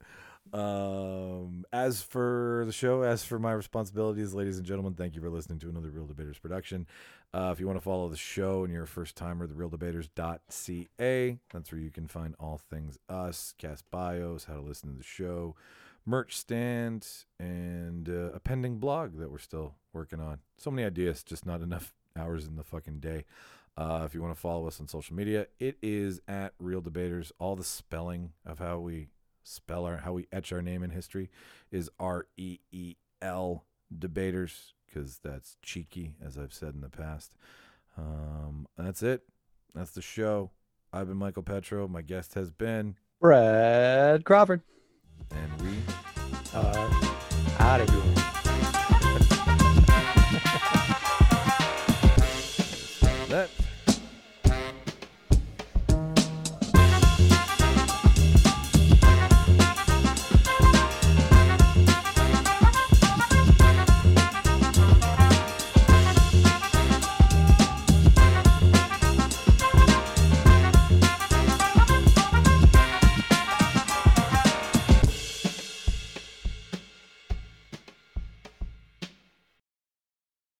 Um, as for the show, as for my responsibilities, ladies and gentlemen, thank you for listening to another Reel Debaters production. Uh, if you want to follow the show and you're a first timer, thereeldebaters.ca. That's where you can find all things us, cast bios, how to listen to the show, merch stand, and uh, a pending blog that we're still working on. So many ideas, just not enough hours in the fucking day. Uh, if you want to follow us on social media, it is at Reel Debaters. All the spelling of how we spell our how we etch our name in history is R E E L debaters because that's cheeky, as I've said in the past. Um, that's it. That's the show. I've been Michael Petrow. My guest has been Brad Crawford. And we are out of here. That